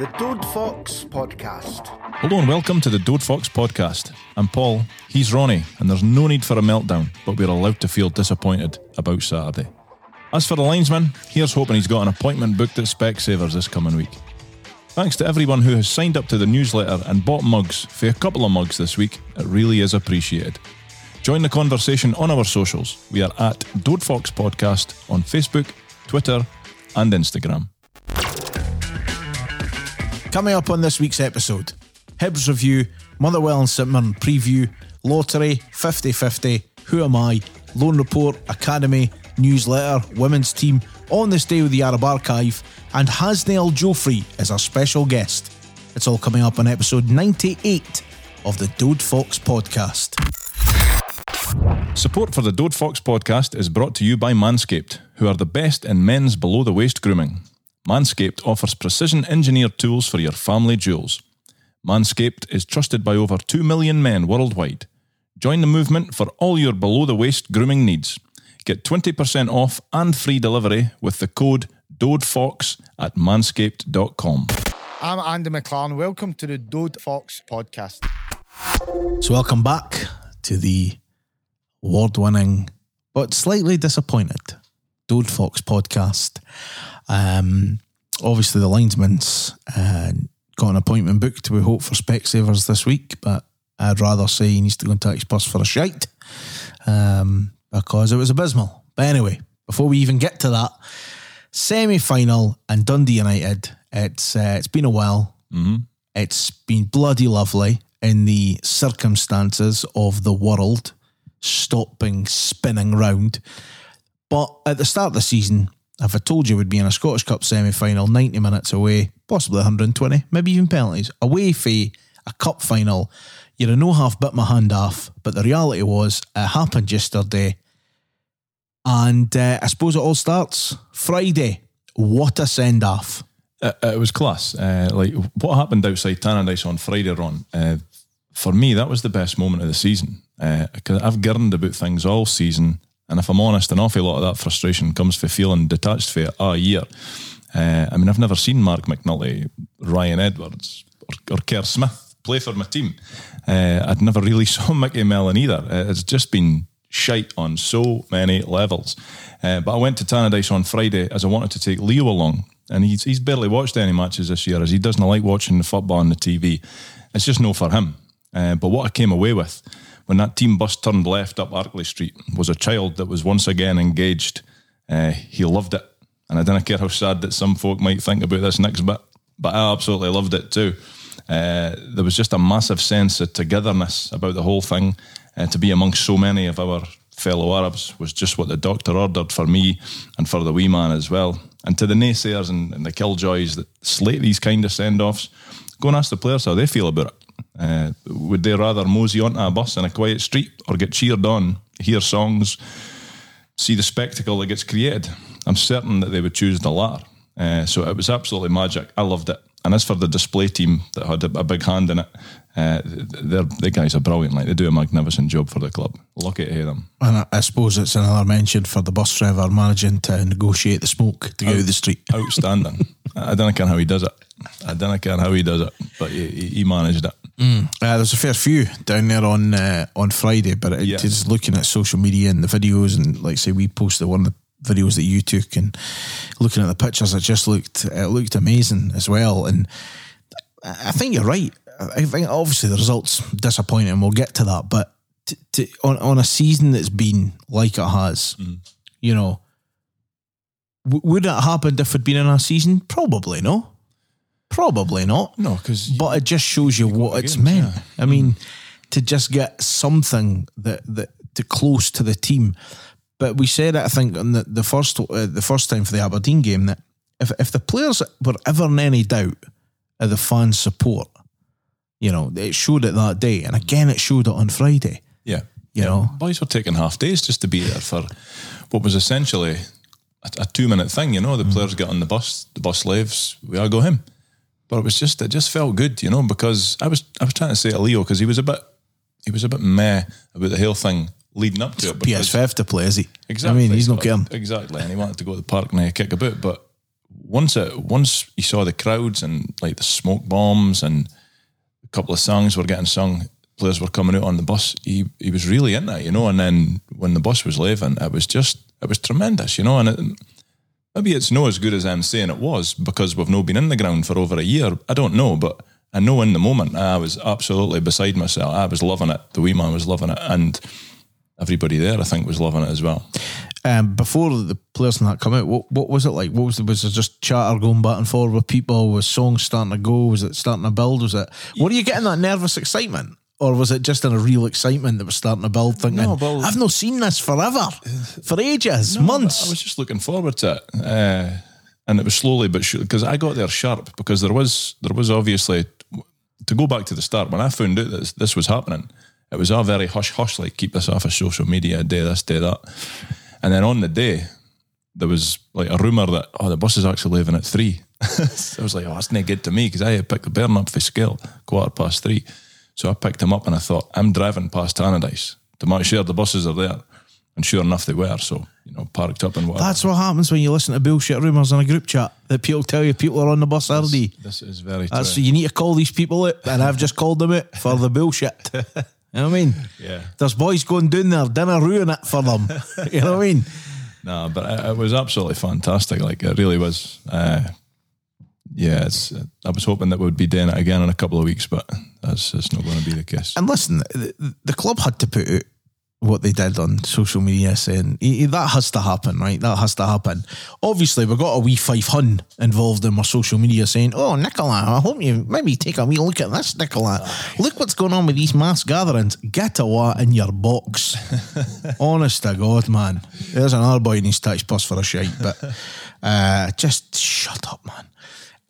The Dode Fox Podcast. Hello and welcome to the Dode Fox podcast. I'm Paul, he's Ronnie, and there's no need for a meltdown, but we're allowed to feel disappointed about Saturday. As for the linesman, here's hoping he's got an appointment booked at Specsavers this coming week. Thanks to everyone who has signed up to the newsletter and bought mugs for a couple of mugs this week. It really is appreciated. Join the conversation on our socials. We are at Dode Fox Podcast on Facebook, Twitter, and Instagram. Coming up on this week's episode Hibs review, Motherwell and St preview, lottery, 50 50, Who Am I, Loan Report, Academy, newsletter, women's team, on this day with the Arab Archive, and Hasney Aljofree as our special guest. It's all coming up on episode 98 of the Dode Fox podcast. Support for the Dode Fox podcast is brought to you by Manscaped, who are the best in men's below the waist grooming. Manscaped offers precision engineered tools for your family jewels. Manscaped is trusted by over 2 million men worldwide. Join the movement for all your below the waist grooming needs. Get 20% off and free delivery with the code DODEFOX at manscaped.com. I'm Andy McLaren. Welcome to the Dode Fox Podcast. So, welcome back to the award winning but slightly disappointed Dode Fox podcast. Um, obviously, the linesman's uh, got an appointment booked, we hope, for Specsavers this week, but I'd rather say he needs to go and tax bus for a shite um, because it was abysmal. But anyway, before we even get to that, semi final and Dundee United, it's, uh, it's been a while. Mm-hmm. It's been bloody lovely in the circumstances of the world stopping spinning round. But at the start of the season, if I told you we'd be in a Scottish Cup semi final, 90 minutes away, possibly 120, maybe even penalties, away for a cup final, you'd have no half bit my hand off. But the reality was, it happened yesterday. And uh, I suppose it all starts Friday. What a send off. It, it was class. Uh, like what happened outside Tannadice on Friday, Ron. Uh, for me, that was the best moment of the season because I've gurned about things all season, and if I'm honest, an awful lot of that frustration comes from feeling detached for a year. Uh, I mean, I've never seen Mark McNulty, Ryan Edwards, or, or Kerr Smith play for my team. Uh, I'd never really saw Micky Mellon either. Uh, it's just been shite on so many levels. Uh, but I went to Tannadice on Friday as I wanted to take Leo along, and he's he's barely watched any matches this year as he doesn't like watching the football on the TV. It's just no for him. Uh, but what I came away with when that team bus turned left up Arklay Street was a child that was once again engaged. Uh, he loved it. And I don't care how sad that some folk might think about this next bit, but I absolutely loved it too. Uh, there was just a massive sense of togetherness about the whole thing. Uh, to be amongst so many of our fellow Arabs was just what the doctor ordered for me and for the wee man as well. And to the naysayers and, and the killjoys that slate these kind of send offs, go and ask the players how they feel about it. Uh, would they rather mosey onto a bus in a quiet street or get cheered on, hear songs, see the spectacle that gets created? I'm certain that they would choose the latter. Uh, so it was absolutely magic. I loved it. And as for the display team that had a, a big hand in it, uh, they're, the guys are brilliant. Like they do a magnificent job for the club. Lucky to hear them. And I, I suppose it's another mention for the bus driver managing to negotiate the smoke to get out of the street. Outstanding. I don't care how he does it. I don't care how he does it, but he, he managed it. Uh, there's a fair few down there on uh, on Friday, but it, Yeah. just looking at social media and the videos, and like say we posted one of the videos that you took, and looking at the pictures, it just looked it looked amazing as well. And I think you're right. I think obviously the results disappointing. We'll get to that, but to, to, on on a season that's been like it has, you know, w- would it have happened if it'd been in a season? Probably no. Probably not. No, because But it just shows you what it's games, meant. yeah. I mean, to just get something that that to close to the team. But we said it, I think, on the the first uh, the first time for the Aberdeen game that if if the players were ever in any doubt of the fans' support, you know, it showed it that day, and again it showed it on Friday. Yeah. You know, Boys were taking half days just to be there for what was essentially a, a two minute thing. You know, the players get on the bus, the bus leaves, we all go him. But it was just, it just felt good, you know, because I was, I was trying to say to Leo because he was a bit, he was a bit meh about the whole thing leading up to it. because- PSV to play, is he? Exactly. I mean, he's not caring. Exactly. And he wanted to go to the park and kick a boot. But once it once you saw the crowds and like the smoke bombs and a couple of songs were getting sung, players were coming out on the bus. He he was really in it, you know. And then when the bus was leaving, it was just it was tremendous, you know. And it, maybe it's no as good as I'm saying it was because we've not been in the ground for over a year. I don't know, but I know in the moment I was absolutely beside myself. I was loving it. The wee man was loving it, and everybody there I think was loving it as well. Um, before the players and that come out, what what was it like? What was the, was there just chatter going back and forth with people? Was songs starting to go? Was it starting to build? Was it? What are you getting that nervous excitement? Or was it just in a real excitement that was starting to build? Thinking, No, well- I've not seen this forever, for ages, No, months. I was just looking forward to it, uh, and it was slowly but surely because I got there sharp because there was there was obviously to go back to the start when I found out that this, this was happening. It was all very hush hush, like keep this off of social media, day this, day that, and then on the day there was like a rumor that oh the bus is actually leaving at three. so I was like oh that's not good to me because I had picked the Bairn up for skill quarter past three, so I picked him up and I thought I'm driving past Tannadice to make sure the buses are there. And sure enough, they were. So, you know, parked up and whatever. That's what happens when you listen to bullshit rumours in a group chat that people tell you people are on the bus early. This is very That's true. you need to call these people out, and I've just called them out for the bullshit. You know what I mean? Yeah. There's boys going down there, dinner ruin it for them. you know what I mean? No, but it, it was absolutely fantastic. Like it really was. Uh, yeah, it's. I was hoping that we would be doing it again in a couple of weeks, but that's, that's not going to be the case. And listen, the, the club had to put out what they did on social media saying "Eh, eh, that has to happen, right? That has to happen. Obviously, we got a wee five hun involved in our social media saying, "Oh, Nicola, I hope you maybe take a wee look at this, Nicola. Look what's going on with these mass gatherings. Get a what in your box." Honest to God, man. There's another boy in his touch bus for a shite, but uh, just shut up, man.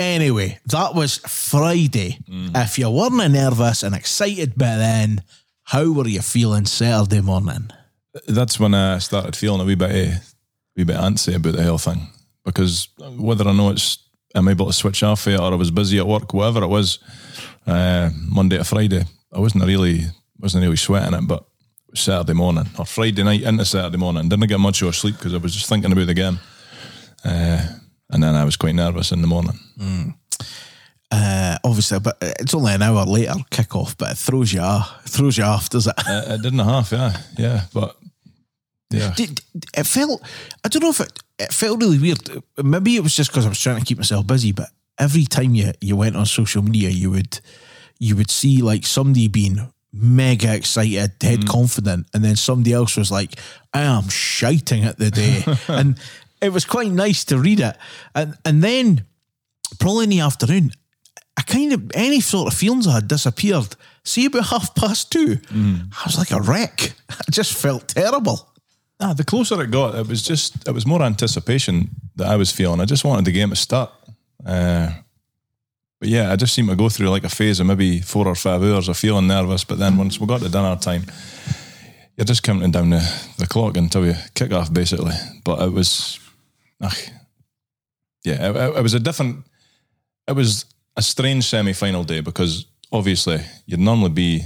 Anyway, that was Friday. If you weren't nervous and excited by then, how were you feeling Saturday morning? That's when I started feeling a wee bit, uh, wee bit antsy about the whole thing because whether or not it's I'm able to switch off it or I was busy at work, whatever it was, uh, Monday to Friday, I wasn't really wasn't really sweating it, but it Saturday morning or Friday night into Saturday morning, didn't get much of a sleep because I was just thinking about the game, uh, and then I was quite nervous in the morning. Uh, obviously, but it's only an hour later kick off, but it throws you off. It throws you off, does it? Uh, it didn't half, yeah, yeah, but yeah, Did- it felt. I don't know if it. It felt really weird. Maybe it was just because I was trying to keep myself busy. But every time you you went on social media, you would you would see like somebody being mega excited, dead confident, and then somebody else was like, "I am shouting at the day," and it was quite nice to read it. And and then probably in the afternoon, I kind of any sort of feelings I had disappeared. See about half past two, I was like a wreck. I just felt terrible. Ah, the closer it got, it was just it was more anticipation that I was feeling. I just wanted the game to start. Uh, but yeah, I just seemed to go through like a phase of maybe four or five hours of feeling nervous. But then once we got to dinner time, you're just counting down the, the clock until you kick off, basically. But it was, ugh, yeah, it, it- was a different. It was a strange semi-final day because obviously you'd normally be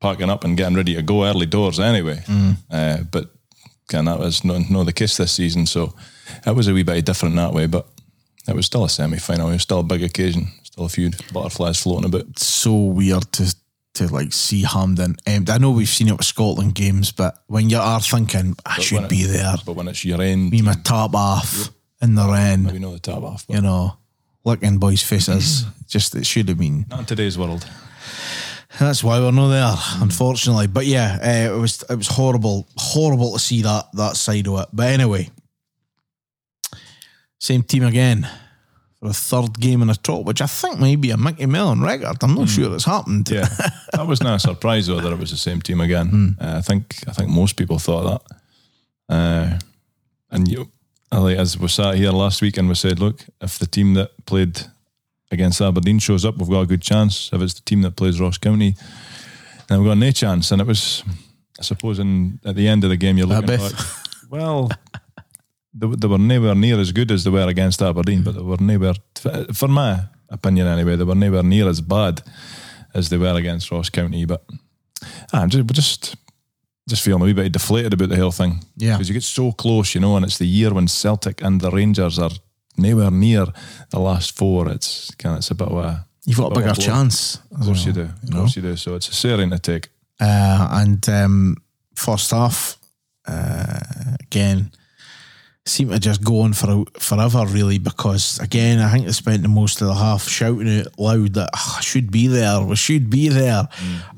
packing up and getting ready to go early doors anyway. Uh, but again, that was not, not the case this season. So it was a wee bit different that way, but it was still a semi final. It was still a big occasion. Still a few butterflies floating about. so weird to to like see Hampden empty. I know we've seen it with Scotland games, but when you are thinking I should when be it- there, But when it's your end, be my top off in the rain, maybe know the tab off. But you know, licking boys' faces. Just it should have been. not in today's world. That's why we're not there, unfortunately. But yeah, uh, it was it was horrible, horrible to see that that side of it. But anyway, same team again a third game in a top, which I think may be a Micky Mellon record. I'm not sure it's happened. Yeah, that was not a surprise though that it was the same team again. Uh, I think I think most people thought that. Uh, and you, like as we sat here last week and we said, look, if the team that played against Aberdeen shows up, we've got a good chance. If it's the team that plays Ross County, then we've got no chance. And it was, I suppose, in, at the end of the game, you're looking back. Well, they, they were nowhere near as good as they were against Aberdeen, but they were nowhere, for my opinion anyway, they were nowhere near as bad as they were against Ross County. But ah, I'm just, just, just feeling a wee bit deflated about the whole thing. Yeah. Because you get so close, you know, and it's the year when Celtic and the Rangers are nowhere near the last four. It's kind of it's a bit of a You've got a bigger chance. Of course you do. Of course you do. So it's a serious to take. Uh, and um, first half, uh, again, seemed to just go on for forever, really, because again, I think they spent the most of the half shouting out loud that "Ah, I should be there, we should be there,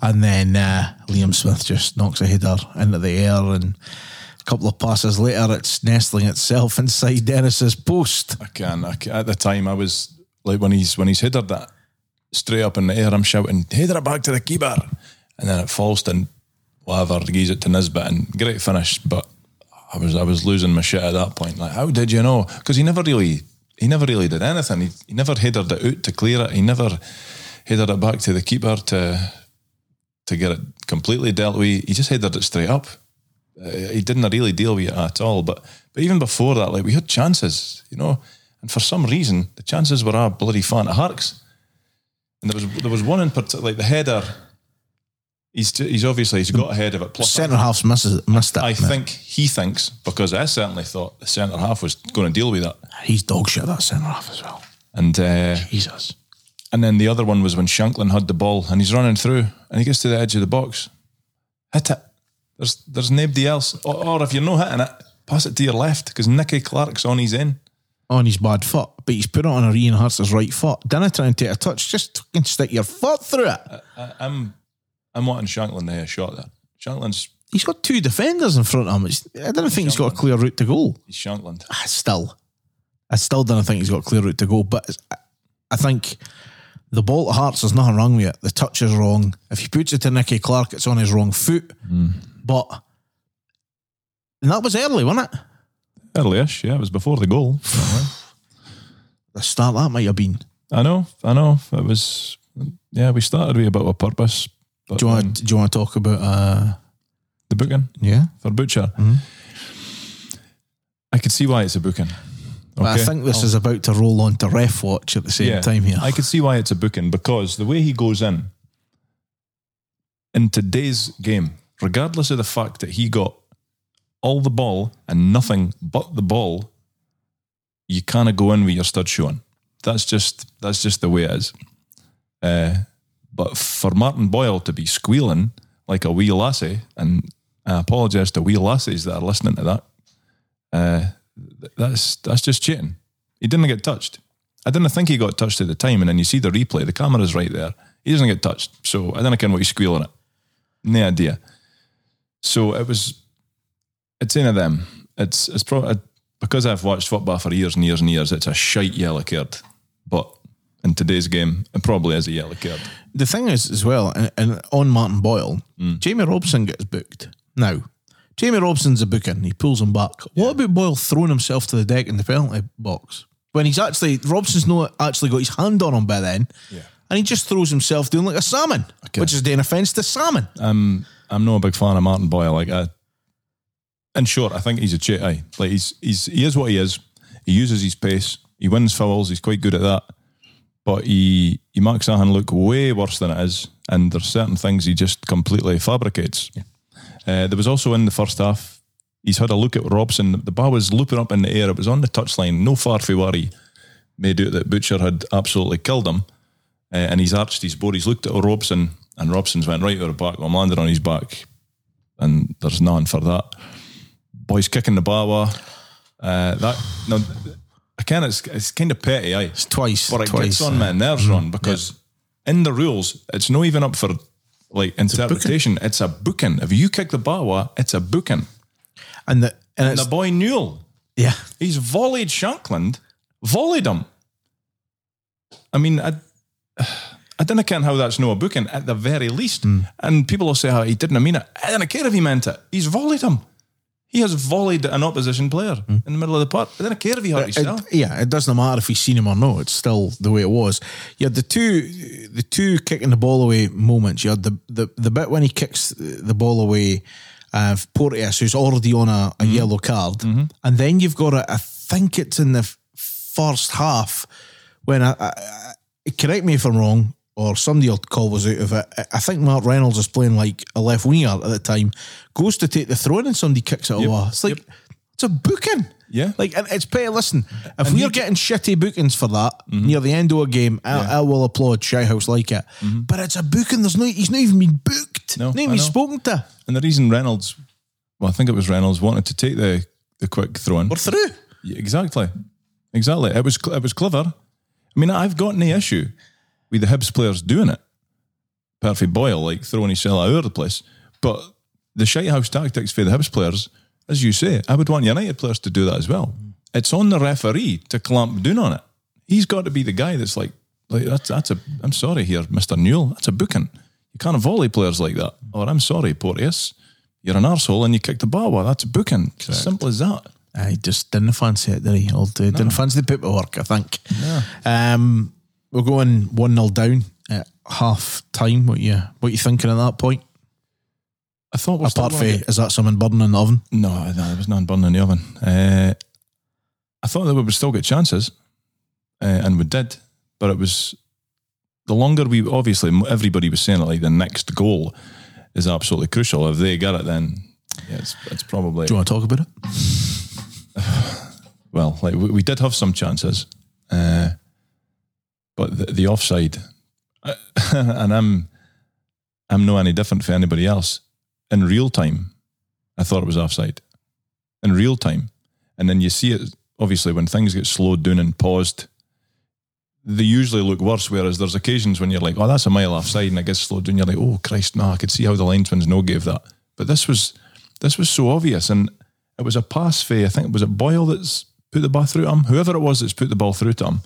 and then uh, Liam Smith just knocks a header into the air, and a couple of passes later, it's nestling itself inside Dennis's post. I can, I can. At the time, I was like when he's when he's headed that straight up in the air, I'm shouting, "Header it back to the keeper," and then it falls to whatever, gives it to Nisbet, and great finish. But I was I was losing my shit at that point. Like, how did you know? Because he never really he never really did anything. He, he never headed it out to clear it. He never headed it back to the keeper to to get it completely dealt with. He just headed it straight up. Uh, he didn't really deal with it at all. But but even before that, like we had chances, you know, and for some reason the chances were a bloody fan of Harks. And there was there was one in particular, like the header. He's he's obviously he's got ahead of it. Plus, Centre half's misses, missed it. I think he thinks because I certainly thought the centre half was going to deal with that. he's dog shit that centre half as well. And uh, Jesus. and then the other one was when Shankland had the ball and he's running through and he gets to the edge of the box, hit it. There's there's nobody else, or, or if you're not hitting it, pass it to your left because Nicky Clark's on his in. on his bad foot, but he's put it on a Ian Harkes's right foot. Dinna try and take a touch, just fucking stick your foot through it. I, I'm I'm wanting Shankland to hit a shot there. Shankland's He's got two defenders in front of him. It's, I don't think he's got a clear route to goal. he's Shankland. Ah, Still, I still don't think he's got a clear route to goal. But it's- I- I think the ball to Harkes, there's nothing wrong with it. The touch is wrong. If he puts it to Nicky Clark, it's on his wrong foot. But and that was early, wasn't it? Early-ish, yeah, it was before the goal. The start that might have been. I know, I know. It was yeah, we started with a bit of a purpose. But Do you want? Do you want to talk about? Uh, the booking yeah, for Butcher? Mm-hmm. I could see why it's a booking. But I think this is about to roll on to ref watch at the same time here. I could see why it's a booking because the way he goes in in today's game, regardless of the fact that he got all the ball and nothing but the ball, you kind of go in with your stud showing. That's just that's just the way it is. Uh, but for Martin Boyle to be squealing like a wee lassie, and I apologise to wee lassies that are listening to that, uh, that's that's just cheating. He didn't get touched. I didn't think he got touched at the time, and then you see the replay. The camera's right there. He doesn't get touched, so I don't know what he's squealing at. No idea. So it was. It's in of them. It's it's probably because I've watched football for years and years and years. It's a shite yellow card, but in today's game, it probably is a yellow card. The thing is, as well, and, and on Martin Boyle, hmm. Jamie Robson gets booked. Now, Jamie Robson's a booking. He pulls him back. What about Boyle throwing himself to the deck in the penalty box? When he's actually, Robson's not actually got his hand on him by then. Yeah. And he just throws himself doing like a salmon, which is doing offence to salmon. I'm I'm not a big fan of Martin Boyle. Like, I, in short, I think he's a cheat. Like he's he's he is what he is. He uses his pace. He wins fouls. He's quite good at that. But he he makes something look way worse than it is. And there's certain things he just completely fabricates. Uh, there was also in the first half. He's had a look at Robson. The ball was looping up in the air. It was on the touchline. No far from where he made out that Butcher had absolutely killed him. Uh, and he's arched his board. He's looked at Robson, and Robson's went right over the back. I'm landed on his back, and there's none for that. Boys kicking the ball. Uh, that again, it's it's kind of petty, aye. It's twice. But it twice. gets on my nerves, Ron, mm-hmm. because in the rules, it's not even up for like interpretation. It's a booking. If you kick the ball, it's a booking. And the, and And it's, the boy Newell, yeah. he's volleyed Shankland, volleyed him. I mean, I, I don't care how that's no a booking at the very least. Mm. And people will say, oh, he didn't mean it. I don't care if he meant it. He's volleyed him. He has volleyed an opposition player hmm. in the middle of the park. I don't care if he hurt It- himself. yeah, it doesn't matter if he's seen him or not. It's still the way it was. You had the two, the two kicking the ball away moments. You had the the, the bit when he kicks the ball away, uh, Porteous, who's already on a, a hmm. yellow card, hmm. and then you've got a, I think it's in the first half when I, I, I correct me if I'm wrong. Or somebody will call us out of it. I- think Mark Reynolds is playing like a left winger at the time. Goes to take the throw in and somebody kicks it away. It's like It's a booking. Yeah. Like, and it's pay. Listen, if And we're getting shitty bookings for that mm-hmm. near the end of a game, I, I will applaud Shy House like it. Mm-hmm. But it's a booking. There's no. He's not even been booked. No, not even spoken to. And the reason Reynolds, well, I think it was Reynolds, wanted to take the, the quick throw in. We're through. Yeah, exactly. Exactly. It was it was clever. I mean, I've got no issue with the Hibs players doing it. Perfect Boyle, like throwing his cell all over the place. But the shite house tactics for the Hibs players, as you say, I would want United players to do that as well. It's on the referee to clamp down on it. He's got to be the guy that's like, like that's that's a. I'm sorry here, Mister Newell. That's a booking. You can't volley players like that. Or I'm sorry, Porteous. You're an arsehole and you kicked the ball. Well, that's a booking. As simple as that. I just didn't fancy it, did he? Or did- Didn't fancy the paperwork, I think. Um, we're going 1 0 down at half time. What you what you thinking at that point? I thought we're Apart from, is that something burning in the oven? No, no, there was none burning in the oven. Uh, I thought that we would still get chances, uh, and we did, but it was the longer we obviously everybody was saying it like the next goal is absolutely crucial. If they get it, then yeah, it's it's probably Do you want to talk about it? well, like we, we did have some chances, uh, but the, the offside, and I'm I'm no any different for anybody else. In real time, I thought it was offside. In real time, and then you see it obviously when things get slowed down and paused. They usually look worse, whereas there's occasions when you're like, "Oh, that's a mile offside," and it gets slowed down. You're like, "Oh Christ, no!" I could see how the linesman's no gave that, but this was this was so obvious, and it was a pass for I think was it Boyle that's put the ball through to him. Whoever it was that's put the ball through to him.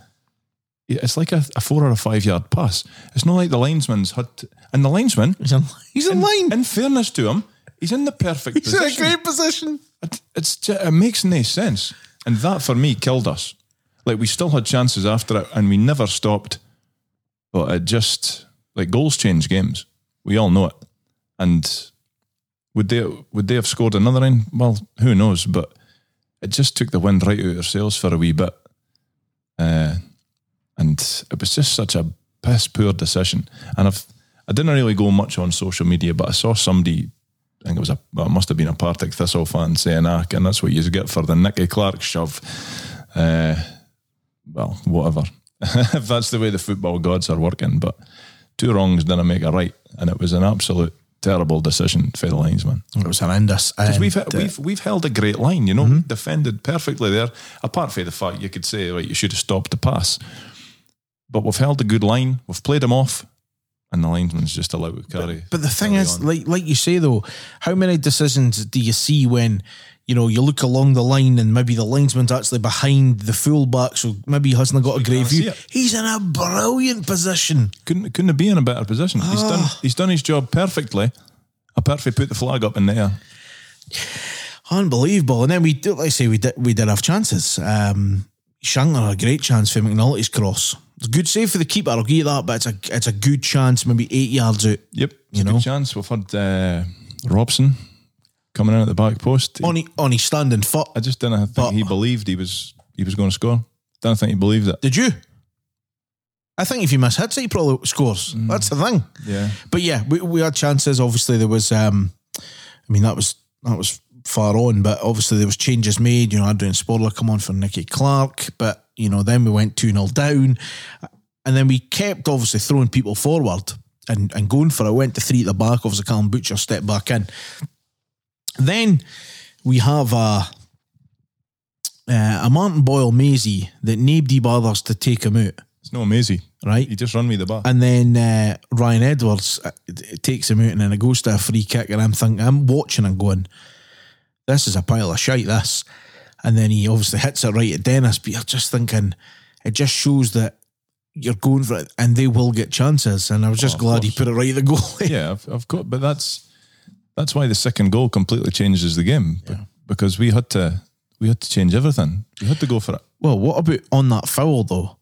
It's like a, a four or a five yard pass. It's not like the linesman's had, to, and the linesman. He's in, he's in line. In fairness to him, he's in the perfect He's in a position. great position. It, it's ju- it makes no sense, and that for me killed us. Like we still had chances after it, and we never stopped. But it just like goals change games. We all know it. And would they would they have scored another one? Well, who knows? But it just took the wind right out of our sails for a wee bit. Uh, and it was just such a piss poor decision. And I've I didn't really go much on social media, but I saw somebody I think it was a well, it must have been a Partick Thistle fan saying, ah, and that's what you get for the Nicky Clark shove. Uh, well, whatever. if that's the way the football gods are working, but two wrongs didn't make a right, and it was an absolute terrible decision for the linesman. It was horrendous. Because we've uh, we've we've held a great line, you know, defended perfectly there. Apart from the fact you could say, right, you should have stopped the pass, but we've held a good line. We've played them off, and the linesman's just allowed to carry. But the thing is, on. like like you say though, how many decisions do you see when you know you look along the line and maybe the linesman's actually behind the fullback, so maybe he hasn't got a great view. He's in a brilliant position. couldn't couldn't have been in a better position. He's done Ah. he's done his job perfectly. Apart from put the flag up in the air. Unbelievable. And then we did, like I say, we did, we did have chances. Um, Shankland had a great chance for McNulty's cross. It's good save for the keeper, I'll give you that, but it's a, it's a good chance, maybe eight yards out. Yep, it's You a know? good chance. We've had uh, Robson coming in at the back post. On, he, on his standing foot. I just didn't think But- he believed he was he was going to score. Didn't think he believed it. Did you? I think if he miss hits it, he probably scores. That's the thing. Yeah, But yeah, we, we had chances. Obviously, there was. Um, I mean, that was that was far on, but obviously there was changes made. You know, Adrian Sporle come on for Nicky Clark, but you know, then we went two 0 down, and then we kept obviously throwing people forward and and going for it. Went to three at the back. Obviously, Callum Butcher stepped back in. Then we have a. Uh, a Martin Boyle Maisie that nobody bothers to take him out, it's no amazing. right? He just run me the bar. And then uh, Ryan Edwards uh, takes him out and then it goes to a free kick. And I'm thinking, I'm watching and going, this is a pile of shite, this. And then he obviously hits it right at Dennis. But you're just thinking, it just shows that you're going for it and they will get chances. And I was just Oh, glad he put it right at the goal. yeah, I've, I've got, but that's that's why the second goal completely changes the game be- because we had to we had to change everything. We had to go for it. well, what about on that foul, though?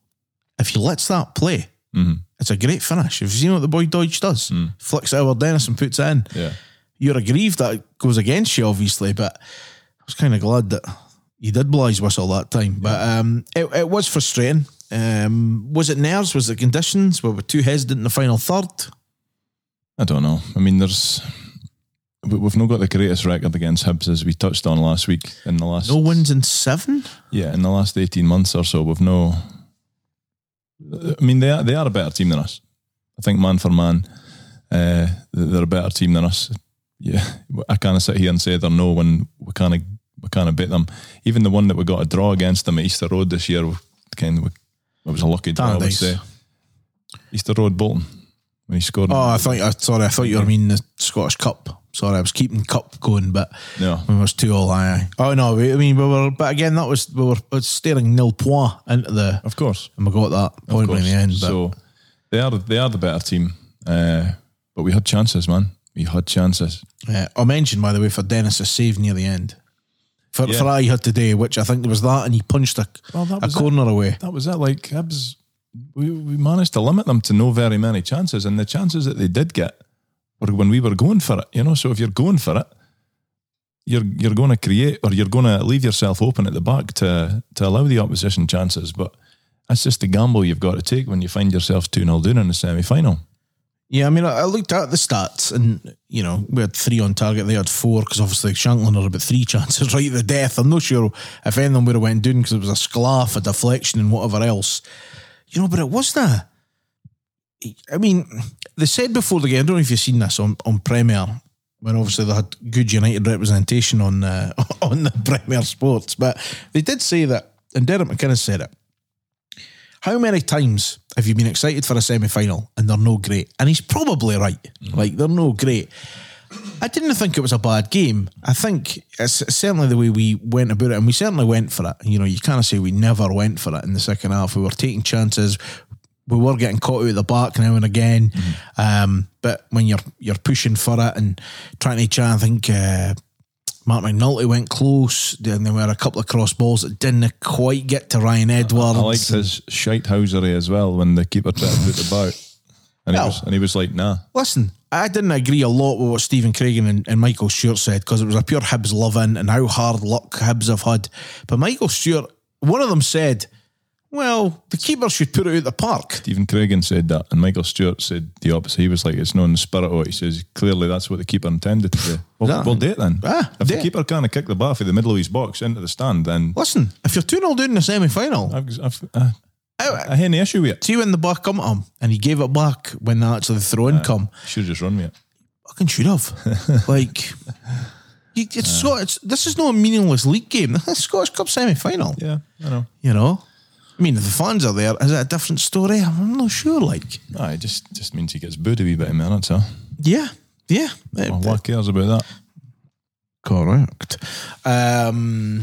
If he lets that play, Mm-hmm. it's a great finish. Have you seen what the boy Doidge does? Flicks it over Dennis and puts it in. Mm. Yeah, you're aggrieved that it goes against you, obviously, but I was kind of glad that he did blow his whistle that time. But um, it, it was frustrating. Um, was it nerves? Was it conditions? Were we too hesitant in the final third? I don't know. I mean, there's we- we've not got the greatest record against Hibs as we touched on last week. In the last No wins in seven. yeah, in the last eighteen months or so, we've no. I mean, they are they are a better team than us. I think man for man, uh, they're a better team than us. Yeah, I can't sit here and say they're no when we can't we can't beat them. Even the one that we got a draw against them at Easter Road this year, kind of it was a lucky draw. I would say Easter Road Bolton when he scored. Oh, I thought. I sorry, I thought you were meaning the Scottish Cup. Sorry, I was keeping cup going, but No. when it was two all. Aye, aye. Oh no, we, I mean we were. But again, that was we were was staring nil point into the. of course. And we got that point in the end. But So they are they are the better team, uh, but we had chances, man. We had chances. Uh, I mentioned, by the way, for Dennis's save near the end. For, Yeah. for I had today, which I think there was that, and he punched a, Well, a was it. corner away. That was it. Like Hibs, we we managed to limit them to no very many chances, and the chances that they did get were when we were going for it. You know, so if you're going for it, you're you're going to create or you're going to leave yourself open at the back to to allow the opposition chances. But that's just the gamble you've got to take when you find yourself two 0 down in the semi final. Yeah, I mean, I, looked at the stats, and you know, we had three on target. They had four because obviously Shankland had about three chances right the death. I'm not sure if any of them would have went down because it was a sclaff, a deflection, and whatever else. You know, but it wasn't. A, I mean, they said before the game. I don't know if you've seen this on on Premier. When obviously they had good United representation on uh, on the Premier Sports, but they did say that, and Derek McInnes said it. How many times have you been excited for a semi final and they're no great? And he's probably right. Like, they're no great. I didn't think it was a bad game. I think it's certainly the way we went about it, and we certainly went for it. You know, you can't say we never went for it in the second half. We were taking chances. We were getting caught out of the back now and again. Um, but when you're you're pushing for it and trying to try, I think uh, Mark McNulty went close. Then there were a couple of cross balls that didn't quite get to Ryan Edwards. I liked his shitehousery as well when the keeper tried to put the bout, and he was and he was like, "Nah." Listen, I didn't agree a lot with what Stephen Craigan and, and Michael Stewart said because it was a pure Hibs love in and how hard luck Hibs have had. But Michael Stewart, one of them said, well, the keeper should put it out the park. Stephen Craigan said that, and Michael Stewart said the opposite. He was like, "It's not in the spirit of it." He says, "Clearly, that's what the keeper intended to do." Well, we'll do it then. Ah, if do the it. keeper can't kick the ball for the middle of his box into the stand, then Listen, if you're 2 0 down in the semi final, I've, I've, uh, I, I had any issue with it. see when the ball come at him and he gave it back when actually the throw in uh, come. Should just run with it. Fucking should have. like, you- it's, uh. Scot- it's this is not a meaningless league game. This is a Scottish Cup semi final. Yeah, I know. You know? I mean, if the fans are there, is it a different story? I'm not sure. Like, Nah, it just just means he gets booed a wee bit in minutes. Huh? yeah, yeah. Well, what cares about that? Correct. Um,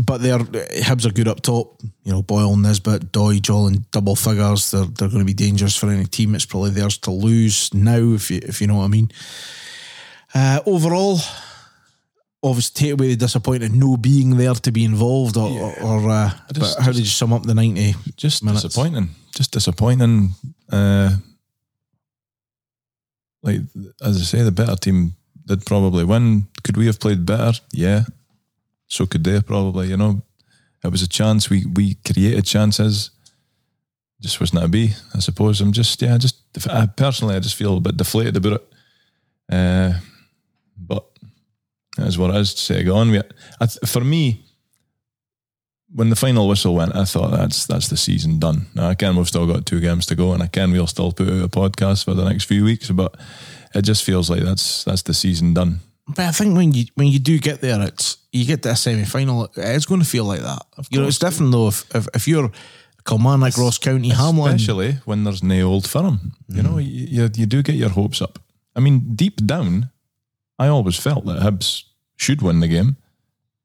but they're Hibs are good up top. You know, Boyle, Nisbet, Doidge, all in double figures. They're they're going to be dangerous for any team. It's probably theirs to lose now, if you if you know what I mean. Uh, overall, obviously, take away the disappointment no being there to be involved, or, or uh, just- but how did you sum up the ninety? Just Minutes. disappointing. Just disappointing. Uh, like as I say, the better team did probably win. Could we have played better? Yeah. So could they probably. You know, it was a chance. We we created chances. Just wasn't to be. I suppose. I'm just yeah. Just I, personally, I just feel a bit deflated about it. Uh, but that's what it is. To go on. We, I, th- for me, when the final whistle went, I thought that's that's the season done. Now again, we've still got two games to go, and again, we'll still put out a podcast for the next few weeks. But it just feels like that's that's the season done. But I think when you when you do get there, it's you get to a semi final. It's going to feel like that. you know, it's different though. If if, if you're Kilmarnock, Ross County, Hamlin, especially when there's no old firm. You know, mm. you you do get your hopes up. I mean, deep down, I always felt that Hibs should win the game,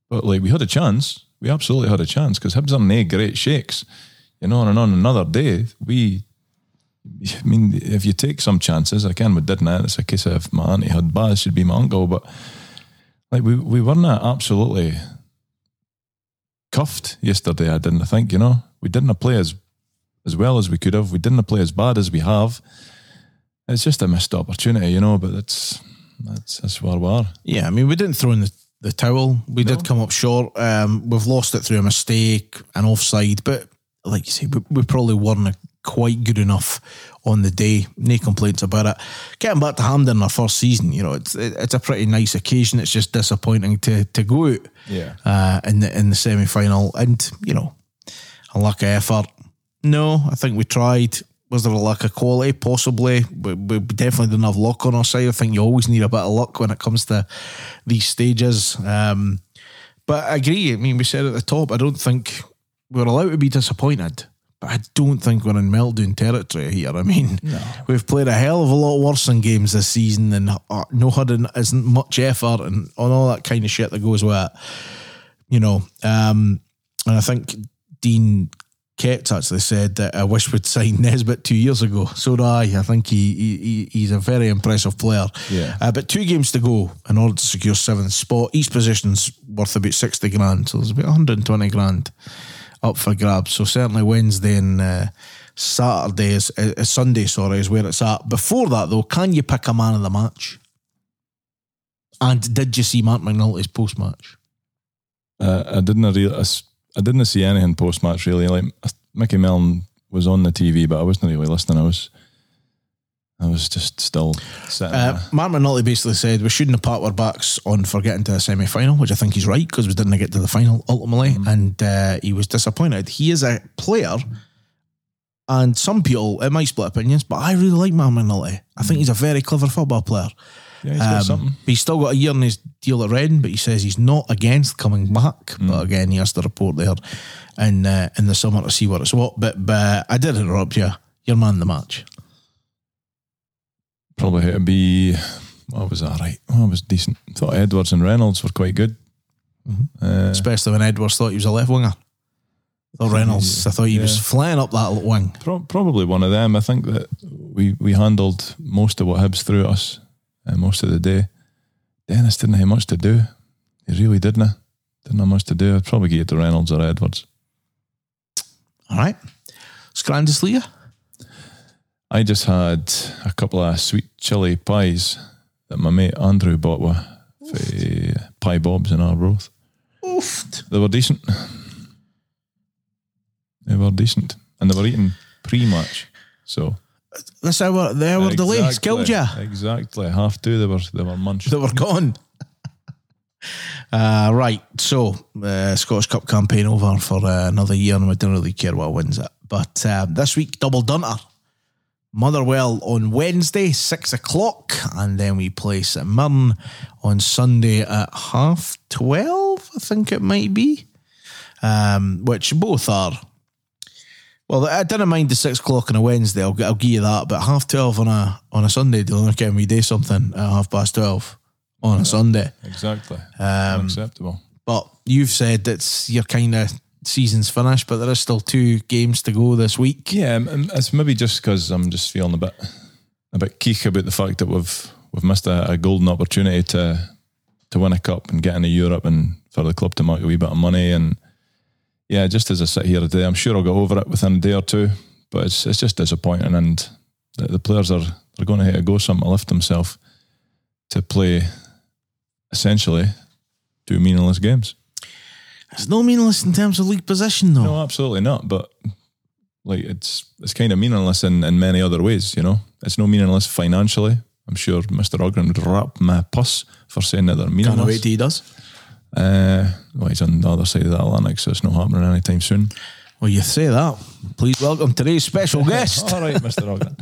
but like we had a chance. We absolutely had a chance because Hibs are nae great shakes. You know, and on another day, we. I mean, if you take some chances, I can, we didn't. Eh? It's a case of my auntie had bad, should be my uncle. But like we we weren't absolutely cuffed yesterday. I didn't think. You know, we didn't play as as well as we could have. We didn't play as bad as we have. It's just a missed opportunity, you know. But that's that's that's where we are. Yeah, I mean, we didn't throw in the, the towel. We did come up short. Um, we've lost it through a mistake, an offside. But like you say, we, we probably weren't quite good enough on the day. No complaints about it. Getting back to Hampden in our first season, you know, it's it's a pretty nice occasion. It's just disappointing to to go out Yeah. uh, in the in the semi final, and you know, a lack of effort. No, I think we tried. Was there a lack of quality? Possibly. We, we definitely didn't have luck on our side. I think you always need a bit of luck when it comes to these stages. Um, but I agree. I mean, we said at the top, I don't think we're allowed to be disappointed. But I don't think we're in meltdown territory here. I mean, we've played a hell of a lot worse in games this season, and uh, no had isn't much effort and on all that kind of shit that goes with it you know. Um, and I think Dean Ketz actually said that I wish we'd signed Nisbet two years ago. So do I. I think he, he he's a very impressive player. Yeah. Uh, but two games to go in order to secure seventh spot. Each position's worth about sixty grand, so there's about 120 grand up for grabs. So certainly Wednesday and uh, Saturday is uh, Sunday. Sorry, is where it's at. Before that though, can you pick a man of the match? And did you see Mark McNulty's post match? Uh, I didn't realize. I didn't see anything post match really. Like Micky Mellon was on the TV, but I wasn't really listening. I was, I was just still sitting. Uh. Mark basically said we shouldn't have pat our backs on for getting to the semi final, which I think he's right because we didn't get to the final ultimately, and uh, he was disappointed. He is a player, and some people it might split opinions, but I really like Mark McNulty. I think he's a very clever football player. Yeah, he's got Um, something. but he's still got a year in his deal at Reading, but he says he's not against coming back. But again, he has to report there in uh, in the summer to see what it's what. But, but I did interrupt you. You're man of the match. Probably had to be. What was that? Right. Oh, was decent. thought Edwards and Reynolds were quite good. Mm-hmm. Uh, especially when Edwards thought he was a left winger. Or Reynolds, I thought he was flying up that wing. pro- probably one of them. I think that we we handled most of what Hibs threw at us uh, most of the day. Dennis didn't have much to do. He really didn't. Didn't have much to do. I'd probably give it to Reynolds or Edwards. All right. Scrandis Leah. I just had a couple of sweet chili pies that my mate Andrew bought with for eh, Pie Bob's in Arbroath. Oofed. They were decent. They were decent. And they were eating pre-match. So This hour, the hour delay Exactly. skilled you. Exactly. Half two they were they were munched. They were gone. Uh, right. So, uh, Scottish Cup campaign over for uh, another year, and we don't really care what wins it. But uh, this week, double dunter. Motherwell on Wednesday, six o'clock, and then we play St Mirren on Sunday at half twelve. I think it might be, um, which both are. Well, I didn't mind the six o'clock on a Wednesday. I'll, I'll give you that, but half twelve on a on a Sunday, don't get me do something at half past twelve on a Sunday. Exactly. Um, Unacceptable. But you've said that your kind of season's finished, but there are still two games to go this week. Yeah, it's maybe just because I'm just feeling a bit a bit keek about the fact that we've we've missed a, a golden opportunity to to win a cup and get into Europe and for the club to make a wee bit of money and yeah, just as I sit here today, I'm sure I'll get over it within a day or two. But it's it's just disappointing and the, the players are they're going to have to go something to lift themselves to play essentially two meaningless games. It's no meaningless in terms of league position, though. No, absolutely not. But like it's it's kind of meaningless in, in many other ways, you know. It's no meaningless financially. I'm sure Mr. Ogren would wrap my puss for saying that they're meaningless. Can't wait he does. Uh, well, he's on the other side of the Atlantic, so it's not happening anytime soon. Well, you say that. Please welcome today's special guest. All right, Mr. Ogren.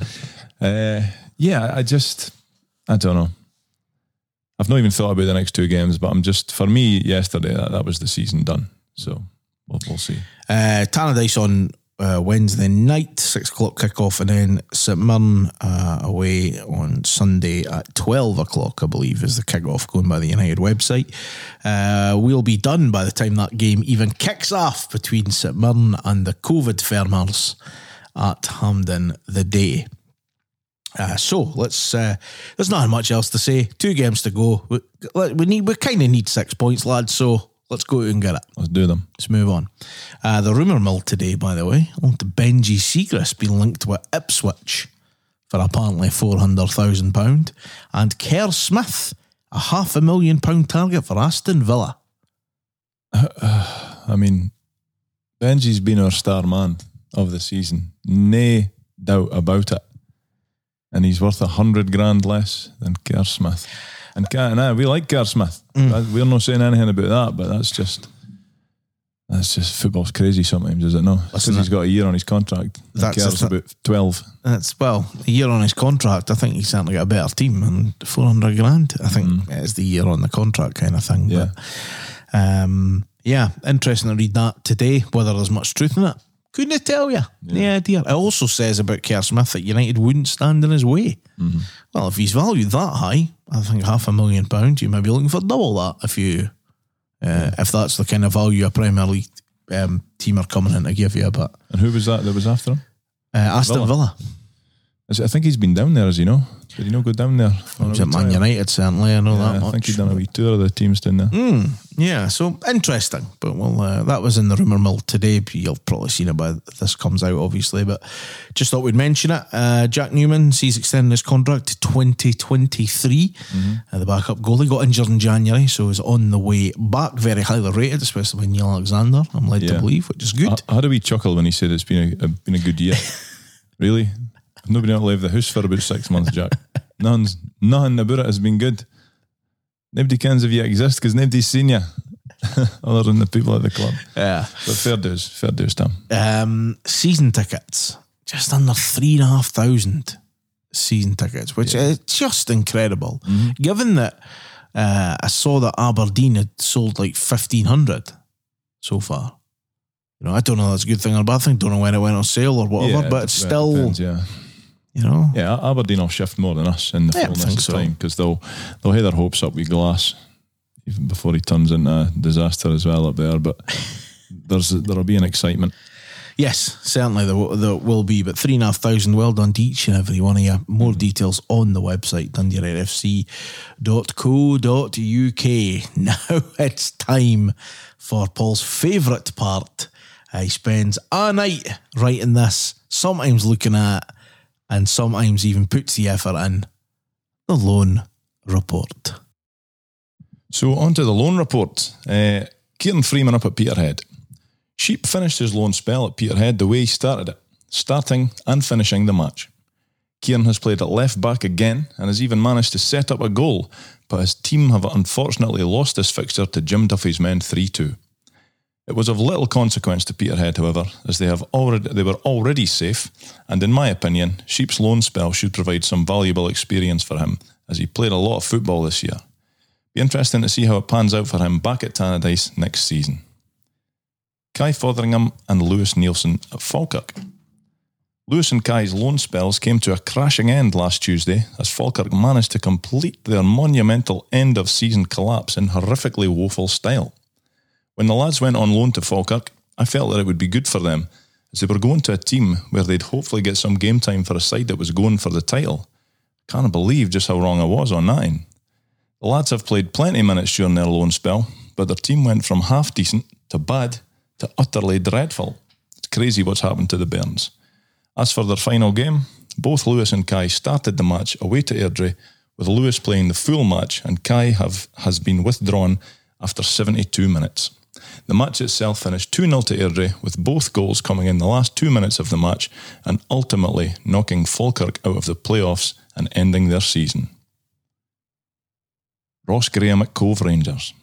uh, yeah, I just, I don't know. I've not even thought about the next two games, but I'm just, for me, yesterday, that, that was the season done. So we'll, we'll see. Uh, Tannadice on uh, Wednesday night, six o'clock kickoff, and then St Mirren uh, away on Sunday at 12 o'clock, I believe, is the kickoff going by the United website. Uh, we'll be done by the time that game even kicks off between St Mirren and the COVID Farmers at Hampden the day. Uh, so let's. Uh, there's not much else to say. Two games to go. We, we need. We kind of need six points, lads. So let's go out and get it. Let's do them. Let's move on. Uh, the rumour mill today, by the way, to Benji Siegrist being linked with Ipswich for apparently £400,000 and Kerr Smith, a half a million pound target for Aston Villa. I mean, Benji's been our star man of the season. Nay doubt about it. And he's worth a hundred grand less than Kerr Smith. And, and uh, we like Kerr Smith. Mm. We're not saying anything about that, but that's just that's just football's crazy sometimes, is it not? Because he's got a year on his contract. That's about twelve. That's well, a year on his contract. I think he's certainly got a better team and four hundred grand. I think it's the year on the contract kind of thing. Yeah. But um, yeah, interesting to read that today. Whether there's much truth in it, couldn't I tell you. Yeah, dear. It also says about Kerr Smith that United wouldn't stand in his way. Well, if he's valued that high, I think half a million pounds, you might be looking for double that if you, uh, if that's the kind of value a Premier League um, team are coming in to give you. But And who was that that was after him? uh, Aston Villa. Villa. Is it- I think he's been down there, as you know. Did he not go down there? Was at Man? United, certainly. I know Yeah, that much. I think he's done a wee tour of the teams down there. Mm, yeah, so interesting. But well, uh, that was in the rumour mill today. You've probably seen it by this comes out, obviously. But just thought we'd mention it. Uh, Jack Newman sees extending his contract to 2023. Uh, the backup goalie got injured in January, so is on the way back. Very highly rated, especially by Neil Alexander, I'm led to believe, which is good. I, I had a wee chuckle when he said it's been a, a been a good year. really? Not been leave the house for about six months, Jack. Nothing's, nothing about it has been good. Nobody cares if you exist because nobody's seen you other than the people at the club. yeah. But fair dues, fair dues, Tom. Um, season tickets, just under three and a half thousand season tickets, which is just incredible. Given that uh, I saw that Aberdeen had sold like fifteen hundred so far. You know, I don't know that's a good thing or a bad thing. Don't know when it went on sale or whatever, Yeah, but it's still, depends, yeah. You know, Yeah, Aberdeen will shift more than us in the Yeah, fullness of so. time because they'll they'll have their hopes up with Glass even before he turns into a disaster as well up there. But there's there'll be an excitement. Yes, certainly there, w- there will be, but three and a half thousand. Well done to each and every one of you. More mm-hmm. details on the website, dundee.fc.co.uk. Now it's time for Paul's favourite part. He spends a night writing this, sometimes looking at, and sometimes even puts the effort in the loan report. So on to the loan report. Uh, Kieran Freeman up at Peterhead. Sheep finished his loan spell at Peterhead the way he started it, starting and finishing the match. Kieran has played at left back again and has even managed to set up a goal, but his team have unfortunately lost this fixture to Jim Duffy's men 3 2. It was of little consequence to Peterhead, however, as they have already they were already safe, and in my opinion, Sheep's loan spell should provide some valuable experience for him, as he played a lot of football this year. Be interesting to see how it pans out for him back at Tannadice next season. Kai Fotheringham and Lewis Nielsen at Falkirk. Lewis and Kai's loan spells came to a crashing end last Tuesday as Falkirk managed to complete their monumental end of season collapse in horrifically woeful style. When the lads went on loan to Falkirk, I felt that it would be good for them, as they were going to a team where they'd hopefully get some game time for a side that was going for the title. I Can't believe just how wrong I was on that. end. The lads have played plenty of minutes during their loan spell, but their team went from half decent to bad to utterly dreadful. It's crazy what's happened to the Bairns. As for their final game, both Lewis and Kai started the match away to Airdrie, with Lewis playing the full match and Kai have, has been withdrawn after 72 minutes. The match itself finished 2 0 to Airdrie, with both goals coming in the last two minutes of the match and ultimately knocking Falkirk out of the playoffs and ending their season. Ross Graham at Cove Rangers.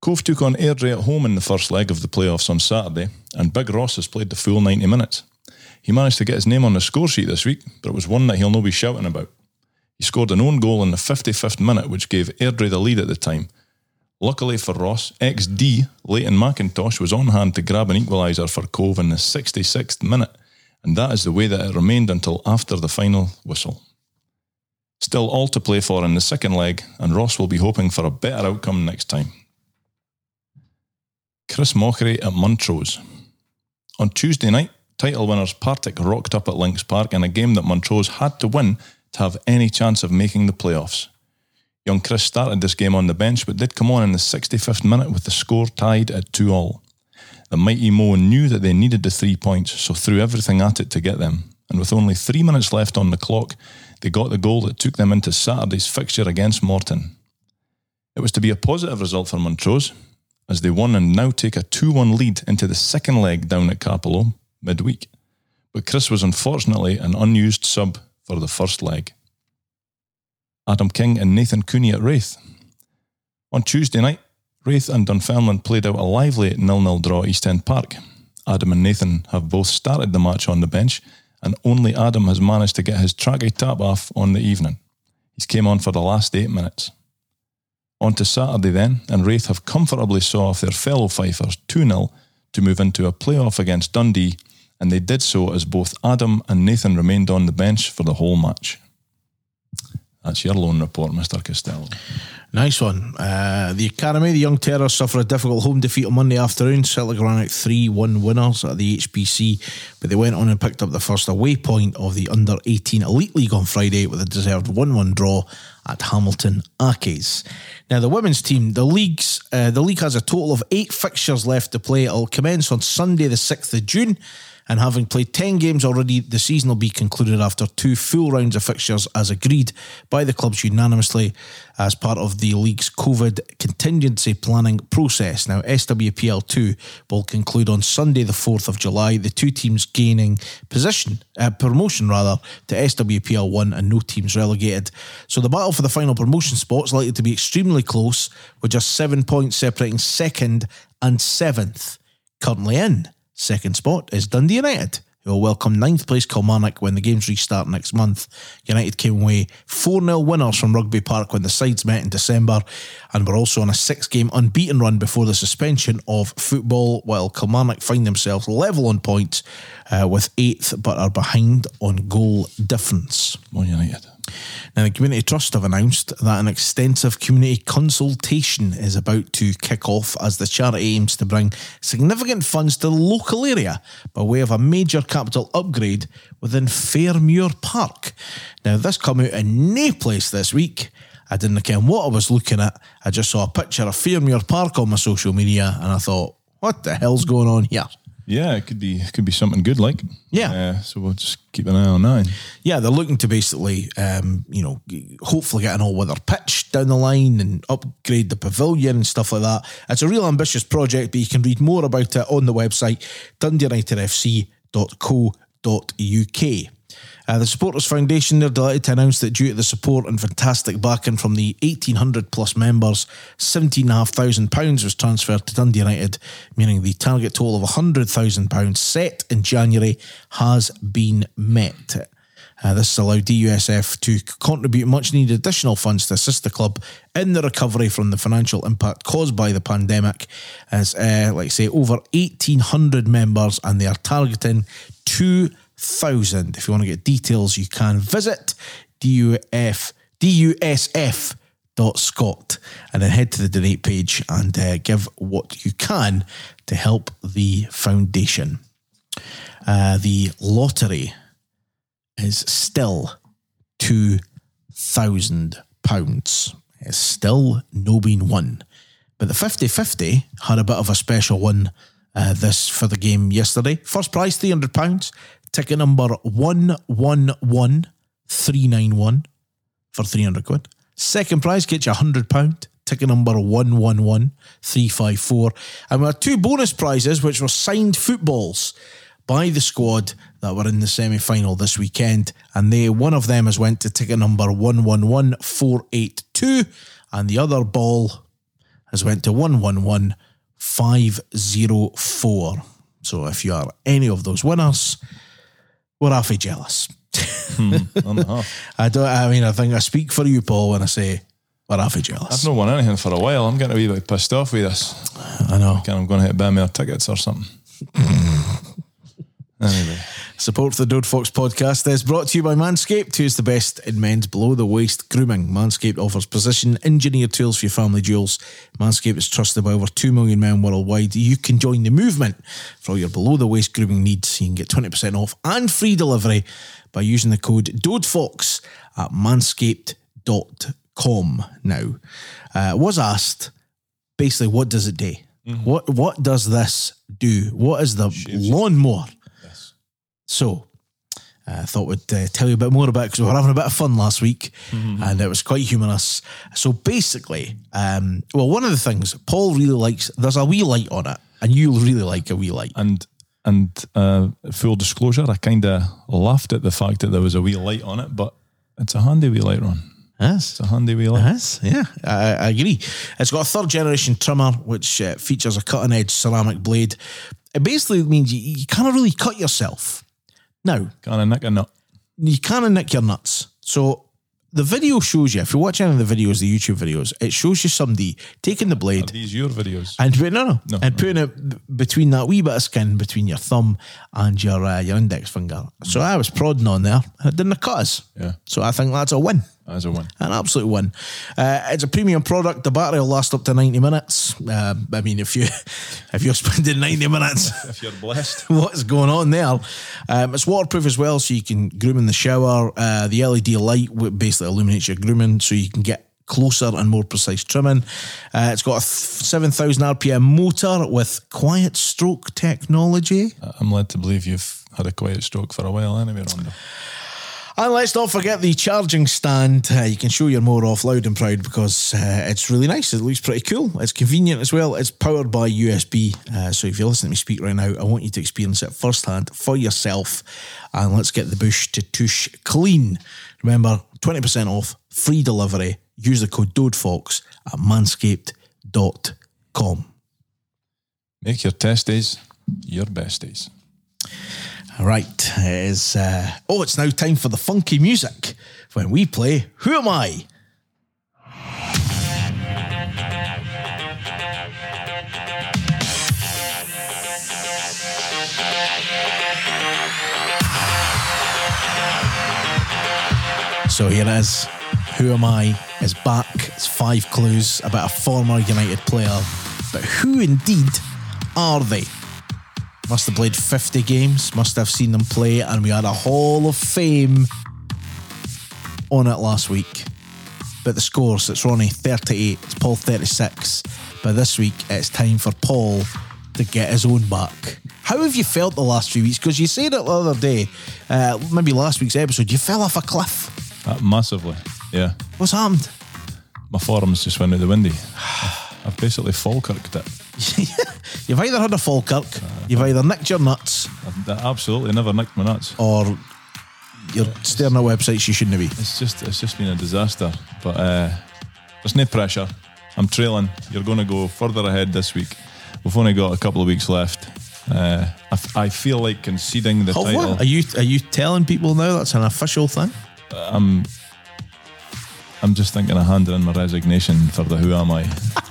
Cove took on Airdrie at home in the first leg of the playoffs on Saturday, and Big Ross has played the full 90 minutes. He managed to get his name on the score sheet this week, but it was one that he'll not be shouting about. He scored an own goal in the 55th minute, which gave Airdrie the lead at the time. Luckily for Ross, XD Leighton McIntosh was on hand to grab an equaliser for Cove in the 66th minute, and that is the way that it remained until after the final whistle. Still all to play for in the second leg, and Ross will be hoping for a better outcome next time. Chris Mochrie at Montrose. On Tuesday night, title winners Partick rocked up at Links Park in a game that Montrose had to win to have any chance of making the playoffs. Young Chris started this game on the bench but did come on in the 65th minute with the score tied at 2 all. The mighty Mo knew that they needed the three points, so threw everything at it to get them. And with only three minutes left on the clock, they got the goal that took them into Saturday's fixture against Morton. It was to be a positive result for Montrose, as they won and now take a 2 1 lead into the second leg down at Cappielow midweek. but Chris was unfortunately an unused sub for the first leg. Adam King and Nathan Cooney at Raith. On Tuesday night, Raith and Dunfermline played out a lively nil-nil draw at East End Park. Adam and Nathan have both started the match on the bench, and only Adam has managed to get his tracky tap off on the evening. He's came on for the last eight minutes. On to Saturday then, and Raith have comfortably saw off their fellow Fifers 2 0 to move into a playoff against Dundee, and they did so as both Adam and Nathan remained on the bench for the whole match. That's your loan report, Mr. Costello. Nice one. Uh, the Academy, the Young Terrors, suffer a difficult home defeat on Monday afternoon. Celtic ran out 3 1 winners at the HBC, but they went on and picked up the first away point of the Under 18 Elite League on Friday with a deserved 1 1 draw at Hamilton Accies. Now, the women's team, the leagues, uh, the league has a total of eight fixtures left to play. It'll commence on Sunday, the 6th of June. And having played 10 games already, the season will be concluded after two full rounds of fixtures as agreed by the clubs unanimously as part of the league's COVID contingency planning process. Now, SWPL 2 will conclude on Sunday, the 4th of July, the two teams gaining position, uh, promotion rather, to SWPL 1 and no teams relegated. So the battle for the final promotion spot is likely to be extremely close, with just seven points separating second and seventh. Currently in second spot is Dundee United, who will welcome ninth place Kilmarnock when the games restart next month. United came away 4 0 winners from Rugby Park when the sides met in December and were also on a six game unbeaten run before the suspension of football, while Kilmarnock find themselves level on points uh, with eighth but are behind on goal difference. On, United. Now, the Community Trust have announced that an extensive community consultation is about to kick off as the charity aims to bring significant funds to the local area by way of a major capital upgrade within Fairmuir Park. Now, this come out in no place this week. I didn't care what I was looking at. I just saw a picture of Fairmuir Park on my social media and I thought, what the hell's going on here? Yeah, it could be it could be something good like. Yeah. Uh, so we'll just keep an eye on that. Yeah, they're looking to basically, um, you know, hopefully get an all-weather pitch down the line and upgrade the pavilion and stuff like that. It's a real ambitious project, but you can read more about it on the website dundeeunitedfc.co.uk. Uh, the Supporters Foundation, they're delighted to announce that due to the support and fantastic backing from the 1,800 plus members, £17,500 was transferred to Dundee United, meaning the target total of £100,000 set in January has been met. Uh, this allowed DUSF to contribute much needed additional funds to assist the club in the recovery from the financial impact caused by the pandemic. As, uh, like I say, over 1,800 members, and they are targeting 2,000. If you want to get details, you can visit DUF, DUSF.scot and then head to the donate page and uh, give what you can to help the foundation. Uh, the lottery is still two thousand pounds. It's still no been won. But the 50-50 had a bit of a special one uh, this for the game yesterday. First prize three hundred pounds. Ticket number one one one three nine one for three hundred quid. Second prize gets you hundred pound. Ticket number one one one three five four, and we had two bonus prizes, which were signed footballs by the squad that were in the semi final this weekend. And they one of them has went to ticket number 111482, and the other ball has went to 111504. So if you are any of those winners, we're awfully jealous. Hmm, the. I don't I mean I think I speak for you, Paul, when I say we're awfully jealous. I've not won anything for a while. I'm getting a wee bit pissed off with this. I know. Kind of going to hit buy me tickets or something. anyway, Support for the Dode Fox podcast is brought to you by Manscaped, who's the best in men's below the waist grooming. Manscaped offers precision engineered tools for your family jewels. Manscaped is trusted by over 2 million men worldwide. You can join the movement for all your below the waist grooming needs. You can get 20% off and free delivery by using the code DODEFOX at manscaped.com. Now, uh, was asked basically, what does it do? What what does this do? What is the lawnmower? So, uh, I thought we'd uh, tell you a bit more about because we were having a bit of fun last week, and it was quite humorous. So basically, um, well, one of the things Paul really likes, there's a wee light on it, and you'll really like a wee light. and And uh, full disclosure, I kind of laughed at the fact that there was a wee light on it, but it's a handy wee light, Ron. Yes. It's a handy wee light. Yes, yeah, I, I agree. It's got a third generation trimmer, which uh, features a cutting edge ceramic blade. It basically means you, you can't really cut yourself. Now, Kind of nick a nut. you can't nick your nuts. So the video shows you, if you watch any of the videos, the YouTube videos, it shows you somebody taking the Are blade these your videos? and put, no, no, No, and putting it between that wee bit of skin between your thumb and your uh, your index finger. So I was prodding on there, and it didn't cut us. Yeah. So I think that's a win. As a win. An absolute win. Uh, it's a premium product. The battery will last up to ninety minutes. Uh, I mean, if you if you're spending ninety minutes, If you're blessed. what's going on there? Um, it's waterproof as well, so you can groom in the shower. Uh, the LED light basically illuminates your grooming, so you can get closer and more precise trimming. Uh, it's got a 7,000 RPM motor with quiet stroke technology. I'm led to believe you've had a quiet stroke for a while anyway, Rondo. And let's not forget the charging stand. Uh, you can show you're more off loud and proud because uh, it's really nice. It looks pretty cool. It's convenient as well. It's powered by USB. Uh, so if you're listening to me speak right now, I want you to experience it firsthand for yourself. And let's get the bush to tush clean. Remember, 20% off, free delivery. Use the code DODEFOX at manscaped.com. Make your test days your best days. Right, it is. Uh, oh, it's now time for the funky music when we play Who Am I? So here it is. Who Am I is back. It's five clues about a former United player. But who indeed are they? Must have played 50 games, must have seen them play, and we had a Hall of Fame on it last week. But the scores, it's Ronnie 38, it's Paul 36. But this week, it's time for Paul to get his own back. How have you felt the last few weeks? Because you said it the other day, uh, maybe last week's episode, you fell off a cliff. Uh, massively. Yeah. What's happened? My forums just went out the windy. I've basically Falkirked it. You've either had a Falkirk, you've either nicked your nuts, I've absolutely never nicked my nuts. or you're staring at websites you shouldn't be. It's just it's just been a disaster. But uh, there's no pressure. I'm trailing. You're going to go further ahead this week. We've only got a couple of weeks left. Uh, I, f- I feel like conceding the title. Are you are you telling people now that's an official thing? I'm I'm just thinking of handing in my resignation for the Who Am I,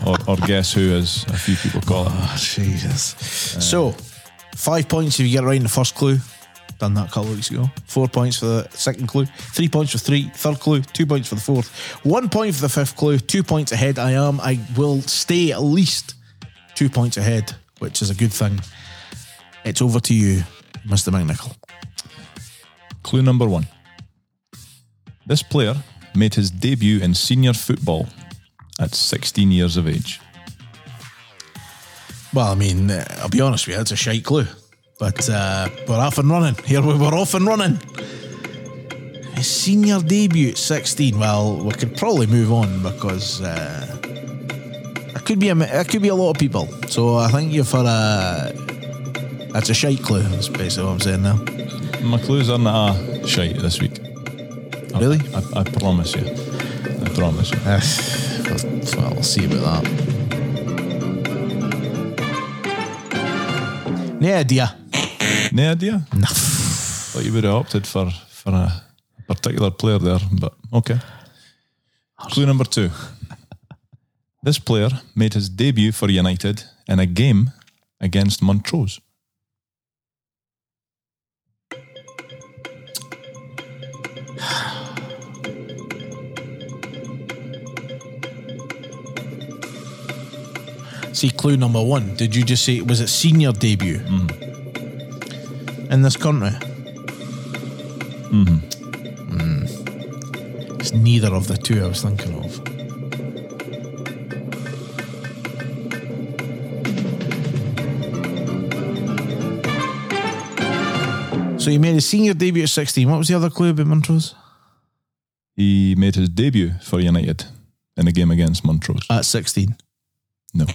or, or Guess Who, as a few people call it. Oh Jesus! Uh, so, five points if you get it right in the first clue. Done that a couple of weeks ago. Four points for the second clue. Three points for three. Third clue. Two points for the fourth. One point for the fifth clue. Two points ahead. I am. I will stay at least two points ahead, which is a good thing. It's over to you, Mr. McNichol. Clue number one. This player made his debut in senior football at 16 years of age. Well, I mean, uh, I'll be honest with you, it's a shite clue. But uh, we're off and running. Here we were off and running. His senior debut at 16. Well, we could probably move on because uh, it could be a it could be a lot of people. So I think you've had a that's a shite clue. That's basically what I'm saying now. My clues aren't a shite this week. I- Really? I, I promise you. I promise you. well, we'll see about that. No idea. No idea. No. Thought you would have opted for, for a particular player there, but okay. Clue number two. This player made his debut for United in a game against Montrose. See, clue number one. Did you just say was it senior debut in this country? Mm-hmm. It's neither of the two I was thinking of. So you made a senior debut at 16. What was the other clue about Montrose? He made his debut for United in a game against Montrose. At 16. No.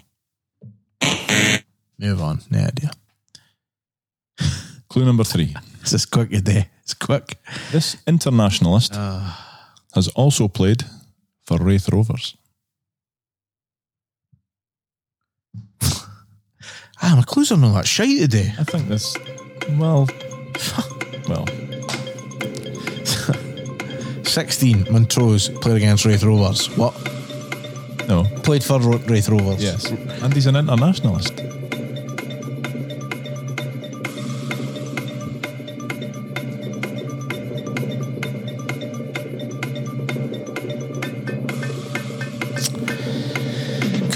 Move on. No idea. Clue number three. This is quick today. It's quick. This internationalist has also played for Raith Rovers. Ah, my clues are not that shy today. I think this, well, well, 16, Montrose played against Raith Rovers. What? no, Played for Raith Rovers. yes. And he's an internationalist.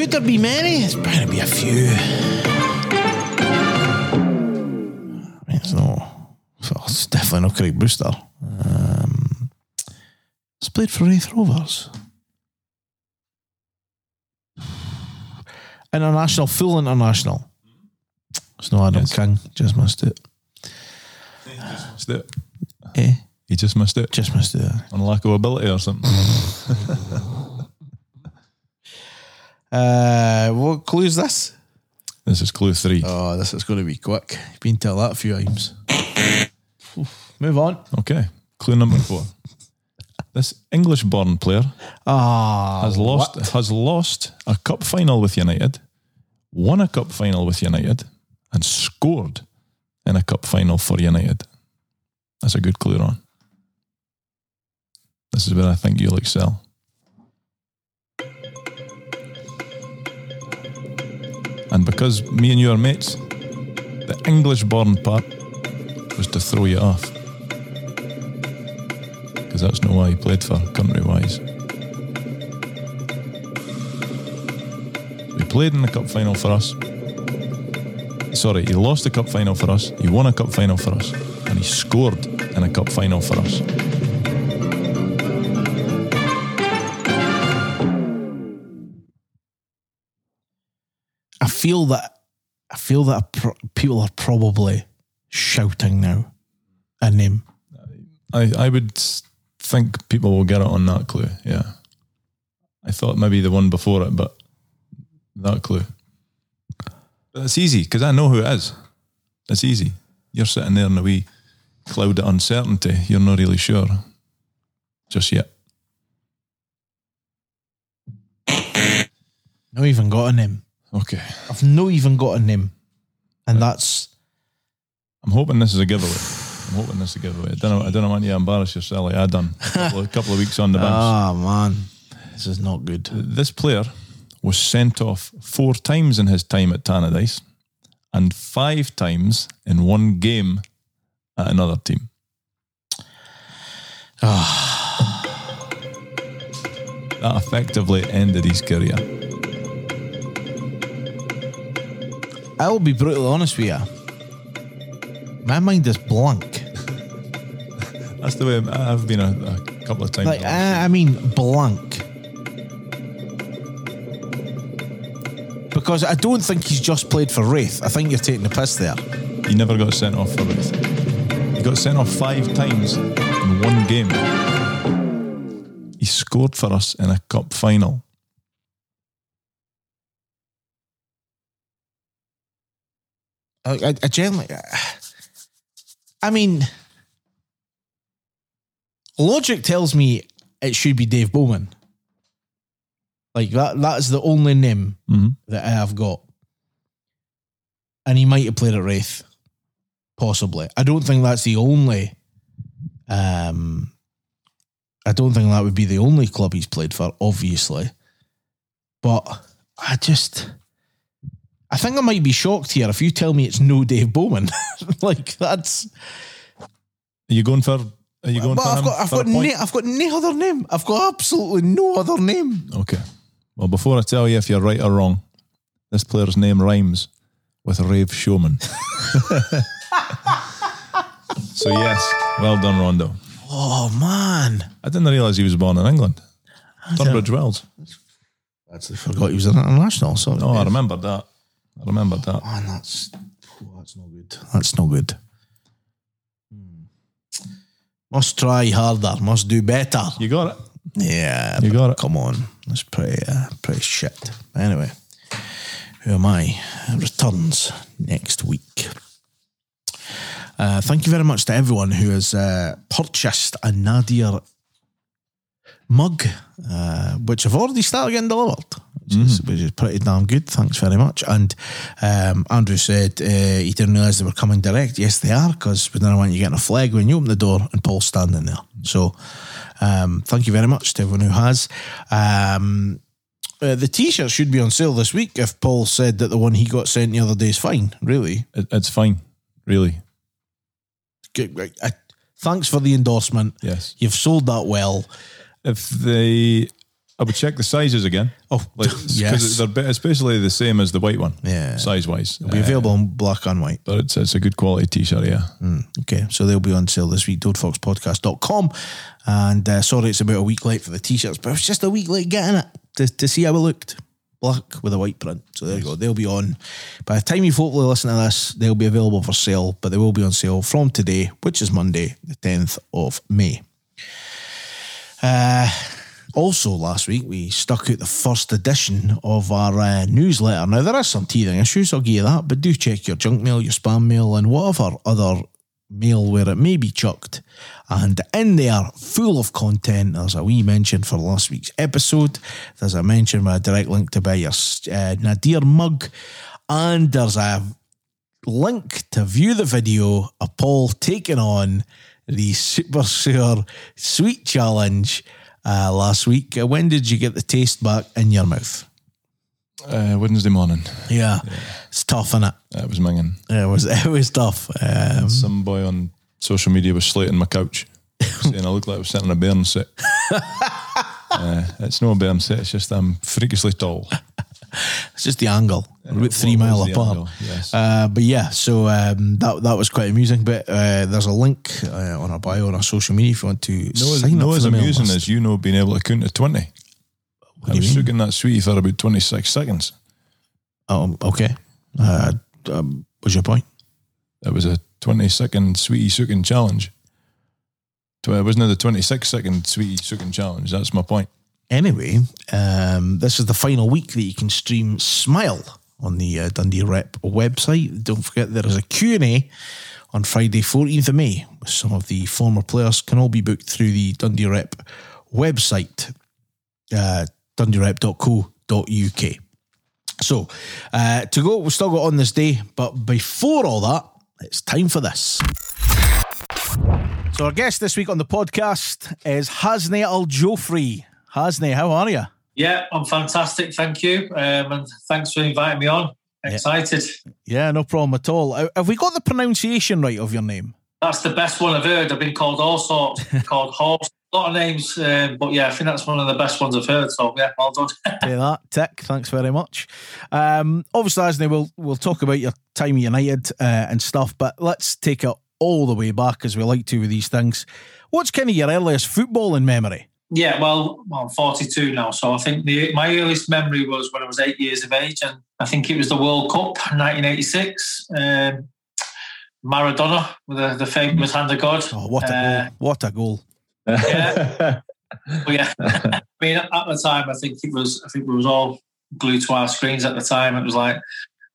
Could there be many? It's bound to be a few. I mean, it's no. It's definitely not Craig Brewster. Um, it's played for Raith Rovers. International, full international. It's no Adam Yes. King. Just missed it. Missed it. Eh? He just missed it Just missed it. on lack of ability or something. Uh, what clue is this? this is clue three. Oh, this is going to be quick. Been told that a few times. Move on. Okay. Clue number four. This English-born player Ah, has lost has lost a cup final with United, won a cup final with United, and scored in a cup final for United. That's a good clue, Ron. This is where I think you'll excel. And because me and you are mates, the English-born part was to throw you off. Because that's not why he played for Country Wise. He played in the cup final for us. Sorry, he lost the cup final for us. He won a cup final for us. And he scored in a cup final for us. Feel that I feel that pro- people are probably shouting now a name. I, I would think people will get it on that clue. Yeah. I thought maybe the one before it, but that clue. But it's easy because I know who it is. It's easy. You're sitting there in a wee cloud of uncertainty. You're not really sure just yet. No even got a name. Okay. I've no even got a name, and that's I'm hoping this is a giveaway. I'm hoping this is a giveaway. I don't know. I don't want you to embarrass yourself like I done a couple of, couple of weeks on the bench. ah man, this is not good. this player was sent off four times in his time at Tannadice and five times in one game at another team. that effectively ended his career. I'll be brutally honest with you. My mind is blank. That's the way I've been a, a couple of times. Like I, I mean blank. Because I don't think he's just played for Raith. I think you're taking the piss there. he never got sent off for it. He got sent off five times in one game. He scored for us in a cup final. I, I, generally, I mean, logic tells me it should be Dave Bowman. Like that, that's the only name Mhm. that I have got. And he might have played at Raith, possibly. I don't think that's the only. Um, I don't think that would be the only club he's played for, obviously. But I just, I think I might be shocked here if you tell me it's no Dave Bowman. like that's. Are you going for? Are you going But for I've him got, I've got, no, I've got no other name. I've got absolutely no other name. Okay. Well, before I tell you if you're right or wrong, this player's name rhymes with Rave Showman. so yes, well done, Rondo. Oh man, I didn't realise he was born in England. Tunbridge Wells. I actually forgot he was an international. Sorry. Oh, I remembered that. I remembered that. Man, that's oh, that's no good. That's no good. Hmm. Must try harder. Must do better. You got it. Yeah, You got it. Come on, let's pray. Uh, pray shit. Anyway, who am I? Returns next week. Uh, thank you very much to everyone who has uh, purchased a Nadir mug, uh, which I've already started getting delivered, which, is, which is pretty damn good. Thanks very much. And um, Andrew said uh, he didn't realise they were coming direct. Yes, they are, because we don't want you getting a flag when you open the door and Paul's standing there. So um, thank you very much to everyone who has. Um, uh, the t-shirt should be on sale this week if Paul said that the one he got sent the other day is fine, really. It, it's fine, really. Good. Uh, thanks for the endorsement. Yes. You've sold that well. If they, I would check the sizes again. Oh, Like, yes. because they're ba- it's basically the same as the white one. Yeah. Size wise. It'll be available in black and white. but it's it's a good quality t-shirt. Yeah. Okay, so they'll be on sale this week, dodefoxpodcast.com. And uh, sorry it's about a week late for the t shirts, but it was just a week late getting it to, to see how it looked. Black with a white print. So there you go. They'll be on. By the time you hopefully listen to this, they'll be available for sale, but they will be on sale from today, which is Monday, the 10th of May. Uh, also, last week we stuck out the first edition of our uh, newsletter. Now, there are some teething issues, I'll give you that, but do check your junk mail, your spam mail, and whatever other mail where it may be chucked. And in there, full of content, there's a wee mention for last week's episode. There's a mention with a direct link to buy your uh, Nadir mug. And there's a link to view the video of Paul taking on the Super Sewer Sweet Challenge uh, last week. Uh, when did you get the taste back in your mouth? Uh, Wednesday morning. Yeah, it's tough, is it? Was minging. It was it was tough. Um, Some boy on social media was slating my couch, saying I look like I was sitting in a Bern set. uh, it's no Bern set. It's just I'm freakishly tall. it's just the angle. We're about three mile apart. angle? Yes. Uh, but yeah, so um, that that was quite amusing. But uh, there's a link uh, on our bio on our social media if you want to no, sign no as amusing list. as you know being able to count to twenty. I do was sucking that sweetie for about twenty six seconds. Um, okay. Uh, um, what's your point? That was a twenty second sweetie sucking challenge. It wasn't it the twenty six second sweetie sucking challenge. That's my point. Anyway, um, this is the final week that you can stream Smile on the uh, Dundee Rep website. Don't forget there is a Q&A on Friday, 14th of May. With some of the former players can all be booked through the Dundee Rep website, uh, dundeerep.co.uk. So, uh, to go, we've still got on this day, but before all that, it's time for this. So, our guest this week on the podcast is Hasney Aljofree. Hasney, how are you? Yeah, I'm fantastic. Thank you. Um, and thanks for inviting me on. Excited. Yeah, no problem at all. Uh, Have we got the pronunciation right of your name? That's the best one I've heard. I've been called all sorts, called horse, a lot of names. Um, but yeah, I think that's one of the best ones I've heard. So yeah, well done. Say that, Tick. Thanks very much. Um, obviously, Asney, we'll we'll talk about your time at United uh, and stuff, but let's take it all the way back as we like to with these things. What's kind of your earliest footballing memory? Yeah, well, well, I'm 42 now. So I think the, my earliest memory was when I was eight years of age. And I think it was the World Cup 1986. Um, Maradona with the, the famous hand of God. Oh, what a Uh, goal! What a goal! Yeah. But yeah, I mean, at the time, I think it was, I think we was all glued to our screens at the time. It was like,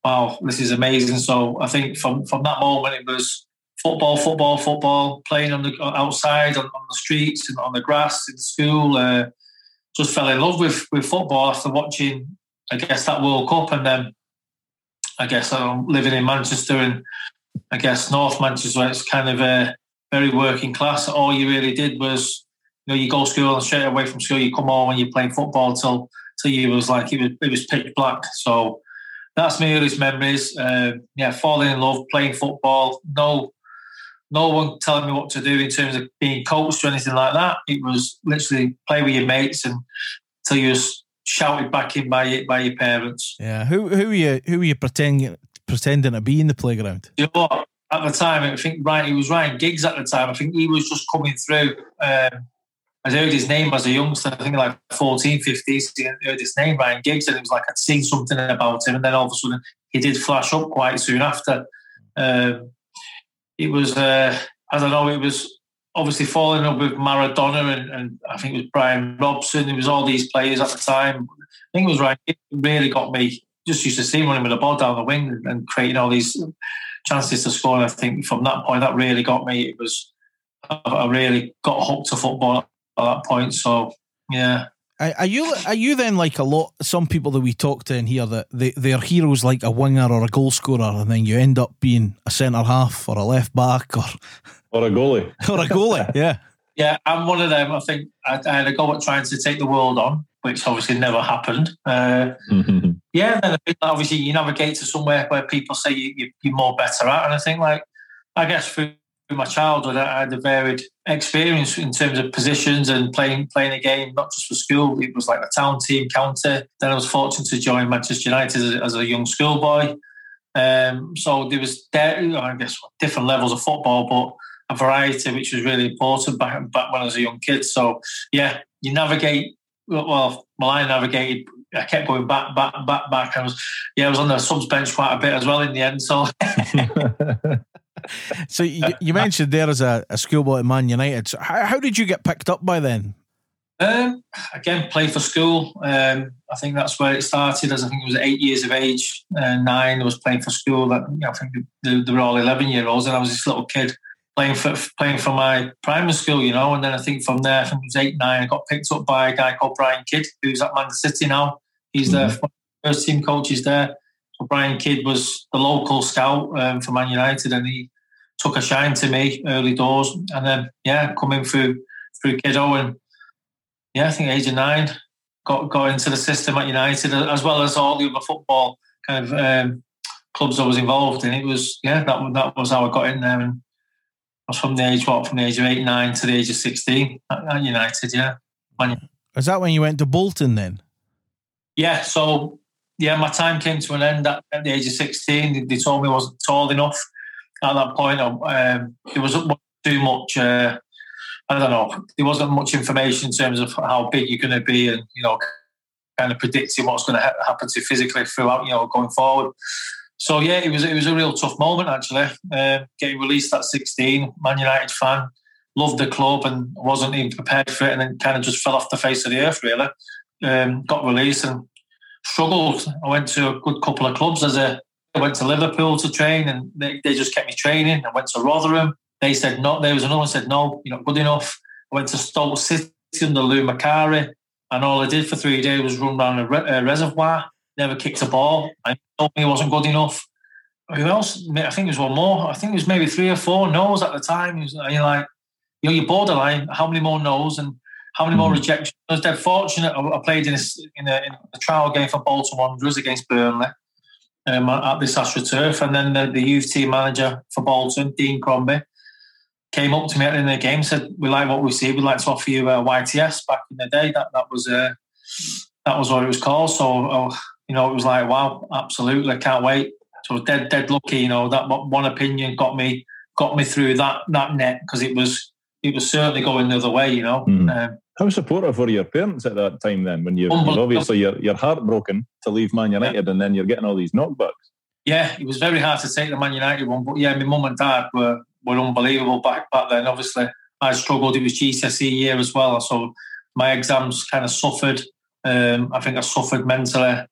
wow, this is amazing. So I think from from that moment, it was football, football, football, playing on the outside, on, on the streets, and on the grass in school. Uh, just fell in love with with football after watching, I guess, that World Cup, and then I guess I'm living in Manchester and I guess North Manchester, it's kind of a very working class. All you really did was, you know, you go to school and straight away from school, you come home and you're playing football till till you was like it was it was pitch black. So that's my earliest memories. Uh, yeah, falling in love, playing football. No, no one telling me what to do in terms of being coached or anything like that. It was literally play with your mates and till you was shouted back in by by your parents. Yeah, who who are you who are you pretending pretending to be in the playground? you know what? At the time, I think Ryan, he was Ryan Giggs at the time. I think he was just coming through. Um, I heard his name as a youngster, I think like 14, 15, so I heard his name, Ryan Giggs, and it was like I'd seen something about him. And then all of a sudden, he did flash up quite soon after. Um, it was, uh, I don't know, it was obviously falling up with Maradona and, and I think it was Brian Robson. It was all these players at the time. I think it was Giggs who really got me. Just used to see him running with the ball down the wing and creating all these chances to score. And I think from that point, that really got me. It was I really got hooked to football at that point. So yeah. Are you are you then like a lot some people that we talk to in here that they, their heroes like a winger or a goal scorer and then you end up being a centre half or a left back or or a goalie. or a goalie yeah. Yeah I'm one of them. I think I, I had a go at trying to take the world on which obviously never happened. Uh, yeah then obviously you navigate to somewhere where people say you, you, you're more better at and I think like I guess through my childhood, I had a varied experience in terms of positions and playing playing a game, not just for school. It was like a town team, county. Then I was fortunate to join Manchester United as a, as a young schoolboy. Um, so there was, I guess, different levels of football, but a variety which was really important back, back when I was a young kid. So yeah, you navigate. Well, well, I navigated. I kept going back, back, back, back. I was, yeah, I was on the subs bench quite a bit as well in the end. So. so you, you, mentioned there as a, a schoolboy at Man United. So how, how, did you get picked up by then? Um, again, play for school. Um, I think that's where it started. As I think it was eight years of age, uh, nine. I was playing for school. That you know, I think they, they, were all eleven year olds, and I was this little kid playing for playing for my primary school. You know, and then I think from there, I think it was eight, nine. I got picked up by a guy called Brian Kidd, who's at Man City now. He's mm-hmm. the first team coach. Is there. So Brian Kidd was the local scout um, for Man United, and he took a shine to me early doors, and then yeah, coming through through kiddo and yeah, I think age of nine got got into the system at United as well as all the other football kind of um, clubs I was involved in. It was yeah, that that was how I got in there, and I was from the age what from the age of eight nine to the age of sixteen at, at United. Yeah, is that when you went to Bolton then? Yeah, so yeah, my time came to an end at, at the age of sixteen. They told me I wasn't tall enough at that point. Um, there wasn't too much. Uh, I don't know. There wasn't much information in terms of how big you're going to be, and you know, kind of predicting what's going to ha- happen to you physically throughout, you know, going forward. So yeah, it was it was a real tough moment actually. Um, getting released at 16, Man United fan, loved the club and wasn't even prepared for it, and then kind of just fell off the face of the earth really. Um, got released and struggled. I went to a good couple of clubs as a I went to Liverpool to train and they, they just kept me training. I went to Rotherham. They said no. There was another one said no, you're not good enough. I went to Stoke City under Lou Macari, and all I did for three days was run down a, re- a reservoir. Never kicked a ball. I told me it wasn't good enough. Who else? I think it was one more. I think it was maybe three or four no's at the time. Was, you're like, you know, you're borderline. How many more no's and how many more mm-hmm. rejections? I was dead fortunate. I, played in a, in a, in a trial game for Bolton Wanderers against Burnley um, at this AstroTurf. And then the, the, youth team manager for Bolton, Dean Crombie, came up to me at the end of the game said, "We like what we see. We'd like to offer you a YTS." Back in the day, that that was uh, that was what it was called. So oh, you know, it was like, wow, absolutely, can't wait. So dead dead lucky. You know, that one opinion got me got me through that that net because it was it was certainly going the other way. You know. Mm. Um, how supportive were your parents at that time then? When you obviously you're, you're heartbroken to leave Man United, yeah. and then you're getting all these knockbacks. Yeah, it was very hard to take the Man United one, but yeah, my mum and dad were were unbelievable back back then. Obviously, I struggled. It was GCSE year as well, so my exams kind of suffered. Um, I think I suffered mentally.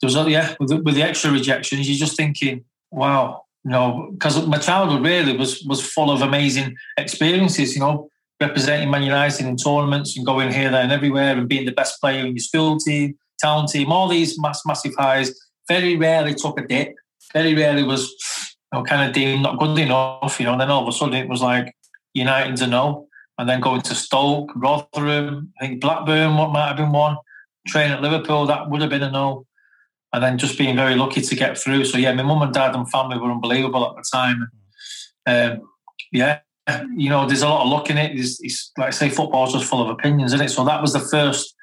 There was yeah, with the, with the extra rejections, you're just thinking, wow, you know, because my childhood really was was full of amazing experiences. You know, representing Man United in tournaments and going here, there, and everywhere, and being the best player in your school team, town team, all these mass, massive highs. Very rarely took a dip. Very rarely was you know, kind of deemed not good enough, you know. And then all of a sudden it was like United's a no, and then going to Stoke, Rotherham, I think Blackburn, what might have been one. Train at Liverpool, that would have been a no. And then just being very lucky to get through. So yeah, my mum and dad and family were unbelievable at the time. Um, yeah, you know, there's a lot of luck in it. It's, it's like I say, football's just full of opinions, isn't it? So that was the first,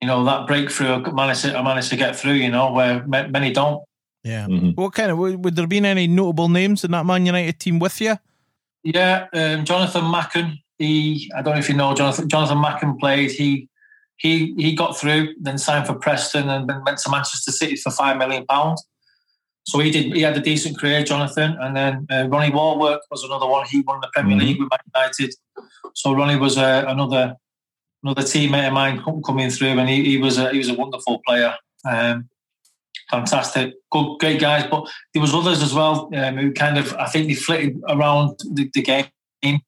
you know, that breakthrough I managed to, I managed to get through. You know, where many don't. Yeah. Mm-hmm. What kind of would, would there been any notable names in that Man United team with you? Yeah, um, Jonathan Macken. He, I don't know if you know Jonathan. Jonathan Macken played. He, he, he got through. Then signed for Preston and then went to Manchester City for five million pounds. So he did. He had a decent career, Jonathan, and then uh, Ronnie Wallwork was another one. He won the Premier mm-hmm. League with Man United. So Ronnie was uh, another another teammate of mine coming through, and he, he, was a he was a wonderful player. Um, fantastic, good, great guys. But there was others as well um, who kind of, I think they flitted around the, the game,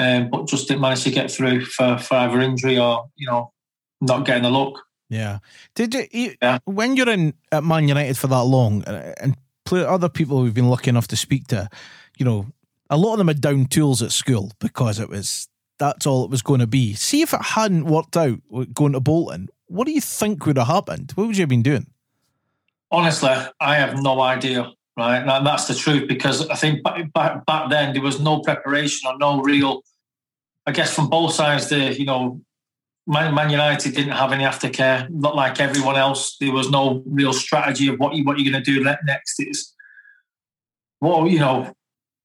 um, but just didn't manage to get through for, for either injury or you know not getting a look. Yeah. Did you, yeah. when you're in at Man United for that long, uh, and other people we've been lucky enough to speak to, you know, a lot of them had down tools at school because it was that's all it was going to be. See if it hadn't worked out going to Bolton, what do you think would have happened? What would you have been doing? Honestly, I have no idea. Right, and that's the truth because I think back, back, back then there was no preparation or no real. I guess from both sides, the you know, Man, United didn't have any aftercare, not like everyone else. There was no real strategy of what you what you're going to do next. It's well, you know,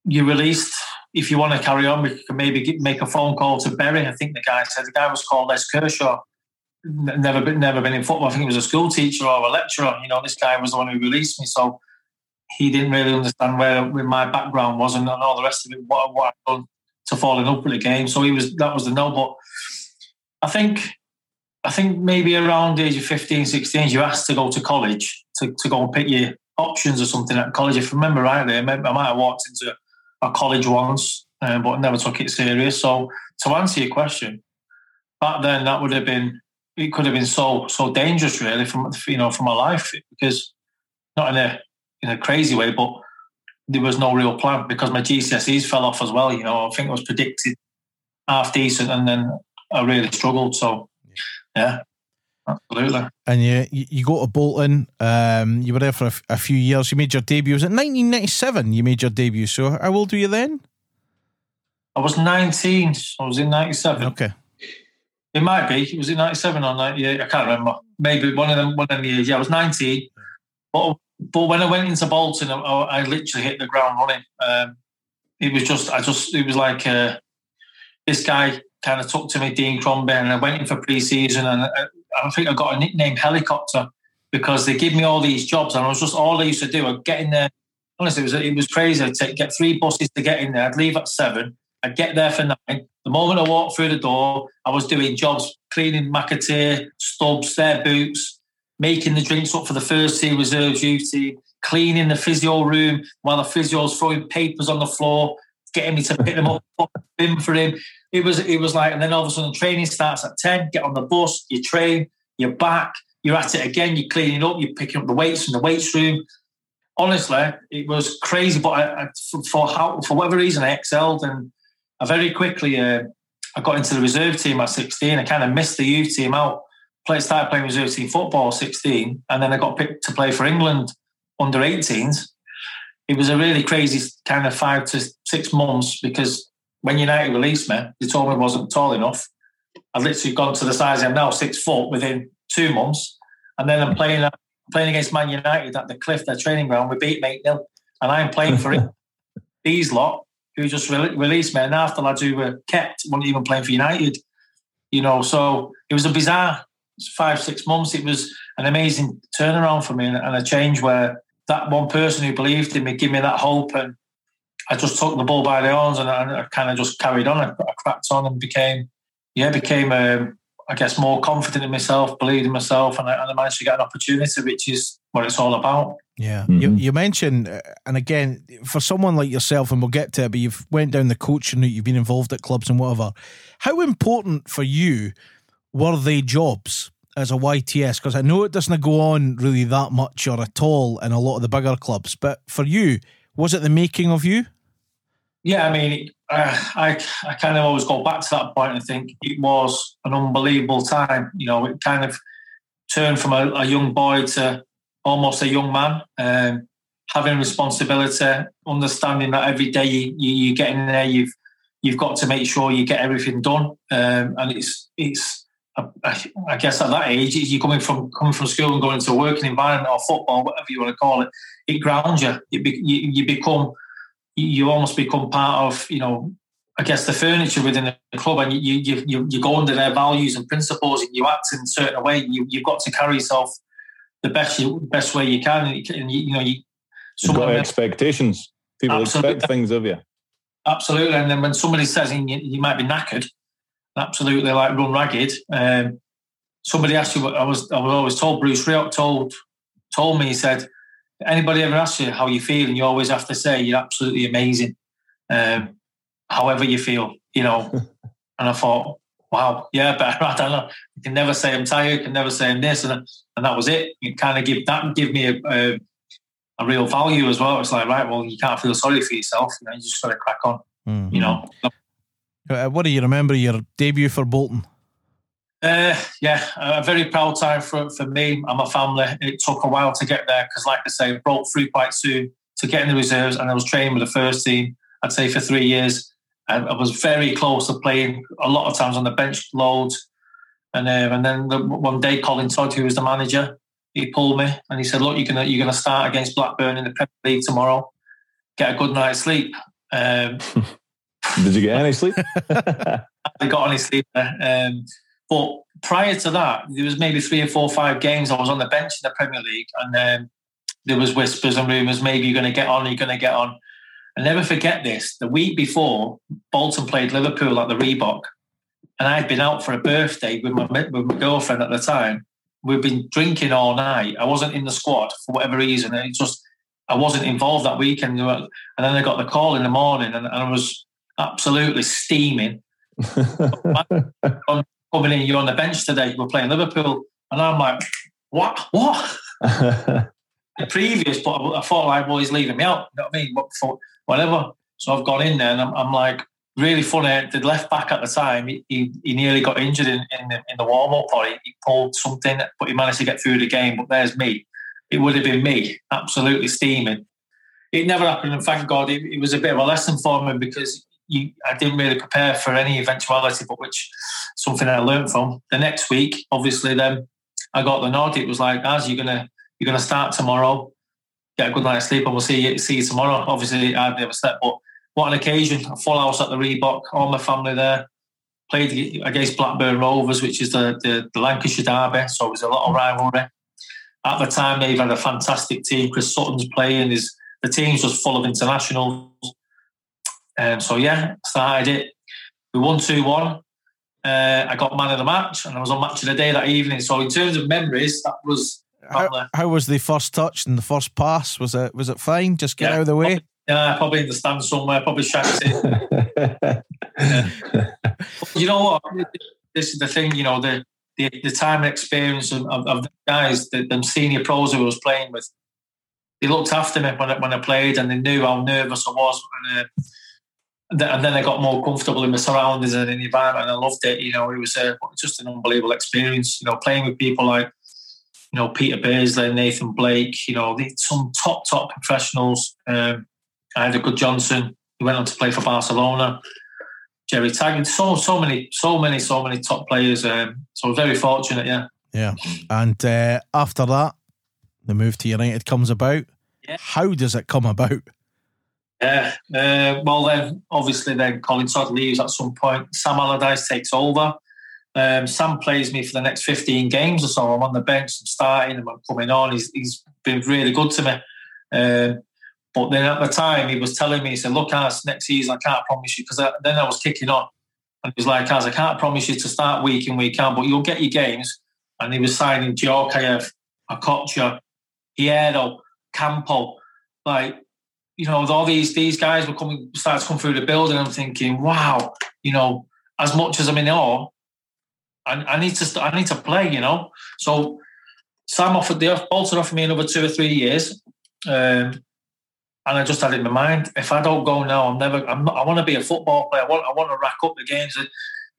you released. If you want to carry on, we can maybe get, make a phone call to Bury. I think the guy said the guy was called Les Kershaw never been never been in football. I think he was a school teacher or a lecturer. You know, this guy was the one who released me, so he didn't really understand where, where my background was and, all the rest of it. What, what I'd done to falling up with the game. So he was that was the no. But I think I think maybe around the age of 15, 16, you asked to go to college to, to go and pick your options or something at college. If I remember rightly, I might have walked into a college once, um, but never took it serious. So to answer your question, back then that would have been it could have been so so dangerous, really, from you know from my life because not in a in a crazy way, but there was no real plan because my GCSEs fell off as well. You know, I think it was predicted half decent, and then I really struggled. So, yeah, absolutely. And you you go to Bolton. Um, you were there for a, a few years. You made your debut. Was it 1997? You made your debut. So how old were you then? I was 19. I was in 97. Okay. It might be. It was it 97 or 98? I can't remember. Maybe one of them, one of the years. Yeah, I was 19. But, but when I went into Bolton, I, I literally hit the ground running. Um, it was just, I just, it was like uh, this guy kind of took to me, Dean Crombie, and I went in for pre season. And uh, I, I, think I got a nickname Helicopter because they give me all these jobs. And I was just, all I used to do, I'd get in there. Honestly, it was, it was crazy. I'd take, get three buses to get in there. I'd leave at seven. I'd get there for nine. The moment I walked through the door, I was doing jobs, cleaning McAteer, Stubbs, their boots, making the drinks up for the first team reserve duty, cleaning the physio room while the physio's throwing papers on the floor, getting me to pick them up, bin for him. It was it was like, and then all of a sudden training starts at 10, get on the bus, you train, you're back, you're at it again, you're cleaning up, you're picking up the weights from the weights room. Honestly, it was crazy, but I, I, for how for whatever reason I excelled and I very quickly uh, I got into the reserve team at 16. I kind of missed the youth team out. Played, started playing reserve team football at 16, and then I got picked to play for England under 18s. It was a really crazy kind of five to six months because when United released me, they told me I wasn't tall enough. I've literally gone to the size I'm now, six foot, within two months. And then I'm playing uh, playing against Man United at the Cliff, their training ground. We beat 8 0. And I'm playing for it. These lot who just re- released me, and half the lads who were kept weren't even playing for United. You know, so it was a bizarre five six months. It was an amazing turnaround for me and, a change where that one person who believed in me gave me that hope, and I just took the ball by the horns and I, I kind of just carried on. I, I, cracked on and became, yeah, became um, I guess more confident in myself, believed in myself, and I, and I managed to get an opportunity, which is what it's all about. Yeah, mm-hmm. you, you mentioned, uh, and again, for someone like yourself, and we'll get to it, but you've went down the coaching route, you've been involved at clubs and whatever. How important for you were they jobs as a YTS? Because I know it doesn't go on really that much or at all in a lot of the bigger clubs, but for you, was it the making of you? Yeah, I mean, uh, I I kind of always go back to that point and think it was an unbelievable time. You know, it kind of turned from a, a young boy to almost a young man, um, having responsibility, understanding that every day you, you, you get in there, you've you've got to make sure you get everything done, um, and it's it's. I, guess at that age, you're coming from coming from school and going into a working environment or football, whatever you want to call it. It grounds you. It be, you, you become you almost become part of, you know, I guess the furniture within the club, and you you you, you go under their values and principles, and you act in a certain way. You you've got to carry yourself the best best way you can, and you, you know you. You've got expectations. People absolutely. expect things of you. Absolutely, and then when somebody says you, you might be knackered, absolutely like run ragged. Um, somebody asked you what I was. I was always told. Bruce Rioch told told me, he said, anybody ever asks you how you feel, and you always have to say you're absolutely amazing, um, however you feel, you know. and I thought, wow, yeah, but I don't know. You can never say I'm tired. You can never say I'm this, and and that was it. It kind of give that give me a, a, a real value as well. It's like right, well, you can't feel sorry for yourself. You know, you just got to crack on. Mm-hmm. You know. Uh, what do you remember your debut for Bolton? Uh, yeah, a very proud time for, for me and my family. It took a while to get there because, like I say, I broke through quite soon to get in the reserves, and I was training with the first team. I'd say for three years, and I was very close to playing a lot of times on the bench, loads. And uh, and then the, one day, Colin Todd, who was the manager, he pulled me and he said, "Look, you're gonna you're gonna start against Blackburn in the Premier League tomorrow. Get a good night's sleep." Um, Did you get any sleep? I got any sleep. Um, but prior to that, there was maybe three or four, five games I was on the bench in the Premier League, and um, there was whispers and rumours. Maybe you're going to get on. You're going to get on. I never forget this. The week before, Bolton played Liverpool at the Reebok, and I'd been out for a birthday with my with my girlfriend at the time. We've been drinking all night. I wasn't in the squad for whatever reason. It just I wasn't involved that weekend. And then I got the call in the morning, and, and I was absolutely steaming. coming in, you're on the bench today. We're playing Liverpool, and I'm like, what? What? the previous, but I thought like, well, he's leaving me out. You know what I mean? For whatever. So I've gone in there, and I'm, I'm like, really funny. The left back at the time, he, he, he nearly got injured in, in the, in the warm up, or he, he, pulled something, but he managed to get through the game. But there's me. It would have been me, absolutely steaming. It never happened, and thank God, it, it was a bit of a lesson for me because you, I didn't really prepare for any eventuality, but which something I learned from. The next week, obviously, then I got the nod. It was like, as you're gonna you're gonna start tomorrow, get a good night's sleep, and we'll see you see you tomorrow. Obviously, I've never slept, but what an occasion! A full house at the Reebok, all my family there. Played against Blackburn Rovers, which is the, the, the Lancashire derby, so it was a lot of rivalry. At the time, they've had a fantastic team. Chris Sutton's playing. Is the team's just full of internationals. Um, so yeah, started it. We won two one. Uh, I got man of the match, and I was on match of the day that evening. So in terms of memories, that was. How, how was the first touch and the first pass? Was it was it fine? Just get yeah, out of the way. Probably, yeah, probably in the stand somewhere. Probably shanked it. you know what? This is the thing. You know the the, the time and experience of, of, of the guys, the, the senior pros who I was playing with. They looked after me when I, when I played, and they knew how nervous I was. And, uh, and then I got more comfortable in my surroundings and in the environment, and I loved it. You know, it was uh, just an unbelievable experience. You know, playing with people like you know Peter Beardsley, Nathan Blake. You know, some top top professionals. Um, Eidur Gudjohnsen. He went on to play for Barcelona. Gerry Taggart. So so many, so many, so many top players. Um, so very fortunate. Yeah. Yeah, and uh, after that, the move to United comes about. Yeah. How does it come about? Yeah. Uh, well, then obviously, then Colin Todd leaves at some point. Sam Allardyce takes over. Um, Sam plays me for the next 15 games or so. I'm on the bench, I'm starting, and I'm coming on. He's, he's been really good to me. Um, but then at the time, he was telling me, he said, Look, as next season, I can't promise you, because then I was kicking on. And he was like, as I can't promise you to start week in, week out, but you'll get your games. And he was signing Djorkaeff, Okocha, Hierro, Campo. Like, you know, all these these guys were coming, started to come through the building. I'm thinking, wow, you know, as much as I'm in awe, I, I need to I need to play. You know, so Sam offered the Bolton offered me another two or three years, um, and I just had it in my mind: if I don't go now, I'm never. I'm not, I want to be a football player. I want I want to rack up the games. And,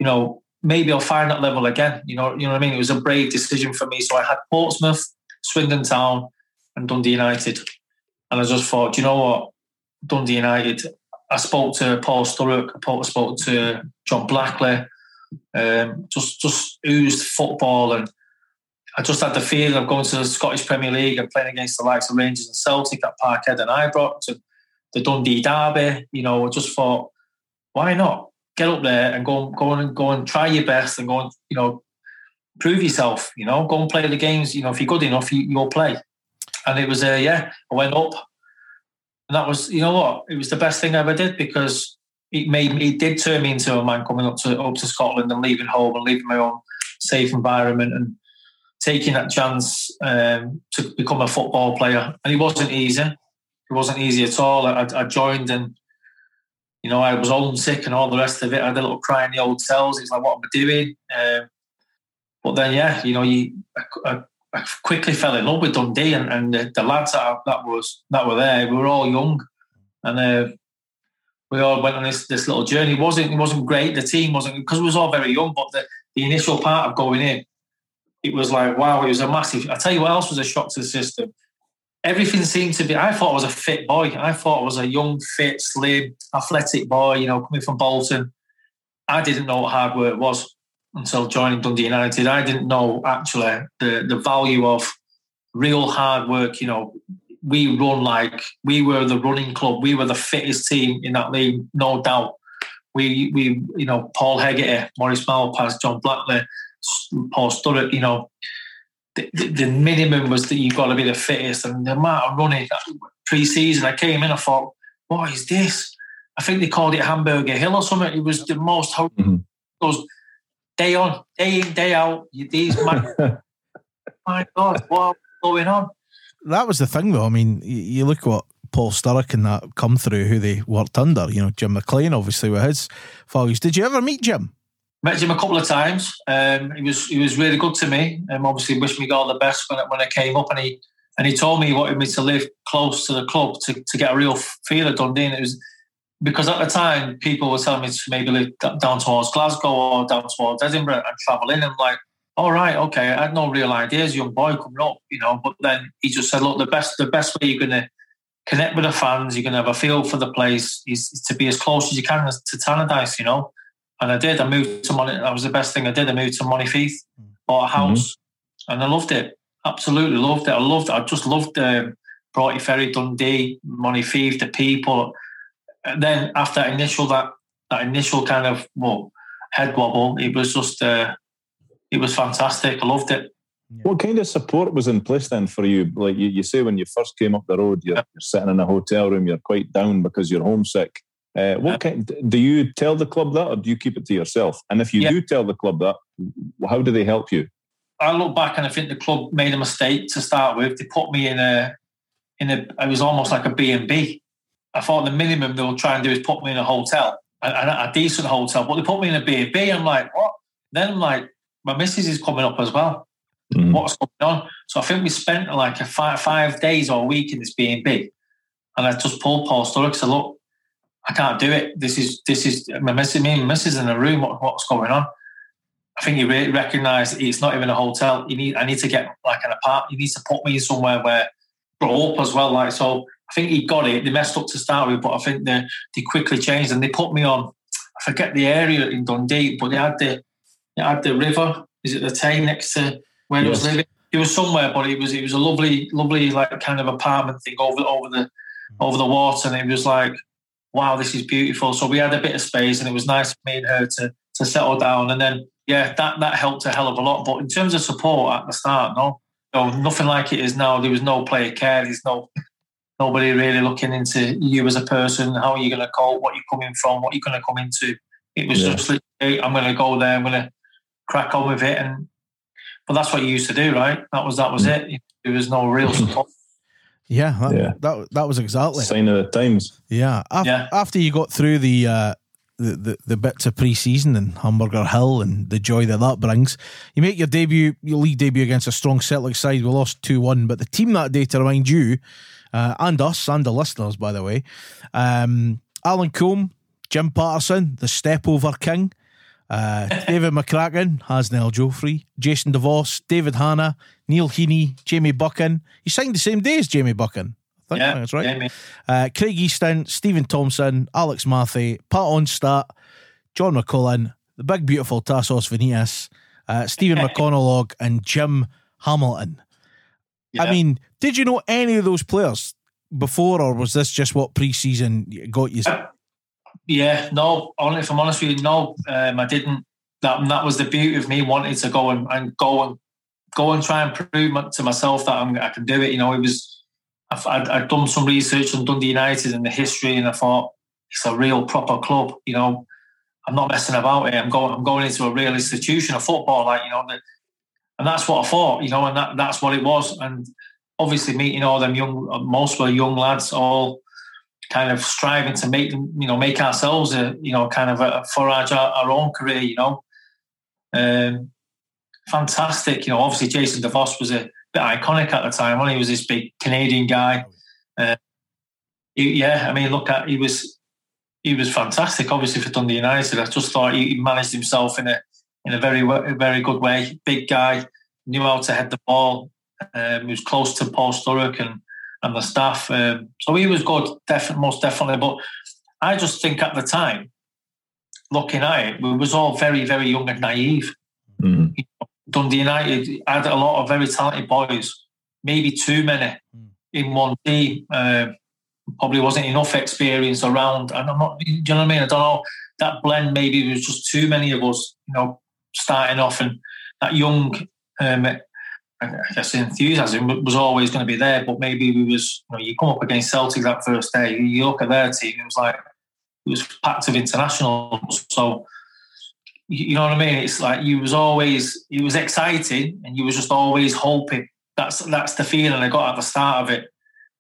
you know, maybe I'll find that level again. You know, you know what I mean. It was a brave decision for me. So I had Portsmouth, Swindon Town, and Dundee United. And I just thought, you know what, Dundee United. I spoke to Paul Sturrock. I spoke to John Blackley. Um, just just oozed football, and I just had the feeling of going to the Scottish Premier League and playing against the likes of Rangers and Celtic at Parkhead and Ibrox to the Dundee Derby. You know, I just thought, why not get up there and go go and go and try your best and go and you know prove yourself. You know, go and play the games. You know, if you're good enough, you, you'll play and it was uh, yeah, I went up, and that was you know what, it was the best thing I ever did because it made me, it did turn me into a man coming up to up to Scotland and leaving home and leaving my own safe environment and taking that chance um, to become a football player, and it wasn't easy. It wasn't easy at all. I, I joined and you know I was homesick and sick and all the rest of it. I had a little cry in the old cells. It's like, what am I doing? Um, but then, yeah, you know, you I, I quickly fell in love with Dundee and, and the, the, lads that, that was that were there. We were all young, and uh, we all went on this this little journey. It wasn't it wasn't great. The team wasn't because we was all very young. But the, the initial part of going in, it was like wow, it was a massive. I tell you what else was a shock to the system. Everything seemed to be. I thought I was a fit boy. I thought I was a young, fit, slim, athletic boy. You know, coming from Bolton. I didn't know what hard work was until joining Dundee United. I didn't know actually the, the value of real hard work. You know, we run like we were the running club. We were the fittest team in that league, no doubt. We, we you know, Paul Hegarty, Maurice Malpas, John Blackley, Paul Sturrock, you know, the, the, minimum was that you've got to be the fittest. And the amount of running pre-season, I came in, I thought, what is this? I think they called it Hamburger Hill or something. It was the most mm-hmm. those day on, day in, day out. These my, my God, what's going on? That was the thing, though. I mean, you look what Paul Sturrock and that come through, who they worked under. You know, Jim McLean, obviously, with his values. Did you ever meet Jim? Met Jim a couple of times. Um, he was he was really good to me. Um, obviously, wished me all the best when when I came up, and he and he told me he wanted me to live close to the club to, to get a real feel of Dundee. And it was because at the time people were telling me to maybe live down towards Glasgow or down towards Edinburgh and travel in. I'm like, all right, okay. I had no real ideas, young boy coming up, you know. But then he just said, look, the best the best way you're gonna connect with the fans, you're gonna have a feel for the place, is, is to be as close as you can to Tannadice, you know. And I did. I moved to Money. That was the best thing I did. I moved to Monifieth, bought a mm-hmm. house, mm-hmm. and I loved it. Absolutely loved it. I loved it. I just loved um, Broughty Ferry, Dundee, Monifieth, the people and then after that initial that that initial kind of well head wobble, it was just uh, it was fantastic. I loved it. What kind of support was in place then for you? Like you, you say, when you first came up the road, you're, you're sitting in a hotel room, you're quite down because you're homesick. Uh, what kind, do you tell the club that, or do you keep it to yourself? And if you yeah. do tell the club that, how do they help you? I look back and I think the club made a mistake to start with. They put me in a in a. It was almost like a B and B. I thought the minimum they'll try and do is put me in a hotel, a, a, a decent hotel. But they put me in a B&B. I'm like, what? Then I'm like, my missus is coming up as well. Mm. What's going on? So I think we spent like a five, five days or a week in this B&B. And I just pulled Paul Sturrock said, look, I can't do it. This is, this is, my missus, me and my missus in a room. What, what's going on? I think he really recognised it's not even a hotel. You need, I need to get like an apartment. He needs to put me somewhere where grow up as well. Like, so I think he got it. They messed up to start with, but I think they they quickly changed and they put me on. I forget the area in Dundee, but they had the they had the river. Is it the Tay next to where yes. was living? It was somewhere, but it was it was a lovely, lovely like kind of apartment thing over over the over the water, and it was like, wow, this is beautiful. So we had a bit of space, and it was nice for me and her to to settle down. And then yeah, that that helped a hell of a lot. But in terms of support at the start, no, no, nothing like it is now. There was no player care. There's no nobody really looking into you as a person, how are you going to cope, what you're coming from, what you're going to come into. It was yeah. just like, hey, I'm going to go there, I'm going to crack on with it, and but that's what you used to do, right? That was that was mm. it. There was no real support. Yeah, that, yeah. that that was exactly sign of the times. Yeah. Af- yeah. After you got through the uh, the, the, the bits of pre-season and Hamburger Hill and the joy that that brings. You make your debut, your league debut against a strong Celtic side. We lost 2-1, but the team that day, to remind you, uh, and us and the listeners, by the way. Um, Alan Combe, Jim Paterson, the Step Over King, uh, David McCracken, Hasney Aljofree, Jason DeVos, David Hanna, Neil Heaney, Jamie Buchan. You signed the same day as Jamie Buchan. I think yeah, that's right. Uh, Craig Easton, Stephen Thompson, Alex Mathie, Pat Onstad, John McCullen, the big beautiful Tassos Venetis, uh, Stephen McConnell and Jim Hamilton. Yeah. I mean, did you know any of those players before, or was this just what pre-season got you? Yeah, no. Only if I'm honest with you, no. Um, I didn't. That that was the beauty of me wanting to go and, and go and go and try and prove to myself that I'm, i can do it. You know, it was. I've, I'd, I'd done some research on Dundee United and the history, and I thought it's a real proper club. You know, I'm not messing about it. I'm going. I'm going into a real institution of football. Like you know, the and that's what I thought, you know, and that that's what it was. And obviously meeting all them young, most were young lads, all kind of striving to make them, you know, make ourselves a, you know, kind of a, forage our, our own career, you know. Um, fantastic, you know. Obviously, Jason DeVos was a bit iconic at the time when he was this big Canadian guy. Uh, he, yeah, I mean, look at he was he was fantastic. Obviously for Dundee United, I just thought he managed himself in a in a very very good way. Big guy, knew how to head the ball. Um, he was close to Paul Sturrock and and the staff. Um, so he was good, definitely, most definitely. But I just think at the time, looking at it, we was all very very young and naive. Mm-hmm. You know, Dundee United had a lot of very talented boys, maybe too many mm. in one team. Uh, probably wasn't enough experience around. And I'm not, do you know what I mean? I don't know. That blend maybe was just too many of us, you know, starting off and that young, um, I guess enthusiasm was always going to be there. But maybe we was, you know, you come up against Celtic that first day, you look at their team, it was like, it was packed of internationals. So, you know what I mean? It's like you was always, it was exciting and you was just always hoping. That's that's the feeling I got at the start of it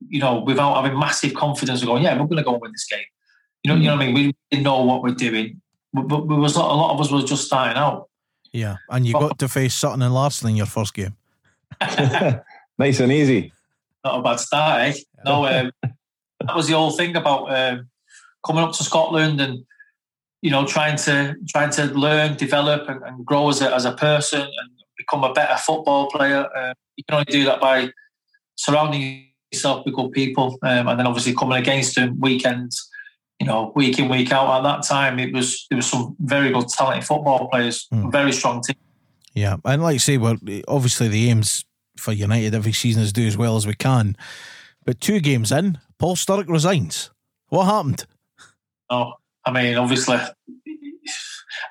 you know, without having massive confidence of going, yeah, we're going to go and win this game. You know, you know what I mean? We didn't know what we're doing, but, we was a lot of us were just starting out. Yeah, and you but, got to face Sutton and Larsson in your first game. nice and easy. Not a bad start, eh? No, um, that was the whole thing about um, coming up to Scotland and you know trying to trying to learn, develop, and, and grow as a as a person and become a better football player. Uh, you can only do that by surrounding yourself with good people, um, and then obviously coming against them weekends, you know, week in week out. At that time, it was there was some very good talented football players, mm. very strong team. Yeah, and like I say, well, obviously the aims for United every season is do as well as we can. But two games in, Paul Sturrock resigns. What happened? Oh, I mean, obviously,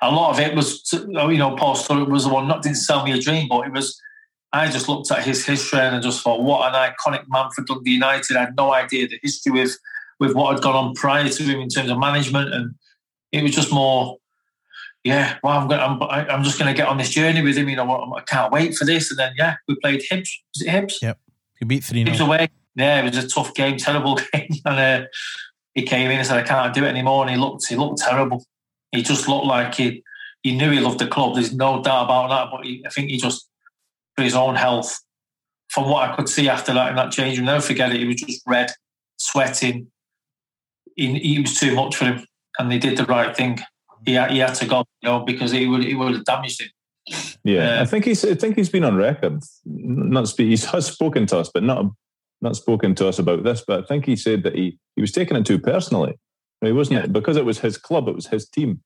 a lot of it was, you know, Paul Sturrock was the one not didn't sell me a dream, but it was I just looked at his history and I just thought, what an iconic man for Dundee United. I had no idea the history with with what had gone on prior to him in terms of management, and it was just more, yeah. Well, I'm going, I'm, I'm just going to get on this journey with him. You know, I can't wait for this. And then, yeah, we played Hibs. Was it Hibs? Yep, he beat three. Hibs away. Yeah, it was a tough game, terrible game, and uh, he came in and said, "I can't do it anymore." And he looked, he looked terrible. He just looked like he, he knew he loved the club. There's no doubt about that. But he, I think he just for his own health. From what I could see after that in that change room, never forget it. He was just red, sweating. He, he was too much for him, and they did the right thing. He had, he had to go, you know, because he would he would have damaged him. Yeah, uh, I think he's I think he's been on record. Not speak, he has spoken to us, but not not spoken to us about this. But I think he said that he he was taking it too personally. He wasn't yeah. because it was his club, it was his team.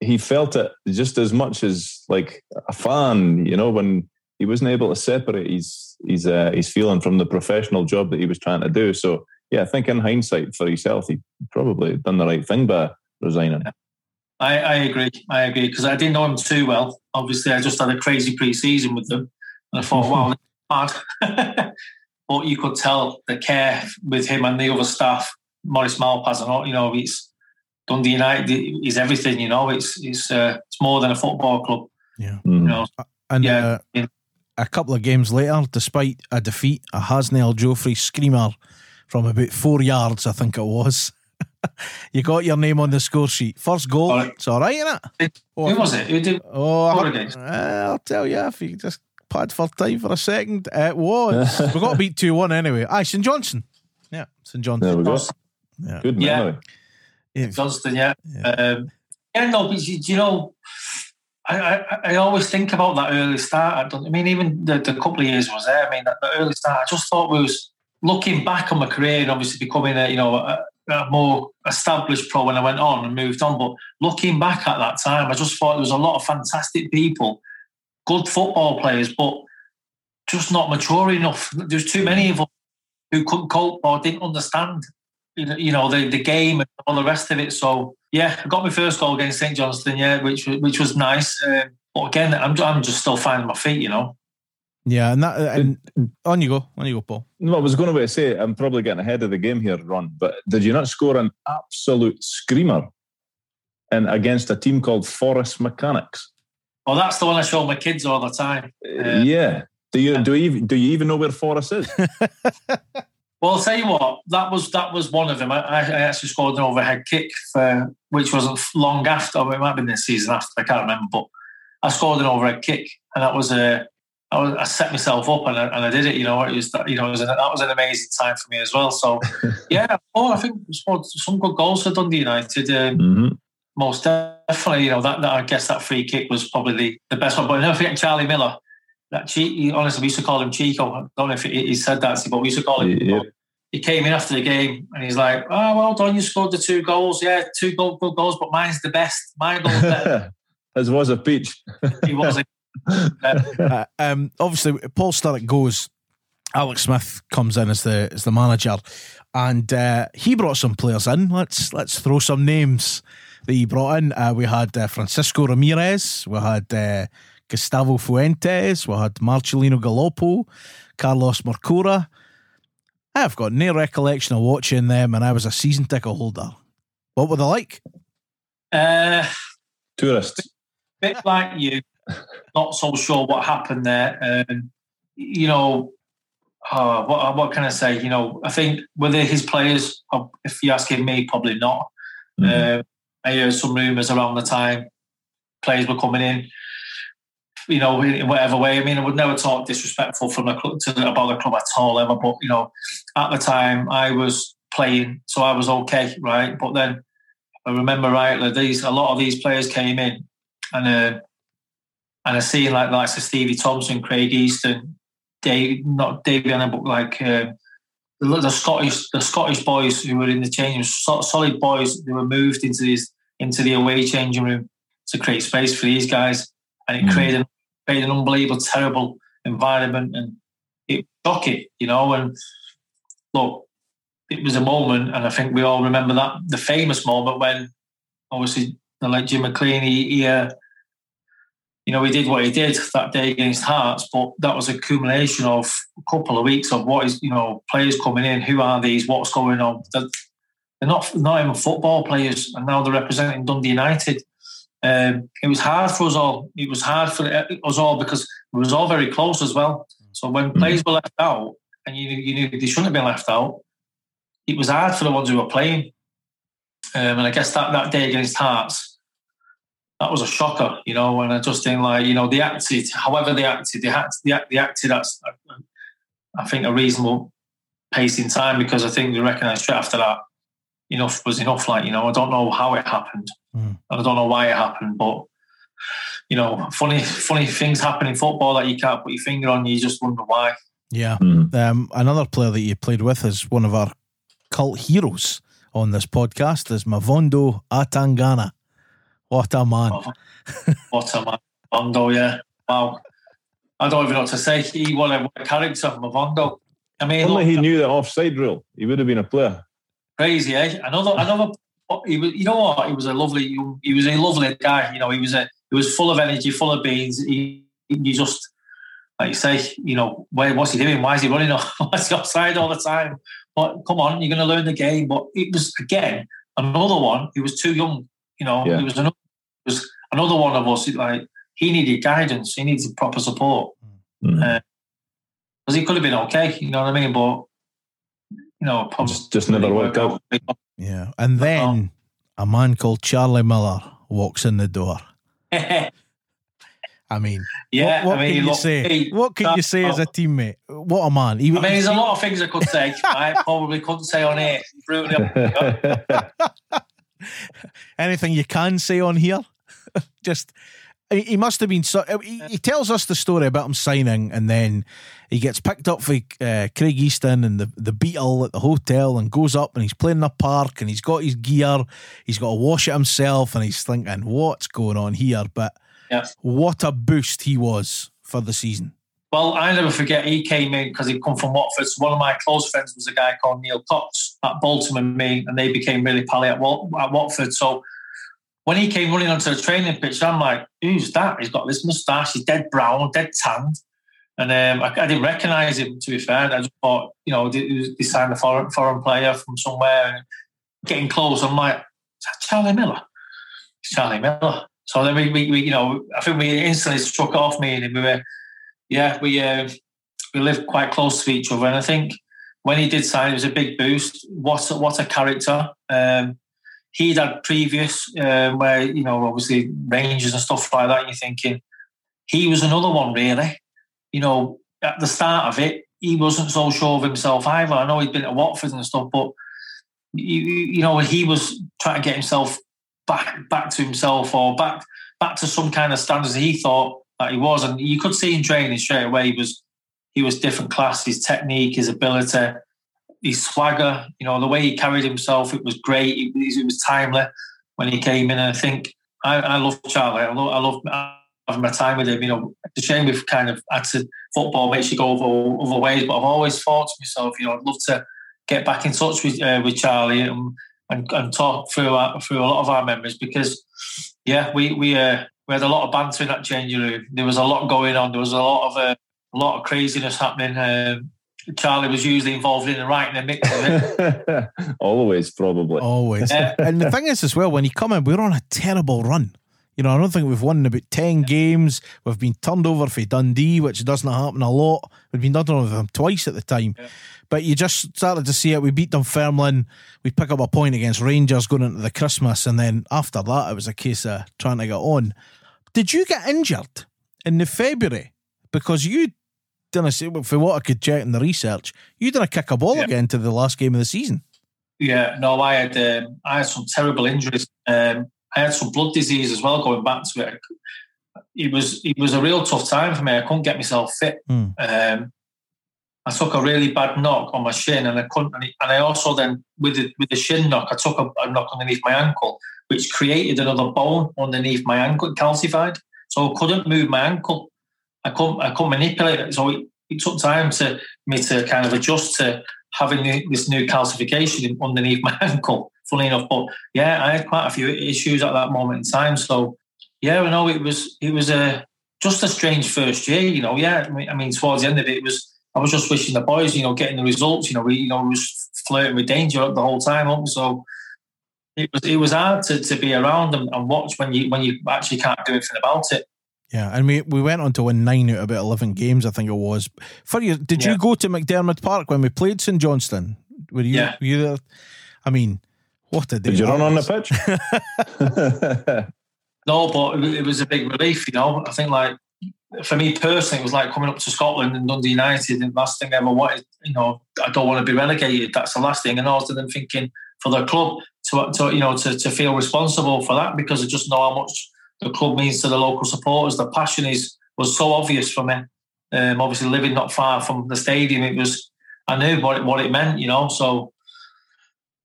He felt it just as much as like a fan, you know, when he wasn't able to separate his his uh, his feeling from the professional job that he was trying to do. So yeah, I think in hindsight for himself, he probably done the right thing by resigning. I, I agree. I agree because I didn't know him too well. Obviously, I just had a crazy pre-season with them, and I thought, wow, mad. but you could tell the care with him and the other staff, Maurice Malpas, and all. You know, it's Dundee United is everything. You know, it's it's uh, it's more than a football club. Yeah. Mm. You know, and yeah. Uh, a couple of games later, despite a defeat, a Hasney Aljofree screamer from about four yards, I think it was. you got your name on the score sheet. First goal, right. it's all right, isn't it? Who was it? Who did? Oh, uh, I'll tell you if you just pad for time for a second. It was. we got beat 2 1 anyway. Aye, St Johnstone. Yeah, St Johnstone. There we go. Yeah. Good memory. Yeah. Johnston, yeah. Yeah, um, yeah no, but you know, I, I, I, always think about that early start. I, I mean, even the, the, couple of years I was there. I mean, that, the early start. I just thought we was looking back on my career and obviously becoming a you know a, a, more established pro when I went on and moved on. But looking back at that time, I just thought there was a lot of fantastic people, good football players, but just not mature enough. There's too many of them who couldn't cope or didn't understand, you know, the, the game and all the rest of it. So yeah, I got my first goal against St Johnstone, yeah, which which was nice. Um, but again, I'm I'm just still finding my feet, you know. Yeah, and that and on you go, on you go, Paul. No, I was going to say I'm probably getting ahead of the game here, Ron. But did you not score an absolute screamer and against a team called Forres Mechanics? Well, that's the one I show my kids all the time. Uh, yeah. Do you do you even, do you even know where Forres is? well, I'll tell you what. That was that was one of them. I, I actually scored an overhead kick for which wasn't long after. It might have been this season after. I can't remember, but I scored an overhead kick, and that was a. I, was, I set myself up and I, and I did it. You know, it was you know it was an, that was an amazing time for me as well. So yeah, oh, I think some good goals for Dundee United. Um, mm-hmm most definitely, you know, that, that I guess that free kick was probably the, the best one. But I never forget Charlie Miller. That cheek, honestly, we used to call him Chico. I don't know if he, he said that, but we used to call him. Yeah. He came in after the game and he's like, "Oh, well done, you scored the two goals. Yeah, two good, good goals, but mine's the best. Mine better." As was a peach. he was. A, uh, um, obviously, Paul Sturrock goes. Alex Smith comes in as the as the manager, and uh, he brought some players in. Let's let's throw some names that he brought in. Uh, we had uh, Francisco Ramirez, we had uh, Gustavo Fuentes, we had Marcelino Galoppo, Carlos Marcura. I've got no recollection of watching them, and I was a season ticket holder. What were they like? Uh, Tourists. Bit like you, not so sure what happened there. Um, you know, uh, what, what can I say? You know, I think whether his players, if you're asking me, probably not. Mm-hmm. Uh, I heard some rumours around the time players were coming in, you know, in whatever way. I mean, I would never talk disrespectful from the club to about the club at all ever. But you know, at the time I was playing, so I was okay, right? But then I remember rightly, these a lot of these players came in, and uh, and I seen like like Stevie Thompson, Craig Easton, Dave, not David Anna, but like. Uh, the Scottish the Scottish boys who were in the changing room, solid boys, they were moved into these into the away changing room to create space for these guys, and it mm. created created an unbelievable, terrible environment, and it shocking, you know. And look, it was a moment, and I think we all remember that the famous moment when obviously like Jim McLean, he, he uh, you know, he did what he did that day against Hearts, but that was accumulation of a couple of weeks of what is, you know, players coming in. Who are these? What's going on? They're, not not even football players, and now they're representing Dundee United. Um, it was hard for us all. It was hard for us all because it was all very close as well. So when mm-hmm. players were left out, and you, you knew they shouldn't have been left out, it was hard for the ones who were playing. Um, and I guess that, that day against Hearts, that was a shocker, you know. And I just think like, you know, they acted, however they acted, they had they, they acted at, I think, a reasonable pace in time because I think they recognised straight after that enough was enough. Like, you know, I don't know how it happened, mm. and I don't know why it happened, but you know, funny funny things happen in football that you can't put your finger on. You just wonder why. Yeah. Mm. Um, another player that you played with is one of our cult heroes on this podcast is Mavondo Atangana. What a man. what a man. Mavondo, yeah. Wow. I don't even know what to say. He won a, a character, Mavondo. I mean, only he knew the offside rule. He would have been a player. Crazy, eh? Another, another. He was, you know what? He was a lovely. He was a lovely guy. You know, he was a. He was full of energy, full of beans. He, he just, like you say, you know, where, what's he doing? Why is he running? Off? What's he offside all the time? But come on, you're going to learn the game. But it was again another one. He was too young. You know, yeah. he was another was another one of us. Like he needed guidance. He needed proper support. Mm. Uh, because he could have been okay, you know what I mean? But you know, just, just never worked out. Yeah, and then a man called Charlie Miller walks in the door. I mean, yeah. What, what I mean, can you say? what can you say as a teammate? What a man! He, I mean, there's a lot of things I could say. I probably couldn't say on air. Anything you can say on here? Just he must have been so. He, he, tells us the story about him signing, and then he gets picked up for uh, Craig Easton and the the Beetle at the hotel, and goes up and he's playing in the park, and he's got his gear. He's got to wash it himself, and he's thinking, "What's going on here?" But what a boost he was for the season. Well, I never forget he came in because he'd come from Watford. So one of my close friends was a guy called Neil Cox at Bolton and me, and they became really pally at, at Watford. So when he came running onto the training pitch, I'm like, who's that? He's got this moustache, he's dead brown, dead tanned. And um, I, I, didn't recognise him, to be fair. I just thought, you know, he, he signed a foreign, foreign player from somewhere and getting close. I'm like, Charlie Miller? Charlie Miller. So then we, we, we, you know, I think we instantly struck off me and we were, yeah, we uh, we lived quite close to each other. And I think when he did sign, it was a big boost. What a, what a character! Um, he'd had previous um, where you know obviously Rangers and stuff like that. You're thinking he was another one, really. You know, at the start of it, he wasn't so sure of himself either. I know he'd been at Watford and stuff, but you, you know he was trying to get himself back back to himself or back back to some kind of standards he thought that he was, and you could see in training straight away he was he was different class. His technique, his ability, his swagger, you know, the way he carried himself, it was great. It, it was timely when he came in. And I think I, I love Charlie. I love, I love having my time with him. You know, it's a shame we've kind of had to football makes you go over other ways, but I've always thought to myself, you know, I'd love to get back in touch with uh, with Charlie and, and, and talk through our, through a lot of our memories because, yeah, we we uh, we had a lot of banter in that changing room. There was a lot going on. There was a lot of uh, a lot of craziness happening. Um, Charlie was usually involved in the right and the mix of it. Always, probably. Always. Yeah. And the thing is, as well, when he come in, we're on a terrible run. You know, I don't think we've won about 10 games. We've been turned over for Dundee, which doesn't happen a lot. We've been done over them twice at the time. Yeah. But you just started to see it. We beat Dunfermline. We pick up a point against Rangers going into the Christmas. And then after that, it was a case of trying to get on. Did you get injured in the February? Because you didn't say, for what I could check in the research, you didn't kick a ball yeah. again to the last game of the season. Yeah, no, I had um, I had some terrible injuries. Um, I had some blood disease as well. Going back to it, it was it was a real tough time for me. I couldn't get myself fit. Mm. Um, I took a really bad knock on my shin, and I couldn't. And I also then with the with the shin knock, I took a, a knock underneath my ankle, which created another bone underneath my ankle, calcified. So I couldn't move my ankle. I couldn't I couldn't manipulate it. So it, it took time to me to kind of adjust to having this new calcification underneath my ankle. Funny enough, but yeah, I had quite a few issues at that moment in time. So yeah, I know it was it was a just a strange first year. You know, yeah. I mean, towards the end of it, it was I was just wishing the boys, you know, getting the results. You know, we you know was flirting with danger the whole time. So it was it was hard to, to be around and, and watch when you when you actually can't do anything about it. Yeah, and we, we went on to win nine out of about eleven games, I think it was. For you, did yeah. you go to McDiarmid Park when we played St Johnstone? Were you? Yeah. Were you there? I mean, what a day! Did you run on the pitch? no, but it was a big relief. You know, I think like for me personally, it was like coming up to Scotland and Dundee United. And last thing I ever wanted, you know, I don't want to be relegated. That's the last thing. And also then thinking for the club to, to you know to, to feel responsible for that because I just know how much the club means to the local supporters. The passion is was so obvious for me. Um, obviously, living not far from the stadium, it was I knew what it, what it meant, you know. So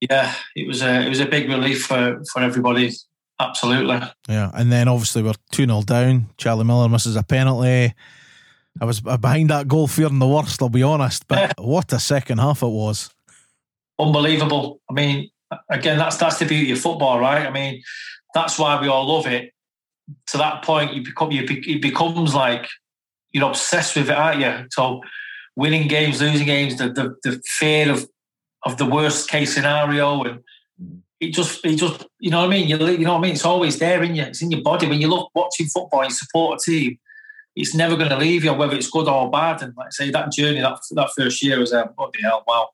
yeah, it was a it was a big relief for for everybody. Absolutely. Yeah, and then obviously we're two 0 down. Charlie Miller misses a penalty. I was behind that goal fearing the worst. I'll be honest, but what a second half it was. Unbelievable. I mean, again, that's that's the beauty of football, right? I mean, that's why we all love it to that point, you become you it becomes like you're obsessed with it, aren't you? So winning games, losing games, the the, the fear of of the worst case scenario, and it just it just you know what I mean. You you know what I mean. It's always there in you. It's in your body when you look watching football. You support a team. It's never going to leave you, whether it's good or bad. And like I say, that journey, that that first year was a bloody hell, wow.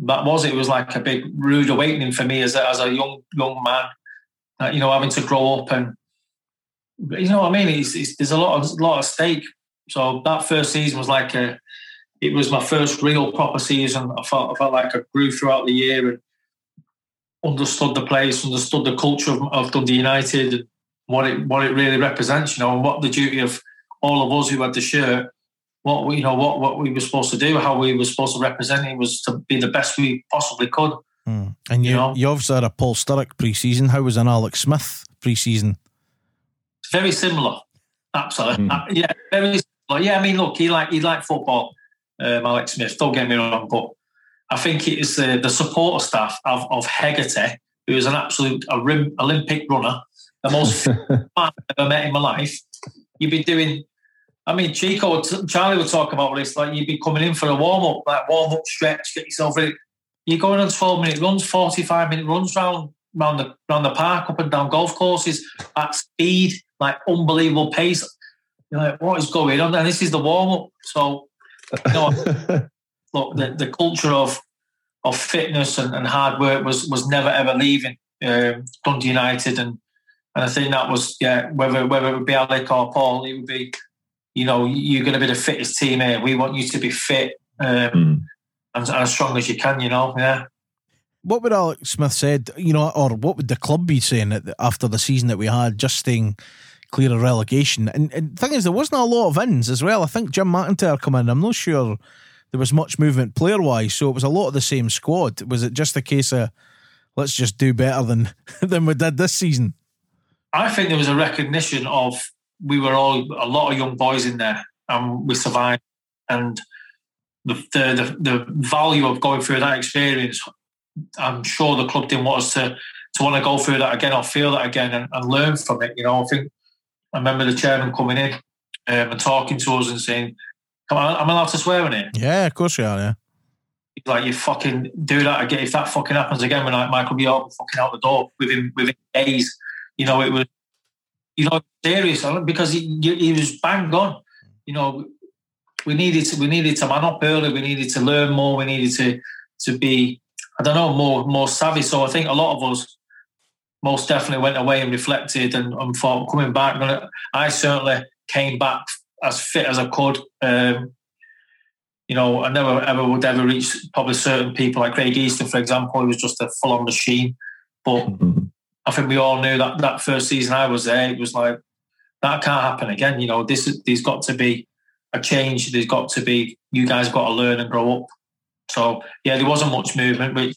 That was it. Was like a big rude awakening for me as a, as a young young man. You know, having to grow up and you know what I mean? It's, it's, there's a lot of lot of stake. So that first season was like a, it was my first real proper season. I felt I felt like I grew throughout the year and understood the place, understood the culture of, of Dundee United, what it what it really represents. You know, and what the duty of all of us who had the shirt. What we, you know, what what we were supposed to do, how we were supposed to represent it was to be the best we possibly could. Mm. And you, you, know? you obviously had a Paul Sturrock pre-season. How was an Alex Smith pre-season? Very similar. Absolutely. Mm. Uh, yeah, very similar. Yeah, I mean, look, he like he liked football, um, Alex Smith. Don't get me wrong, but I think it is the, the support staff of, of Hegarty, who is an absolute a rim, Olympic runner, the most man I've ever met in my life. You've been doing. I mean, Chico, Charlie would talk about this. Like you'd be coming in for a warm up, like warm up stretch, get yourself ready. You're going on 12 minute runs, 45 minute runs round around the around the park, up and down golf courses at speed, like unbelievable pace. You're like, what is going on? And this is the warm up. So, you know, look, the, the culture of of fitness and, and hard work was was never ever leaving um, Dundee United, and and I think that was yeah, whether whether it would be Alec or Paul, it would be, you know, you're going to be the fittest team here. We want you to be fit um, mm. and, and as strong as you can. You know, yeah what would Alex Smith said, you know, or what would the club be saying after the season that we had, just staying clear of relegation? And, and the thing is, there wasn't a lot of ins as well. I think Jim McIntyre come in. I'm not sure there was much movement player wise, so it was a lot of the same squad. Was it just a case of let's just do better than than we did this season? I think there was a recognition of we were all a lot of young boys in there, and we survived. And the the, the, value of going through that experience I'm sure the club didn't want us to to want to go through that again or feel that again and, and learn from it. You know, I think I remember the chairman coming in um, and talking to us and saying, "Come on, I'm allowed to swear in it." Yeah, of course you are. Yeah. Like, you fucking do that again. If that fucking happens again, when like Michael be out fucking out the door within within days, you know, it was, you know, serious because he, he was bang on. You know, we needed to we needed to man up early. We needed to learn more. We needed to to be I don't know, more more savvy. So I think a lot of us most definitely went away and reflected and, and thought coming back. I certainly came back as fit as I could. Um, you know, I never ever would ever reach probably certain people like Craig Easton, for example. He was just a full on machine. But mm-hmm. I think we all knew that that first season I was there, it was like that can't happen again. You know, this there's got to be a change. There's got to be you guys got to learn and grow up. So yeah, there wasn't much movement, but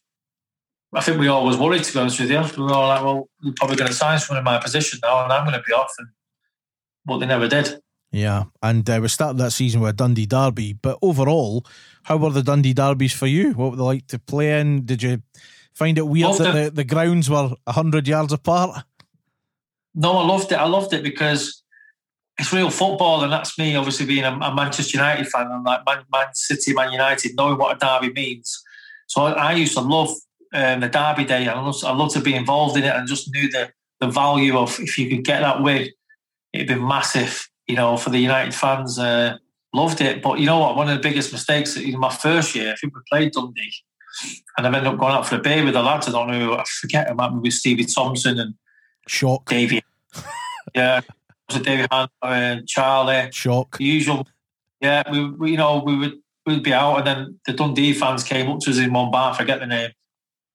I think we all was worried to be honest with you. We were all like, well, we're probably going to sign someone in my position now, and I'm going to be off, and but they never did. Yeah, and uh, we started that season with a Dundee derby, but overall, how were the Dundee derbies for you? What were they like to play in? Did you find it weird loved that it. The, the grounds were hundred yards apart? No, I loved it. I loved it because it's real football, and that's me obviously being a, a Manchester United fan and like Man, Man, City, Man United, knowing what a derby means. So I, I used to love um, the derby day. I love, I love to be involved in it, and just knew the the value of if you could get that win, it'd be massive. You know, for the United fans, uh, loved it. But you know what? One of the biggest mistakes in my first year, I think we played Dundee, and I've ended up going out for a beer with the lads. I don't know. I forget. I with Stevie Thompson and Shock Davey. yeah, was it David Hand, uh, Charlie? Shock. The usual. Yeah, we, we, you know we would we'd be out, and then the Dundee fans came up to us in one bar. I forget the name.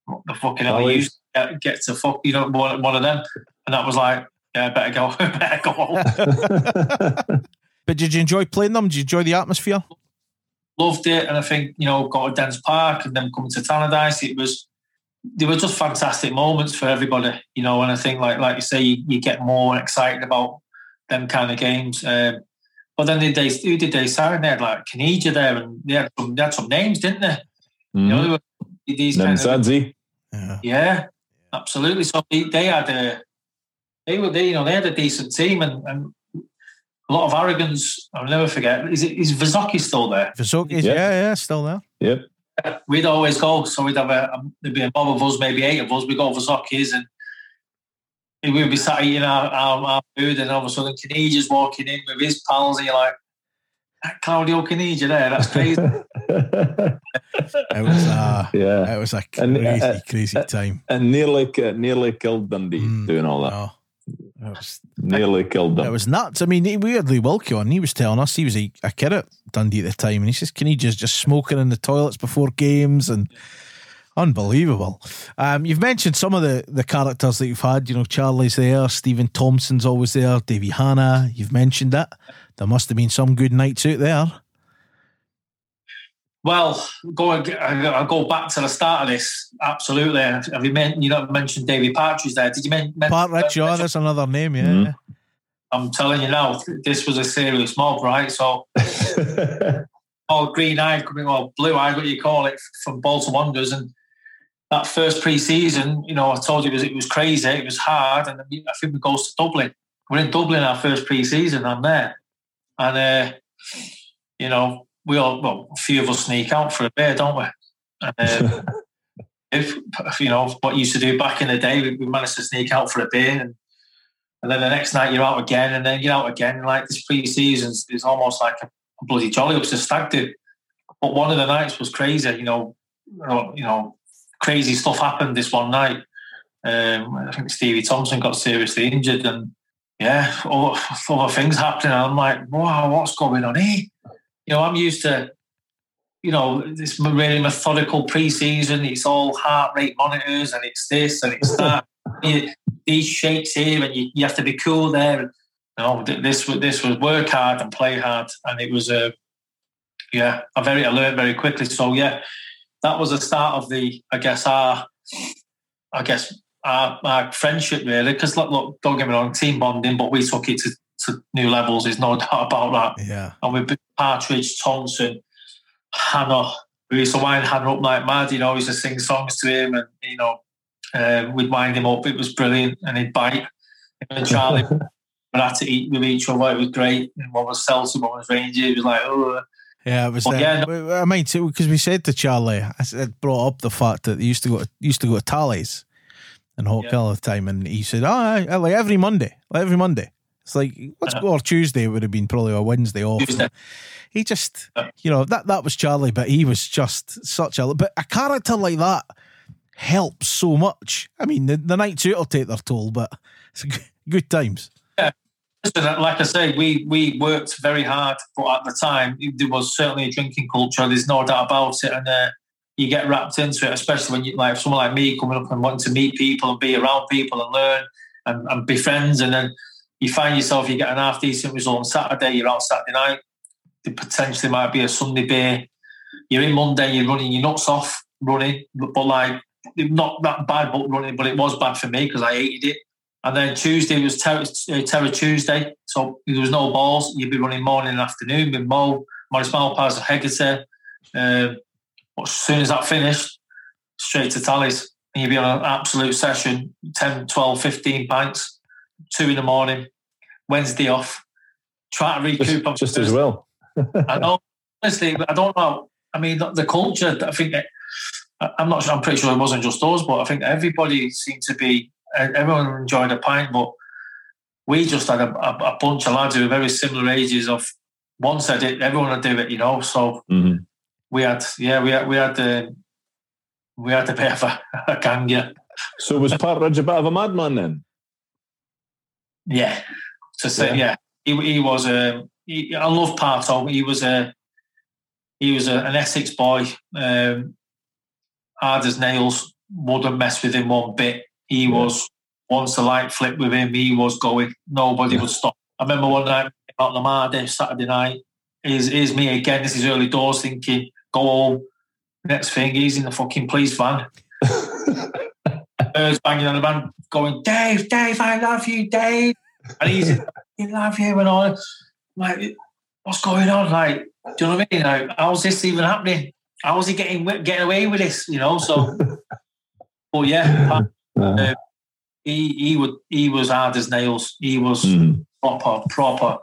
What the fucking hell? you to get, get, to fuck, you know, one, one of them, and that was like, yeah, better go, better go but did you enjoy playing them? Did you enjoy the atmosphere? Loved it, and I think you know, got to Dens Park and then coming to Tannadice, it was they were just fantastic moments for everybody, you know. And I think, like like you say, you, you get more excited about them kind of games. Um, but then did they who did they sign? They had like Caniggia there, and they had some, they had some names, didn't they? Mm-hmm. You know, they were these kind of, yeah. yeah, absolutely. So they, they had a they were they you know they had a decent team and, and a lot of arrogance. I'll never forget. Is it is Visocchi still there? Visocchi, yeah. yeah, yeah, still there. Yep. We'd always go, so we'd have a, there'd be a mob of us, maybe eight of us. We go for Zockies and we'd be sat eating our, our, our food, and all of a sudden, Caniggia's walking in with his pals, and you're like, Claudio Caniggia there, that's crazy. it was a, yeah, it was a crazy, and, uh, crazy uh, time. And nearly, uh, nearly killed Dundee mm, doing all that. No. Was, nearly killed them. It was nuts. I mean, weirdly, Wilkie on, he was telling us he was a, a kid at Dundee at the time, and he says, Caniggia just, just smoking in the toilets before games? And Unbelievable. Um, you've mentioned some of the, the characters that you've had. You know, Charlie's there, Stephen Thompson's always there, Davy Hannah. You've mentioned that. There must have been some good nights out there. Well, going, I'll go back to the start of this. Absolutely. Have you mentioned, you know, mentioned David Partridge there? Did you mention Partridge? Yeah, that's another name. Yeah. Mm-hmm. I'm telling you now, this was a serious mob, right? So, all green eyed coming, or blue eyed, what you call it, from Bolton Wanderers, and that first pre-season, you know, I told you it was, it was crazy, it was hard, and I think we goes to Dublin. We're in Dublin our first pre-season. I'm there, and uh, you know, we all well, a few of us sneak out for a beer, don't we? And, uh, if, you know what used to do back in the day. We, we managed to sneak out for a beer, and, and then the next night you're out again, and then you're out again. Like this pre-season is almost like a, a bloody jolly up to stag do. But one of the nights was crazy. You know, you know, crazy stuff happened this one night. Um, I think Stevie Thompson got seriously injured, and yeah, other, other things happening. I'm like, wow, what's going on here? You know, I'm used to you know, this really methodical pre-season. It's all heart rate monitors, and it's this and it's that. These shakes here, and you, you have to be cool there. You know, this this was work hard and play hard, and it was a uh, yeah, I very alert very quickly. So yeah, that was the start of the I guess our I guess our, our friendship really. Because look, look, don't get me wrong, team bonding, but we took it to, to new levels. There's no doubt about that. Yeah, and with Partridge, Thompson Hannah. We used to wind Hannah up like mad, you know, we used to sing songs to him and, you know, uh, we'd wind him up. It was brilliant. And he'd bite. Him and Charlie we had to eat with each other. It was great. And one was Celtic, one was Rangers. It was like, oh. Yeah, it was. But, yeah, no, I mean, because we said to Charlie, I said, brought up the fact that he used to go, used to go to Tallies in Hawk yeah. all the time, and he said, "Oh, like every Monday, like every Monday." It's like what's uh-huh. or Tuesday would have been probably a Wednesday off. Tuesday he just, you know, that that was Charlie, but he was just such a. But a character like that helps so much. I mean, the, the nights out will take their toll, but it's good times. Yeah, like I say, we we worked very hard, but at the time there was certainly a drinking culture. There's no doubt about it, and uh, you get wrapped into it, especially when you like someone like me coming up and wanting to meet people and be around people and learn and, and be friends, and then you find yourself you get an half decent result on Saturday, you're out Saturday night, there potentially might be a Sunday beer. You're in Monday, you're running your nuts off running, but, but like not that bad, but running, but it was bad for me because I hated it. And then Tuesday was Terror, uh, Terror Tuesday, so there was no balls. You'd be running morning and afternoon with Mo, Maurice Malpas, Hegarty. Um, as soon as that finished, straight to tallies. And you'd be on an absolute session 10, 12, 15 pints, two in the morning, Wednesday off. Try to recoup. Just, just as well. I know, honestly, I don't know. I mean, the, culture, I think, I'm not sure, I'm pretty sure it wasn't just us, but I think everybody seemed to be, everyone enjoyed a pint, but we just had a, a, a bunch of lads who were very similar ages of one said it, everyone would do it, you know. So mm-hmm. we had, yeah, we had, we had the, uh, we had a bit of a, a gang, yeah. So was Partridge a bit of a madman then? Yeah, to say, yeah, yeah. he, he was. Um, he, I love Parto. He was a he was a, an Essex boy, um, hard as nails. Wouldn't mess with him one bit. He yeah. was once the light flipped with him, he was going. Nobody yeah. would stop. I remember one night out the Mardy, Saturday night. Is is me again? This is early doors. Thinking, go home. Next thing, he's in the fucking police van. Birds banging on the van, going, Dave, Dave, I love you, Dave. And he's, I love you, and all like, what's going on? Like, do you know what I mean? Like, how's this even happening? How is he getting getting away with this? You know, so. but yeah, uh, he he would he was hard as nails. He was mm-hmm. proper proper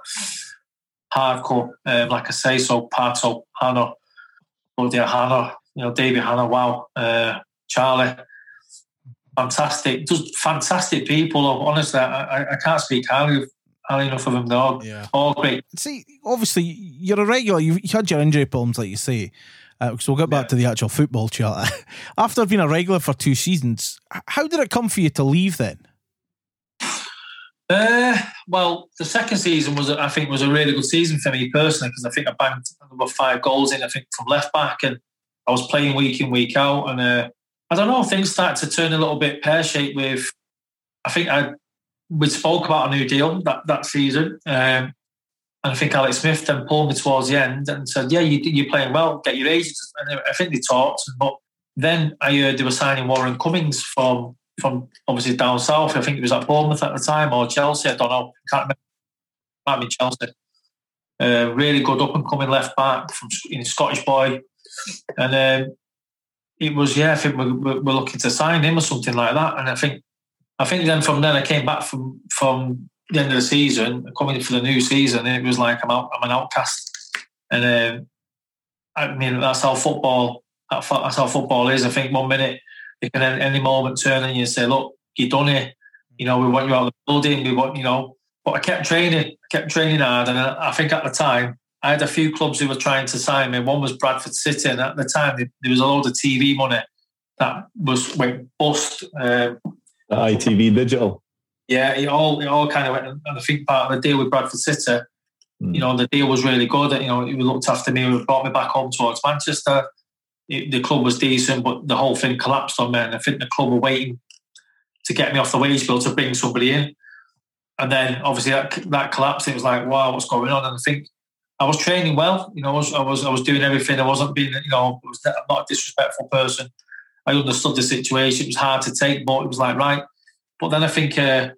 hardcore. Um, like I say, so Parto Hannah, bloody Hannah, you know, David Hannah. Wow, uh, Charlie. Fantastic, just fantastic people. Honestly, I, I can't speak highly of highly enough of him, dog. Yeah. All great. See, obviously, you're a regular. You've had your injury problems, like you say. Uh, so we'll get back yeah. to the actual football chat. After being a regular for two seasons, how did it come for you to leave then? Uh, well, the second season was, I think, was a really good season for me personally because I think I banged about five goals in. I think from left back, and I was playing week in week out, and uh, I don't know, things started to turn a little bit pear shaped. With I think I we spoke about a new deal that, that season. Um, and I think Alex Smith then pulled me towards the end and said, Yeah, you, are playing well, get your agents. And I think they talked. But then I heard they were signing Warren Cummings from from obviously down south. I think it was at Bournemouth at the time or Chelsea. I don't know. I can't remember. Might be Chelsea. Uh, really good up and coming left back from Scottish boy. And um, it was, yeah, I think we're, we're looking to sign him or something like that. And I think I think then from then I came back from from the end of the season, coming for the new season, it was like I'm out, I'm an outcast, and uh, I mean that's how football that's how football is. I think one minute they can at any moment turn and you say, "Look, you done it. You know, we want you out of the building. We want you know." But I kept training, I kept training hard, and I think at the time I had a few clubs who were trying to sign me. One was Bradford City, and at the time there was a load of TV money that was went bust. Um, ITV Digital. Yeah, it all it all kind of went. And I think part of the deal with Bradford City, mm. you know, the deal was really good. You know, he looked after me, he brought me back home towards Manchester. It, the club was decent, but the whole thing collapsed on me. And I think the club were waiting to get me off the wage bill to bring somebody in. And then obviously that, that collapsed. It was like, wow, what's going on? And I think I was training well. You know, I was I was, I was doing everything. I wasn't being, you know, I was I'm not a disrespectful person. I understood the situation. It was hard to take, but it was like right. But then I think uh,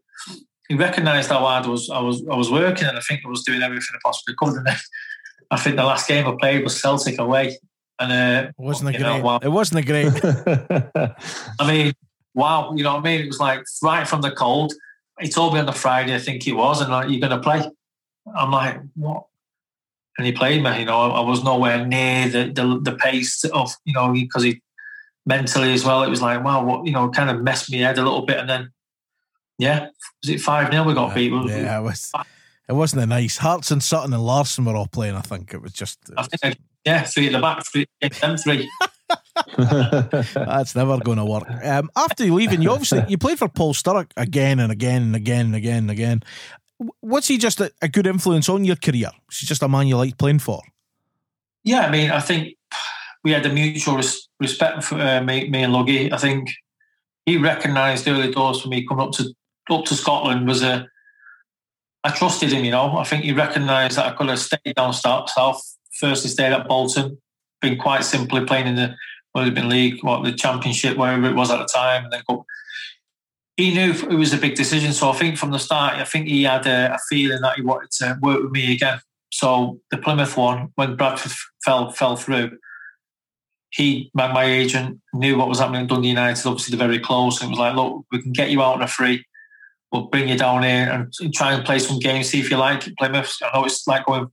he recognised how hard I was. I was I was working, and I think I was doing everything I possibly could. And I think the last game I played was Celtic away, and uh, it wasn't a great. Know, wow. It wasn't a great. I mean, wow, you know what I mean? It was like right from the cold. He told me on the Friday, I think it was, and like, you're going to play. I'm like, what? And he played me. You know, I was nowhere near the the, the pace of you know because he mentally as well. It was like, wow, what you know, kind of messed me head a little bit, and then yeah, was it five 0 We got yeah, beat. Yeah, it was. It wasn't a nice. Hartson Sutton and Larsson were all playing. I think it was just. It was... I think, yeah, three at the back, three, them three. That's never going to work. Um, after leaving, you obviously you played for Paul Sturrock again and again and again and again and again. Was he just a, a good influence on your career? Was he just a man you liked playing for? Yeah, I mean, I think we had a mutual res- respect for uh, me, me and Luggy. I think he recognised early doors for me coming up to up to Scotland was a. I trusted him, you know. I think he recognised that I could have stayed down south. Firstly, stayed at Bolton, been quite simply playing in the what had been league, what the championship, whatever it was at the time, and then go. He knew it was a big decision, so I think from the start, I think he had a, a feeling that he wanted to work with me again. So the Plymouth one, when Bradford fell fell through, he, my, my agent, knew what was happening at Dundee United. Obviously, they're very close. And it was like, look, we can get you out on a free. We'll bring you down here and try and play some games, see if you like Plymouth. I know it's like going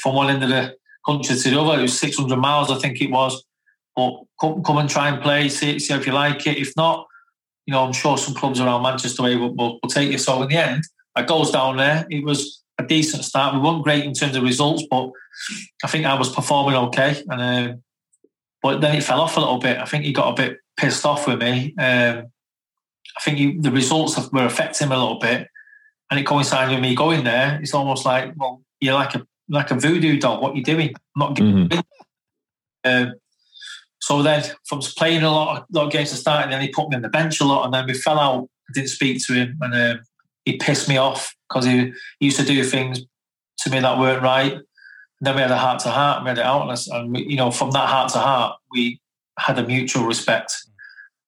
from one end of the country to the other. It was 600 miles, I think it was. But come, come and try and play, see, see if you like it. If not, you know, I'm sure some clubs around Manchester will, will, will take you. So in the end, I goes down there. It was a decent start. We weren't great in terms of results, but I think I was performing okay. And uh, but then it fell off a little bit. I think he got a bit pissed off with me. Um, I think he, the results were affecting him a little bit, and it coincided with me going there. It's almost like, well, you're like a like a voodoo doll. What are you doing? I'm not giving. Mm-hmm. Um, so then, from playing a lot, of, lot of games to start, and then he put me on the bench a lot, and then we fell out. I didn't speak to him, and um, he pissed me off because he, he used to do things to me that weren't right then we had a heart to heart, we had it out, and we, you know, from that heart to heart, we had a mutual respect.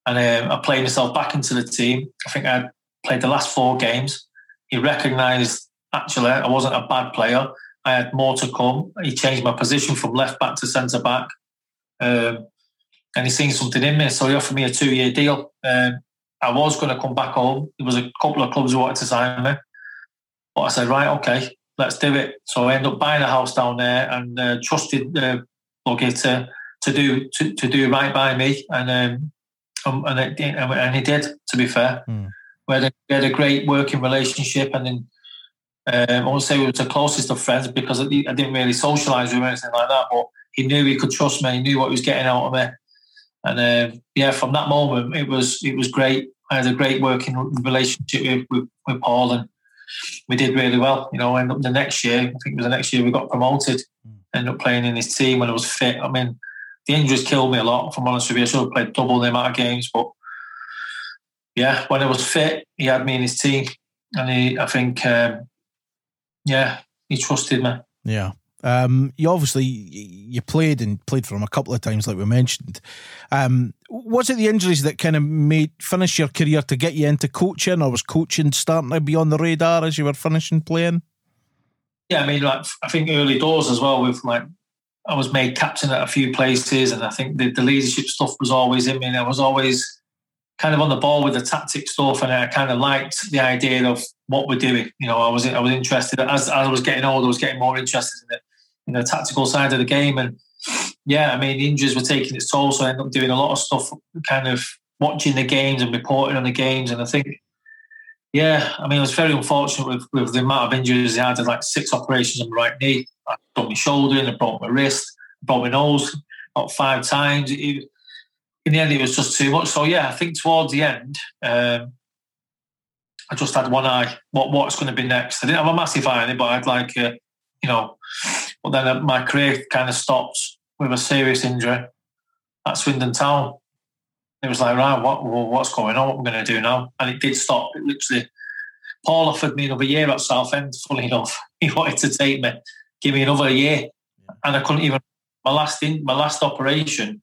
And um, I played myself back into the team. I think I played the last four games. He recognised actually I wasn't a bad player. I had more to come. He changed my position from left back to centre back, um, and he seen something in me. So he offered me a two-year deal. Um, I was going to come back home. There was a couple of clubs who wanted to sign me, but I said, right, okay let's do it. So I ended up buying a house down there and uh, trusted uh, Luggy to to do to, to do right by me, and um, um and it, and he did. To be fair, mm. we, had a, we had a great working relationship, and then. Um, I won't say we were the closest of friends because I didn't really socialise with him or anything like that. But he knew he could trust me. He knew what he was getting out of me, and um, yeah, from that moment, it was it was great. I had a great working relationship with, with, with Paul, and we did really well. You know, and the next year, I think it was the next year we got promoted. Mm. Ended up playing in his team when I was fit. I mean, the injuries killed me a lot. If I'm honest with you, I should have played double the amount of games. But yeah, when I was fit, he had me in his team, and he, I think, um, yeah, he trusted me. Yeah. Um, you obviously you played and played for him a couple of times, like we mentioned. Um, was it the injuries that kind of made finish your career to get you into coaching, or was coaching starting to be on the radar as you were finishing playing? Yeah, I mean, like I think early doors as well. With like, I was made captain at a few places, and I think the, the leadership stuff was always in me. And I was always kind of on the ball with the tactic stuff, and I kind of liked the idea of what we're doing. You know, I was I was interested as, as I was getting older, I was getting more interested in it you know tactical side of the game. And yeah, I mean, injuries were taking its toll, so I ended up doing a lot of stuff kind of watching the games and reporting on the games. And I think, yeah, I mean, I was very unfortunate with, with the amount of injuries I had. I had like six operations on my right knee. I broke my shoulder and I broke my wrist, broke my nose about five times. It, in the end, it was just too much. So yeah, I think towards the end, um, I just had one eye. What what's going to be next? I didn't have a massive eye on it, but I'd like, you know. But then uh, my career kind of stopped with a serious injury at Swindon Town. It was like, right, what what's going on? What am I going to do now? And it did stop. It literally. Paul offered me another year at Southend. Funny enough, he wanted to take me, give me another year, and I couldn't even. My last in, my last operation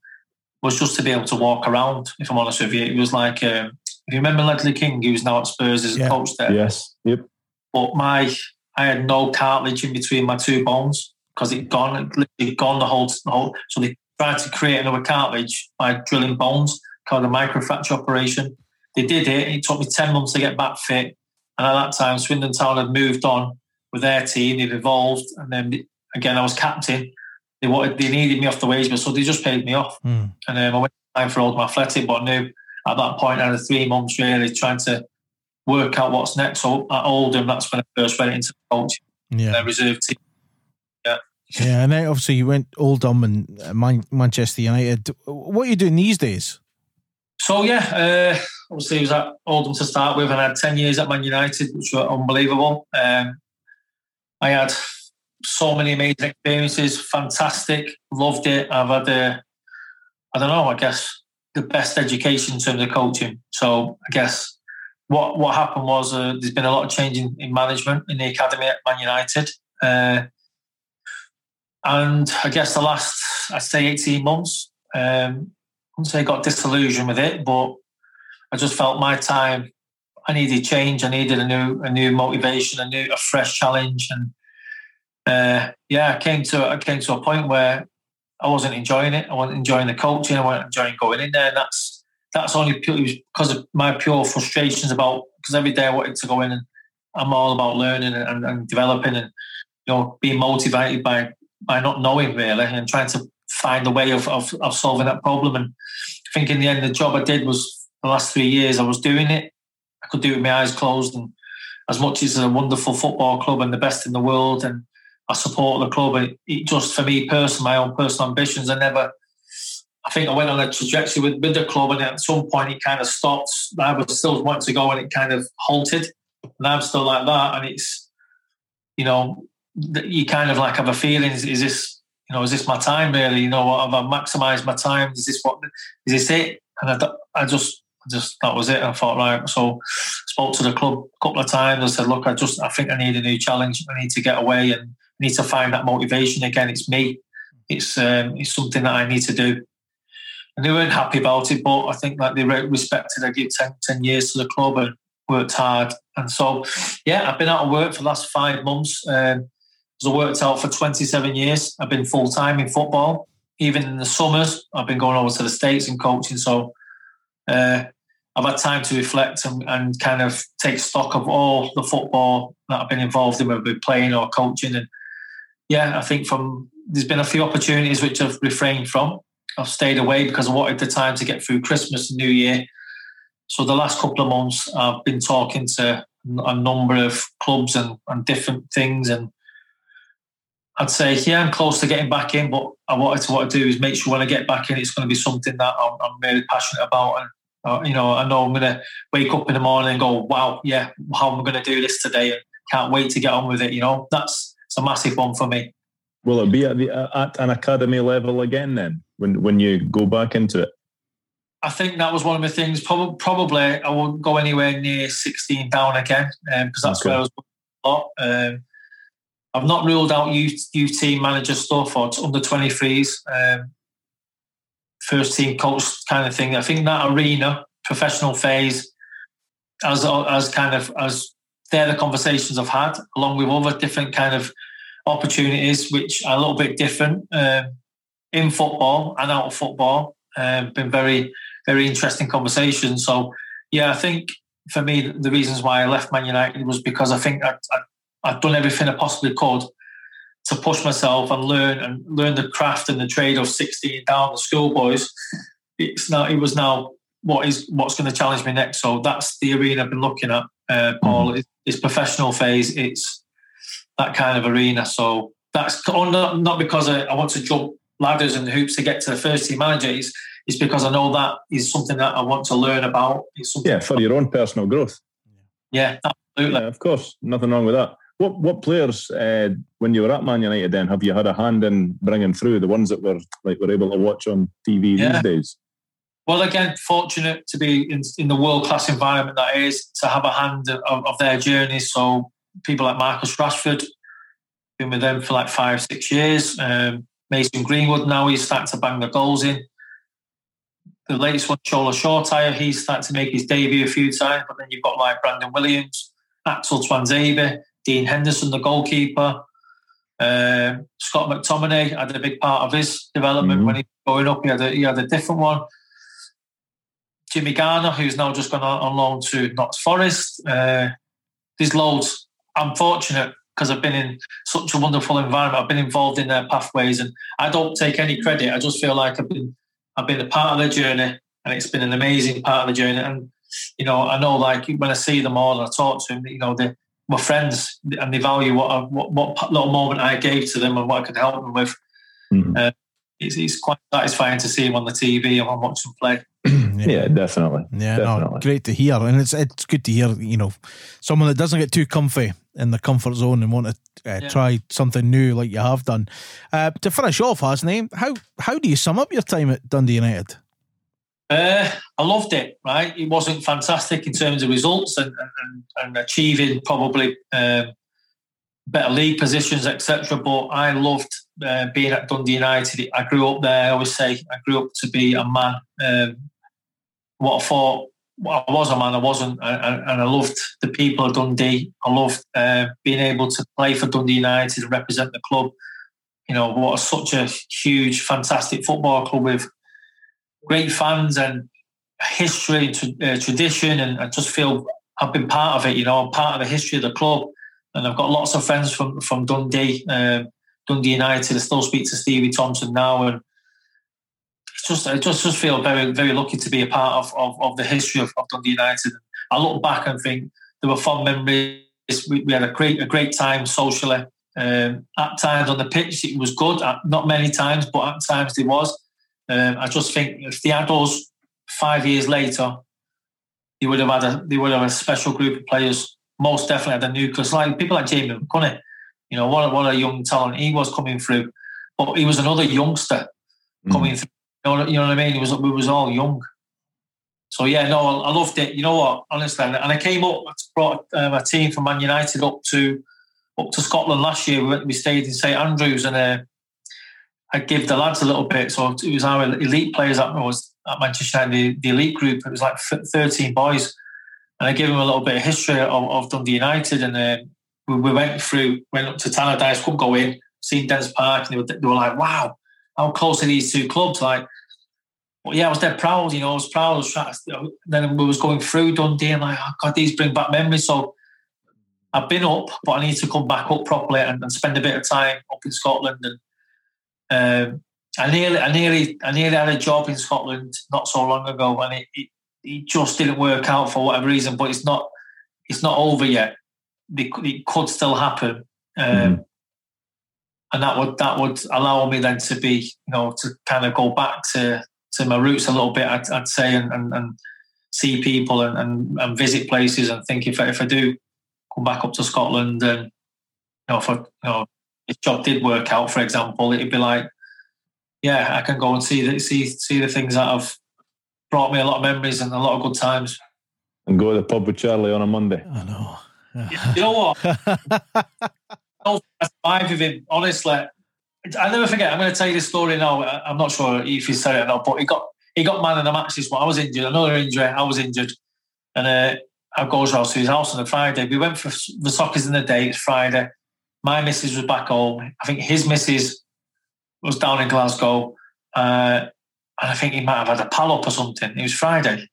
was just to be able to walk around. If I'm honest with you, it was like um, if you remember Ledley King, who's now at Spurs as a Yeah. coach there. Yes. Yep. But my I had no cartilage in between my two bones because it gone, it literally gone the whole, the whole. So they tried to create another cartilage by drilling bones called a microfracture operation. They did it. It took me ten months to get back fit, and at that time, Swindon Town had moved on with their team. They'd evolved, and then again, I was captain. They wanted, they needed me off the wage bill, so they just paid me off. Hmm. And um, I went time for Oldham Athletic, but I knew at that point I had three months really trying to work out what's next. So at Oldham, that's when I first went into coaching Yeah. their reserve team. Yeah, and then obviously you went Oldham and uh, Man- Manchester United. What are you doing these days? So yeah, uh, obviously it was at Oldham to start with, and I had ten years at Man United, which were unbelievable. Um, I had so many amazing experiences, fantastic, loved it. I've had a, I don't know, I guess the best education in terms of coaching. So I guess what what happened was uh, there's been a lot of change in, in management in the academy at Man United. Uh, and I guess the last, I'd say 18 months, um, I wouldn't say got disillusioned with it, but I just felt my time. I needed change. I needed a new, a new motivation, a new, a fresh challenge, and uh, yeah, I came to, I came to a point where I wasn't enjoying it. I wasn't enjoying the coaching. I wasn't enjoying going in there. And that's that's only purely because of my pure frustrations about because every day I wanted to go in and I'm all about learning and, and, and developing and you know being motivated by by not knowing really and trying to find a way of, of, of solving that problem. And I think in the end, the job I did was the last three years I was doing it. I could do it with my eyes closed. And as much as a wonderful football club and the best in the world, and I support the club, it, it just for me personally, my own personal ambitions, I never. I think I went on a trajectory with, with the club, and at some point it kind of stopped. I was still wanting to go, and it kind of halted. And I'm still like that, and it's, you know, you kind of like have a feeling: is, is this, you know, is this my time really? You know, have I maximised my time? Is this what? Is this it? And I, I just, I just that was it. I thought, right. So, spoke to the club a couple of times. I said, look, I just, I think I need a new challenge. I need to get away and I need to find that motivation again. It's me. It's, um, it's something that I need to do. And they weren't happy about it, but I think like they respected. I give 10, 10 years to the club and worked hard. And so, yeah, I've been out of work for the last five months. Um, I worked out for 27 years. I've been full time in football. Even in the summers, I've been going over to the States and coaching. So uh, I've had time to reflect and, and kind of take stock of all the football that I've been involved in, whether playing or coaching. And yeah, I think from there's been a few opportunities which I've refrained from. I've stayed away because I wanted the time to get through Christmas and New Year. So the last couple of months, I've been talking to a number of clubs and, and different things, and I'd say, yeah, I'm close to getting back in. But I wanted to what I do is make sure when I get back in, it's going to be something that I'm, I'm really passionate about, and uh, you know, I know I'm going to wake up in the morning and go, wow, yeah, how am I going to do this today? And can't wait to get on with it. You know, that's it's a massive one for me. Will it be at the at an academy level again then when when you go back into it? I think that was one of the things. Probably, probably I won't go anywhere near 16 down again because that's Okay. where I was a lot. Um, I've not ruled out youth, youth team manager stuff or under 23s, um, first team coach kind of thing. I think that arena, professional phase, as as kind of as they're the conversations I've had, along with other different kind of opportunities, which are a little bit different um, in football and out of football. Um, been very, very interesting conversations. So, yeah, I think for me, the reasons why I left Man United was because I think I, I, I'd done everything I possibly could to push myself and learn and learn the craft and the trade of 16 down the schoolboys. It's now it was now what is what's going to challenge me next. So that's the arena I've been looking at, uh, Paul. Mm-hmm. It's, it's, professional phase. It's that kind of arena. So that's not, not because I, I, want to jump ladders and hoops to get to the first team manager. It's, it's because I know that is something that I want to learn about. It's yeah, for your own personal growth. Yeah, absolutely. Yeah, of course, nothing wrong with that. What what players uh, when you were at Man United then have you had a hand in bringing through the ones that were like were able to watch on TV yeah. these days? Well, again, fortunate to be in, in the world class environment that is to have a hand of, of their journey. So people like Marcus Rashford, been with them for like five six years. Um, Mason Greenwood now he's starting to bang the goals in. The latest one, Shola Shoretire, he's starting to make his debut a few times. But then you've got like Brandon Williams, Axel Tuanzebe, Dean Henderson, the goalkeeper. Uh, Scott McTominay had a big part of his development mm-hmm. when he was growing up. He had a, he had a different one. Jimmy Garner, who's now just gone on, loan to Notts Forest. Uh, there's loads. I'm fortunate because I've been in such a wonderful environment. I've been involved in their pathways, and I don't take any credit. I just feel like I've been I've been a part of their journey, and it's been an amazing part of the journey. And you know, I know like when I see them all and I talk to them, you know, they my friends and they value what, I, what what little moment I gave to them and what I could help them with. Mm-hmm. Uh, it's, it's, quite satisfying to see them on the TV and watch them play. yeah. yeah. definitely. Yeah, definitely. No, great to hear, and it's it's good to hear. You know, someone that doesn't get too comfy in the comfort zone and want to uh, yeah. try something new like you have done. Uh, to finish off, Hasney, how how do you sum up your time at Dundee United? Uh, I loved it. Right, it wasn't fantastic in terms of results and and, and achieving probably um, better league positions, etc. But I loved uh, being at Dundee United. I grew up there. I always say I grew up to be a man. Um, what I thought I was a man, I wasn't, and, and I loved the people of Dundee. I loved uh, being able to play for Dundee United and represent the club. You know, what a, such a huge, fantastic football club with great fans and history and uh, tradition, and I just feel I've been part of it. You know, I'm part of the history of the club, and I've got lots of friends from from Dundee, um, Dundee United. I still speak to Stevie Thompson now, and it's just I just just feel very very lucky to be a part of of, of the history of, of, Dundee United. I look back and think there were fond memories. We, we had a great a great time socially. Um, at times on the pitch, it was good. Not many times, but at times it was. Um, I just think if they had us five years later, they would have had a they would have a special group of players. Most definitely had a nucleus, like people like Jamie McCunnie. You know what? What a young talent he was coming through, but he was another youngster mm. coming through. You know, you know what I mean? It was we was all young. So yeah, no, I, I loved it. You know what? Honestly, and I came up, I brought um, a team from Man United up to up to Scotland last year. We, we stayed in St Andrews, and uh, I gave the lads a little bit. So it was our elite players that was at Manchester United, the, the elite group. It was like 13 boys. And I gave them a little bit of history of, of Dundee United. And uh, we, we, went through, went up to Tannadice, couldn't go in, seen Dens Park, and they were, they were like, wow, how close are these two clubs? Like, well, yeah, I was dead proud, you know, I was proud. To, then we was going through Dundee and like, oh God, these bring back memories. So I've been up, but I need to come back up properly and, and spend a bit of time up in Scotland and um, I nearly, I nearly, I nearly had a job in Scotland not so long ago, and it, it, it just didn't work out for whatever reason. But it's not, it's not over yet. It, it could still happen, um, mm-hmm. and that would that would allow me then to be, you know, to kind of go back to to my roots a little bit. I'd, I'd say, and, and, and see people and, and, and visit places, and think if I, if I do come back up to Scotland and you know, if I, you know, if job did work out, for example, it'd be like, yeah, I can go and see the see see the things that have brought me a lot of memories and a lot of good times. And go to the pub with Charlie on a Monday. I know. you know what? I survived with him. Honestly, I never forget. I'm going to tell you this story now. I'm not sure if he said it or not, but he got he got man in the match this one. I was injured. Another injury. I was injured, and uh, I goes to his house on a Friday. We went for the soccer's in the day. It's Friday. My missus was back home. I think his missus was down in Glasgow. Uh, and I think he might have had a pal up or something. It was Friday.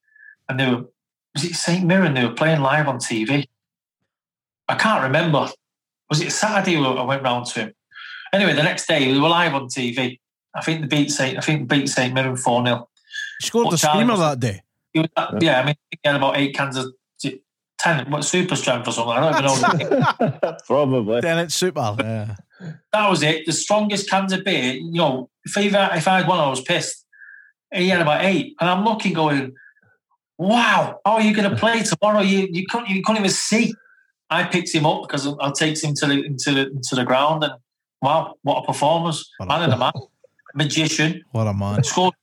And they were, was it St. Mirren? They were playing live on TV. I can't remember. Was it Saturday I went round to him? Anyway, the next day we were live on TV. I think the beat St. I think the beat St. Mirren 4 0. Scored the screamer that day. He was, yeah, I mean, he had about eight cans of ten, what super strength or something. I don't even know. Probably. Then it's super. Yeah. that was it. The strongest cans of beer. You know, if I if I had one, I was pissed. He had about eight, and I'm looking, going, "Wow, how are you going to play tomorrow? You you couldn't you couldn't even see." I picked him up because I takes him to the into the into the ground, and wow, what a performance! Man of the match, magician, What a man. scored,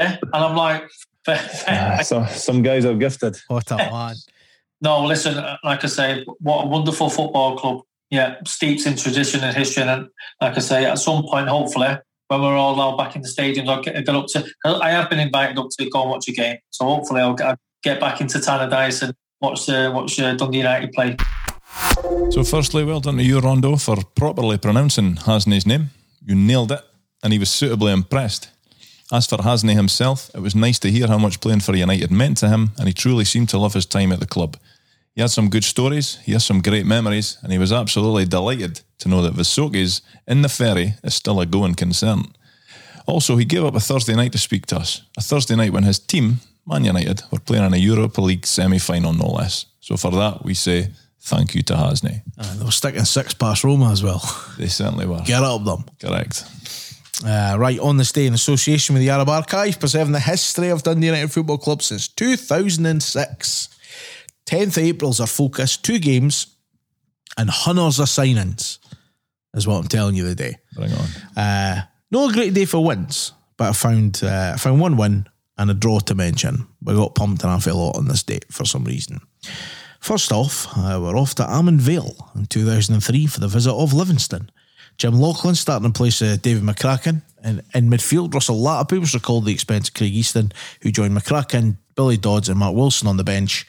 yeah, and I'm like, Ah, so, some guys are gifted. What a man. No, listen, uh, like I say, what a wonderful football club. Yeah, steeps in tradition and history. And like I say, at some point, hopefully, when we're all back in the stadiums, I'll get, get up to. I have been invited up to go and watch a game. So hopefully, I'll get, I'll get back into Tannadice and watch, uh, watch uh, Dundee United play. So, firstly, well done to you, Rondo, for properly pronouncing Hasney's name. You nailed it, and he was suitably impressed. As for Hasney himself, it was nice to hear how much playing for United meant to him, and he truly seemed to love his time at the club. He had some good stories, he has some great memories, and he was absolutely delighted to know that Visocchi's in the ferry is still a going concern. Also, he gave up a Thursday night to speak to us, a Thursday night when his team, Man United, were playing in a Europa League semi final, no less. So, for that, we say thank you to Hasney. And they were sticking six past Roma as well. They certainly were. Get up them. Correct. Uh, right, on this day in association with the Arab Archive, preserving the history of Dundee United Football Club since 2006. 10th April's our focus, two games, and hunters of signings, is what I'm telling you today. Bring on. Uh, not a great day for wins, but I found uh, I found one win and a draw to mention. We got pumped an awful lot on this date for some reason. First off, uh, we're off to Almondvale in 2003 for the visit of Livingston. Jim Lauchlan starting in place of David McCracken. And in midfield, Russell Latapy recalled at the expense of Craig Easton, who joined McCracken, Billy Dodds, and Mark Wilson on the bench.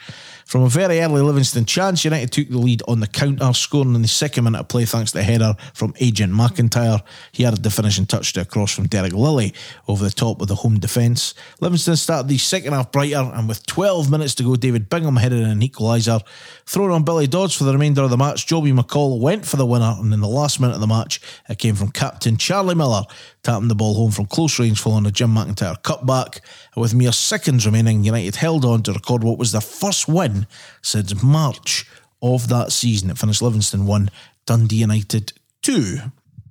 From a very early Livingston chance, United took the lead on the counter, scoring in the second minute of play thanks to a header from Agent McIntyre. He added the finishing touch to a cross from Derek Lilley over the top of the home defence. Livingston started the second half brighter, and with 12 minutes to go, David Bingham headed in an equaliser. Thrown on Billy Dodds for the remainder of the match, Joby McCall went for the winner, and in the last minute of the match, it came from captain Charlie Miller, tapping the ball home from close range following a Jim McIntyre cutback. With mere seconds remaining, United held on to record what was their first win since March of that season. It finished Livingston 1, Dundee United 2.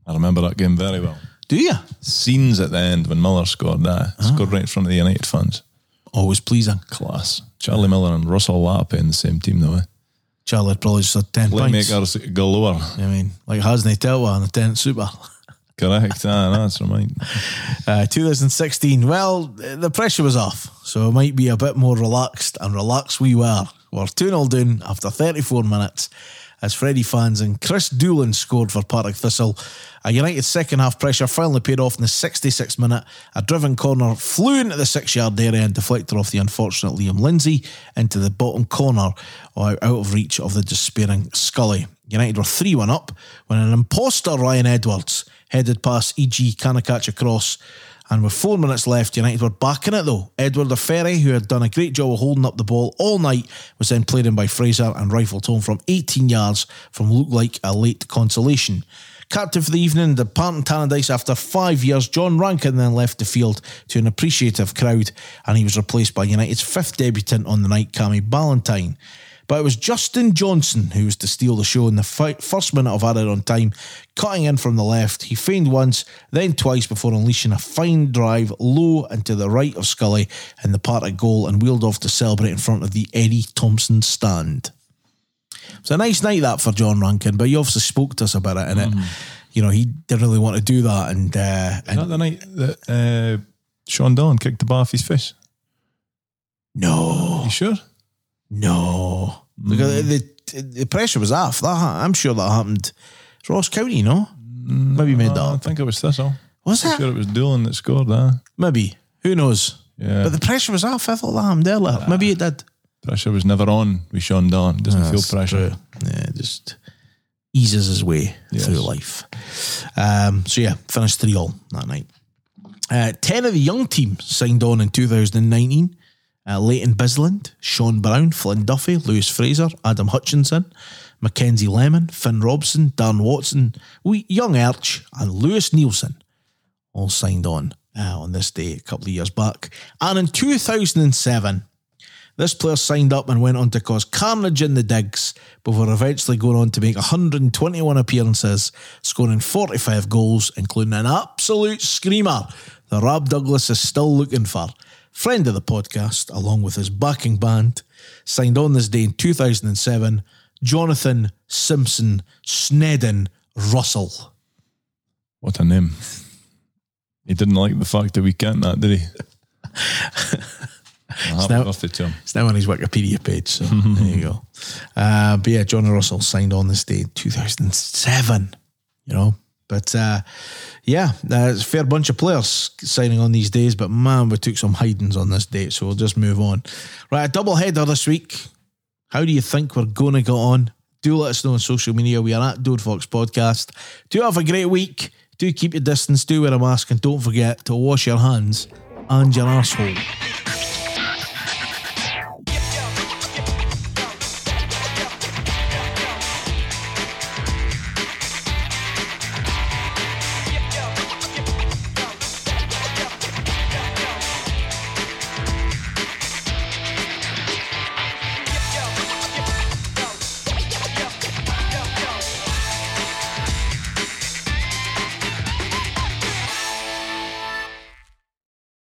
I remember that game very well. Do you? Scenes at the end when Miller scored that. Scored right in front of the United fans. Always pleasing. Class. Charlie Miller and Russell Latapy in the same team, though. Eh? Charlie probably just had 10 points. Playmakers galore. I mean, like Hasney Telwa and the 10 Super. Correct. ah, that's right. Uh, 2016, well, the pressure was off, so it might be a bit more relaxed, and relaxed we were. We're 2 0 down after 34 minutes as Freddie Frans and Kris Doolan scored for Partick Thistle. A United second half pressure finally paid off in the 66th minute. A driven corner flew into the six yard area and deflected off the unfortunate Liam Lindsay into the bottom corner out of reach of the despairing Scully. United were 3 1 up when an imposter, Ryan Edwards, headed past Eiji Kawashima across. And with four minutes left, United were back in it though. Edward Ofere, who had done a great job of holding up the ball all night, was then played in by Fraser and rifled home from 18 yards from look like a late consolation. Captain for the evening, the Parton Tannadice after five years, John Rankin then left the field to an appreciative crowd and he was replaced by United's fifth debutant on the night, Cammy Ballantyne. But it was Justin Johnson who was to steal the show in the fi- first minute of added on time, cutting in from the left. He feigned once, then twice before unleashing a fine drive low and to the right of Scully in the part at goal and wheeled off to celebrate in front of the Eddie Thompson stand. It was a nice night that for John Rankin, but he obviously spoke to us about it, and it, you know, he didn't really want to do that. And, uh, Is that the night that uh, Sean Dillon kicked the ball off his face? no, You sure? No, because the, the pressure was off. That I'm sure that happened. Ross County, no, maybe you made that I up. think it was Thistle. Was I'm it? sure it was Doolan that scored that. Maybe. Who knows? Yeah. But the pressure was off. I thought that happened earlier. Maybe it did. pressure was never on with Sean Dillon. Doesn't feel That's pressure. true. Yeah, just eases his way Yes. through life. Um, so yeah, finished three all that night. Uh, Ten of the young team signed on in 2019. Uh, Leighton Bisland, Sean Brown, Flynn Duffy, Lewis Fraser, Adam Hutchinson, Mackenzie Lemon, Finn Robson, Dan Watson, Young Arch, and Lewis Neilson all signed on uh, on this day a couple of years back. And in 2007, This player signed up and went on to cause carnage in the digs before eventually going on to make 121 appearances, scoring 45 goals, including an absolute screamer that Rob Douglas is still looking for. Friend of the podcast, along with his backing band, signed on this day in 2007, Jonathan Simpson Snedden Russell. What a name. He didn't like the fact that we can't that, did he? Happy now- birthday to him. It's now on his Wikipedia page, so there you go. Uh, but yeah, John Russell signed on this day in 2007, you know. But uh, yeah, uh, it's a fair bunch of players signing on these days, but man, we took some hidings on this date, so we'll just move on. Right, a double header this week. How do you think we're going to get on? Do let us know on social media. We are at Dode Fox Podcast. Do have a great week. Do keep your distance. Do wear a mask. And don't forget to wash your hands and your asshole.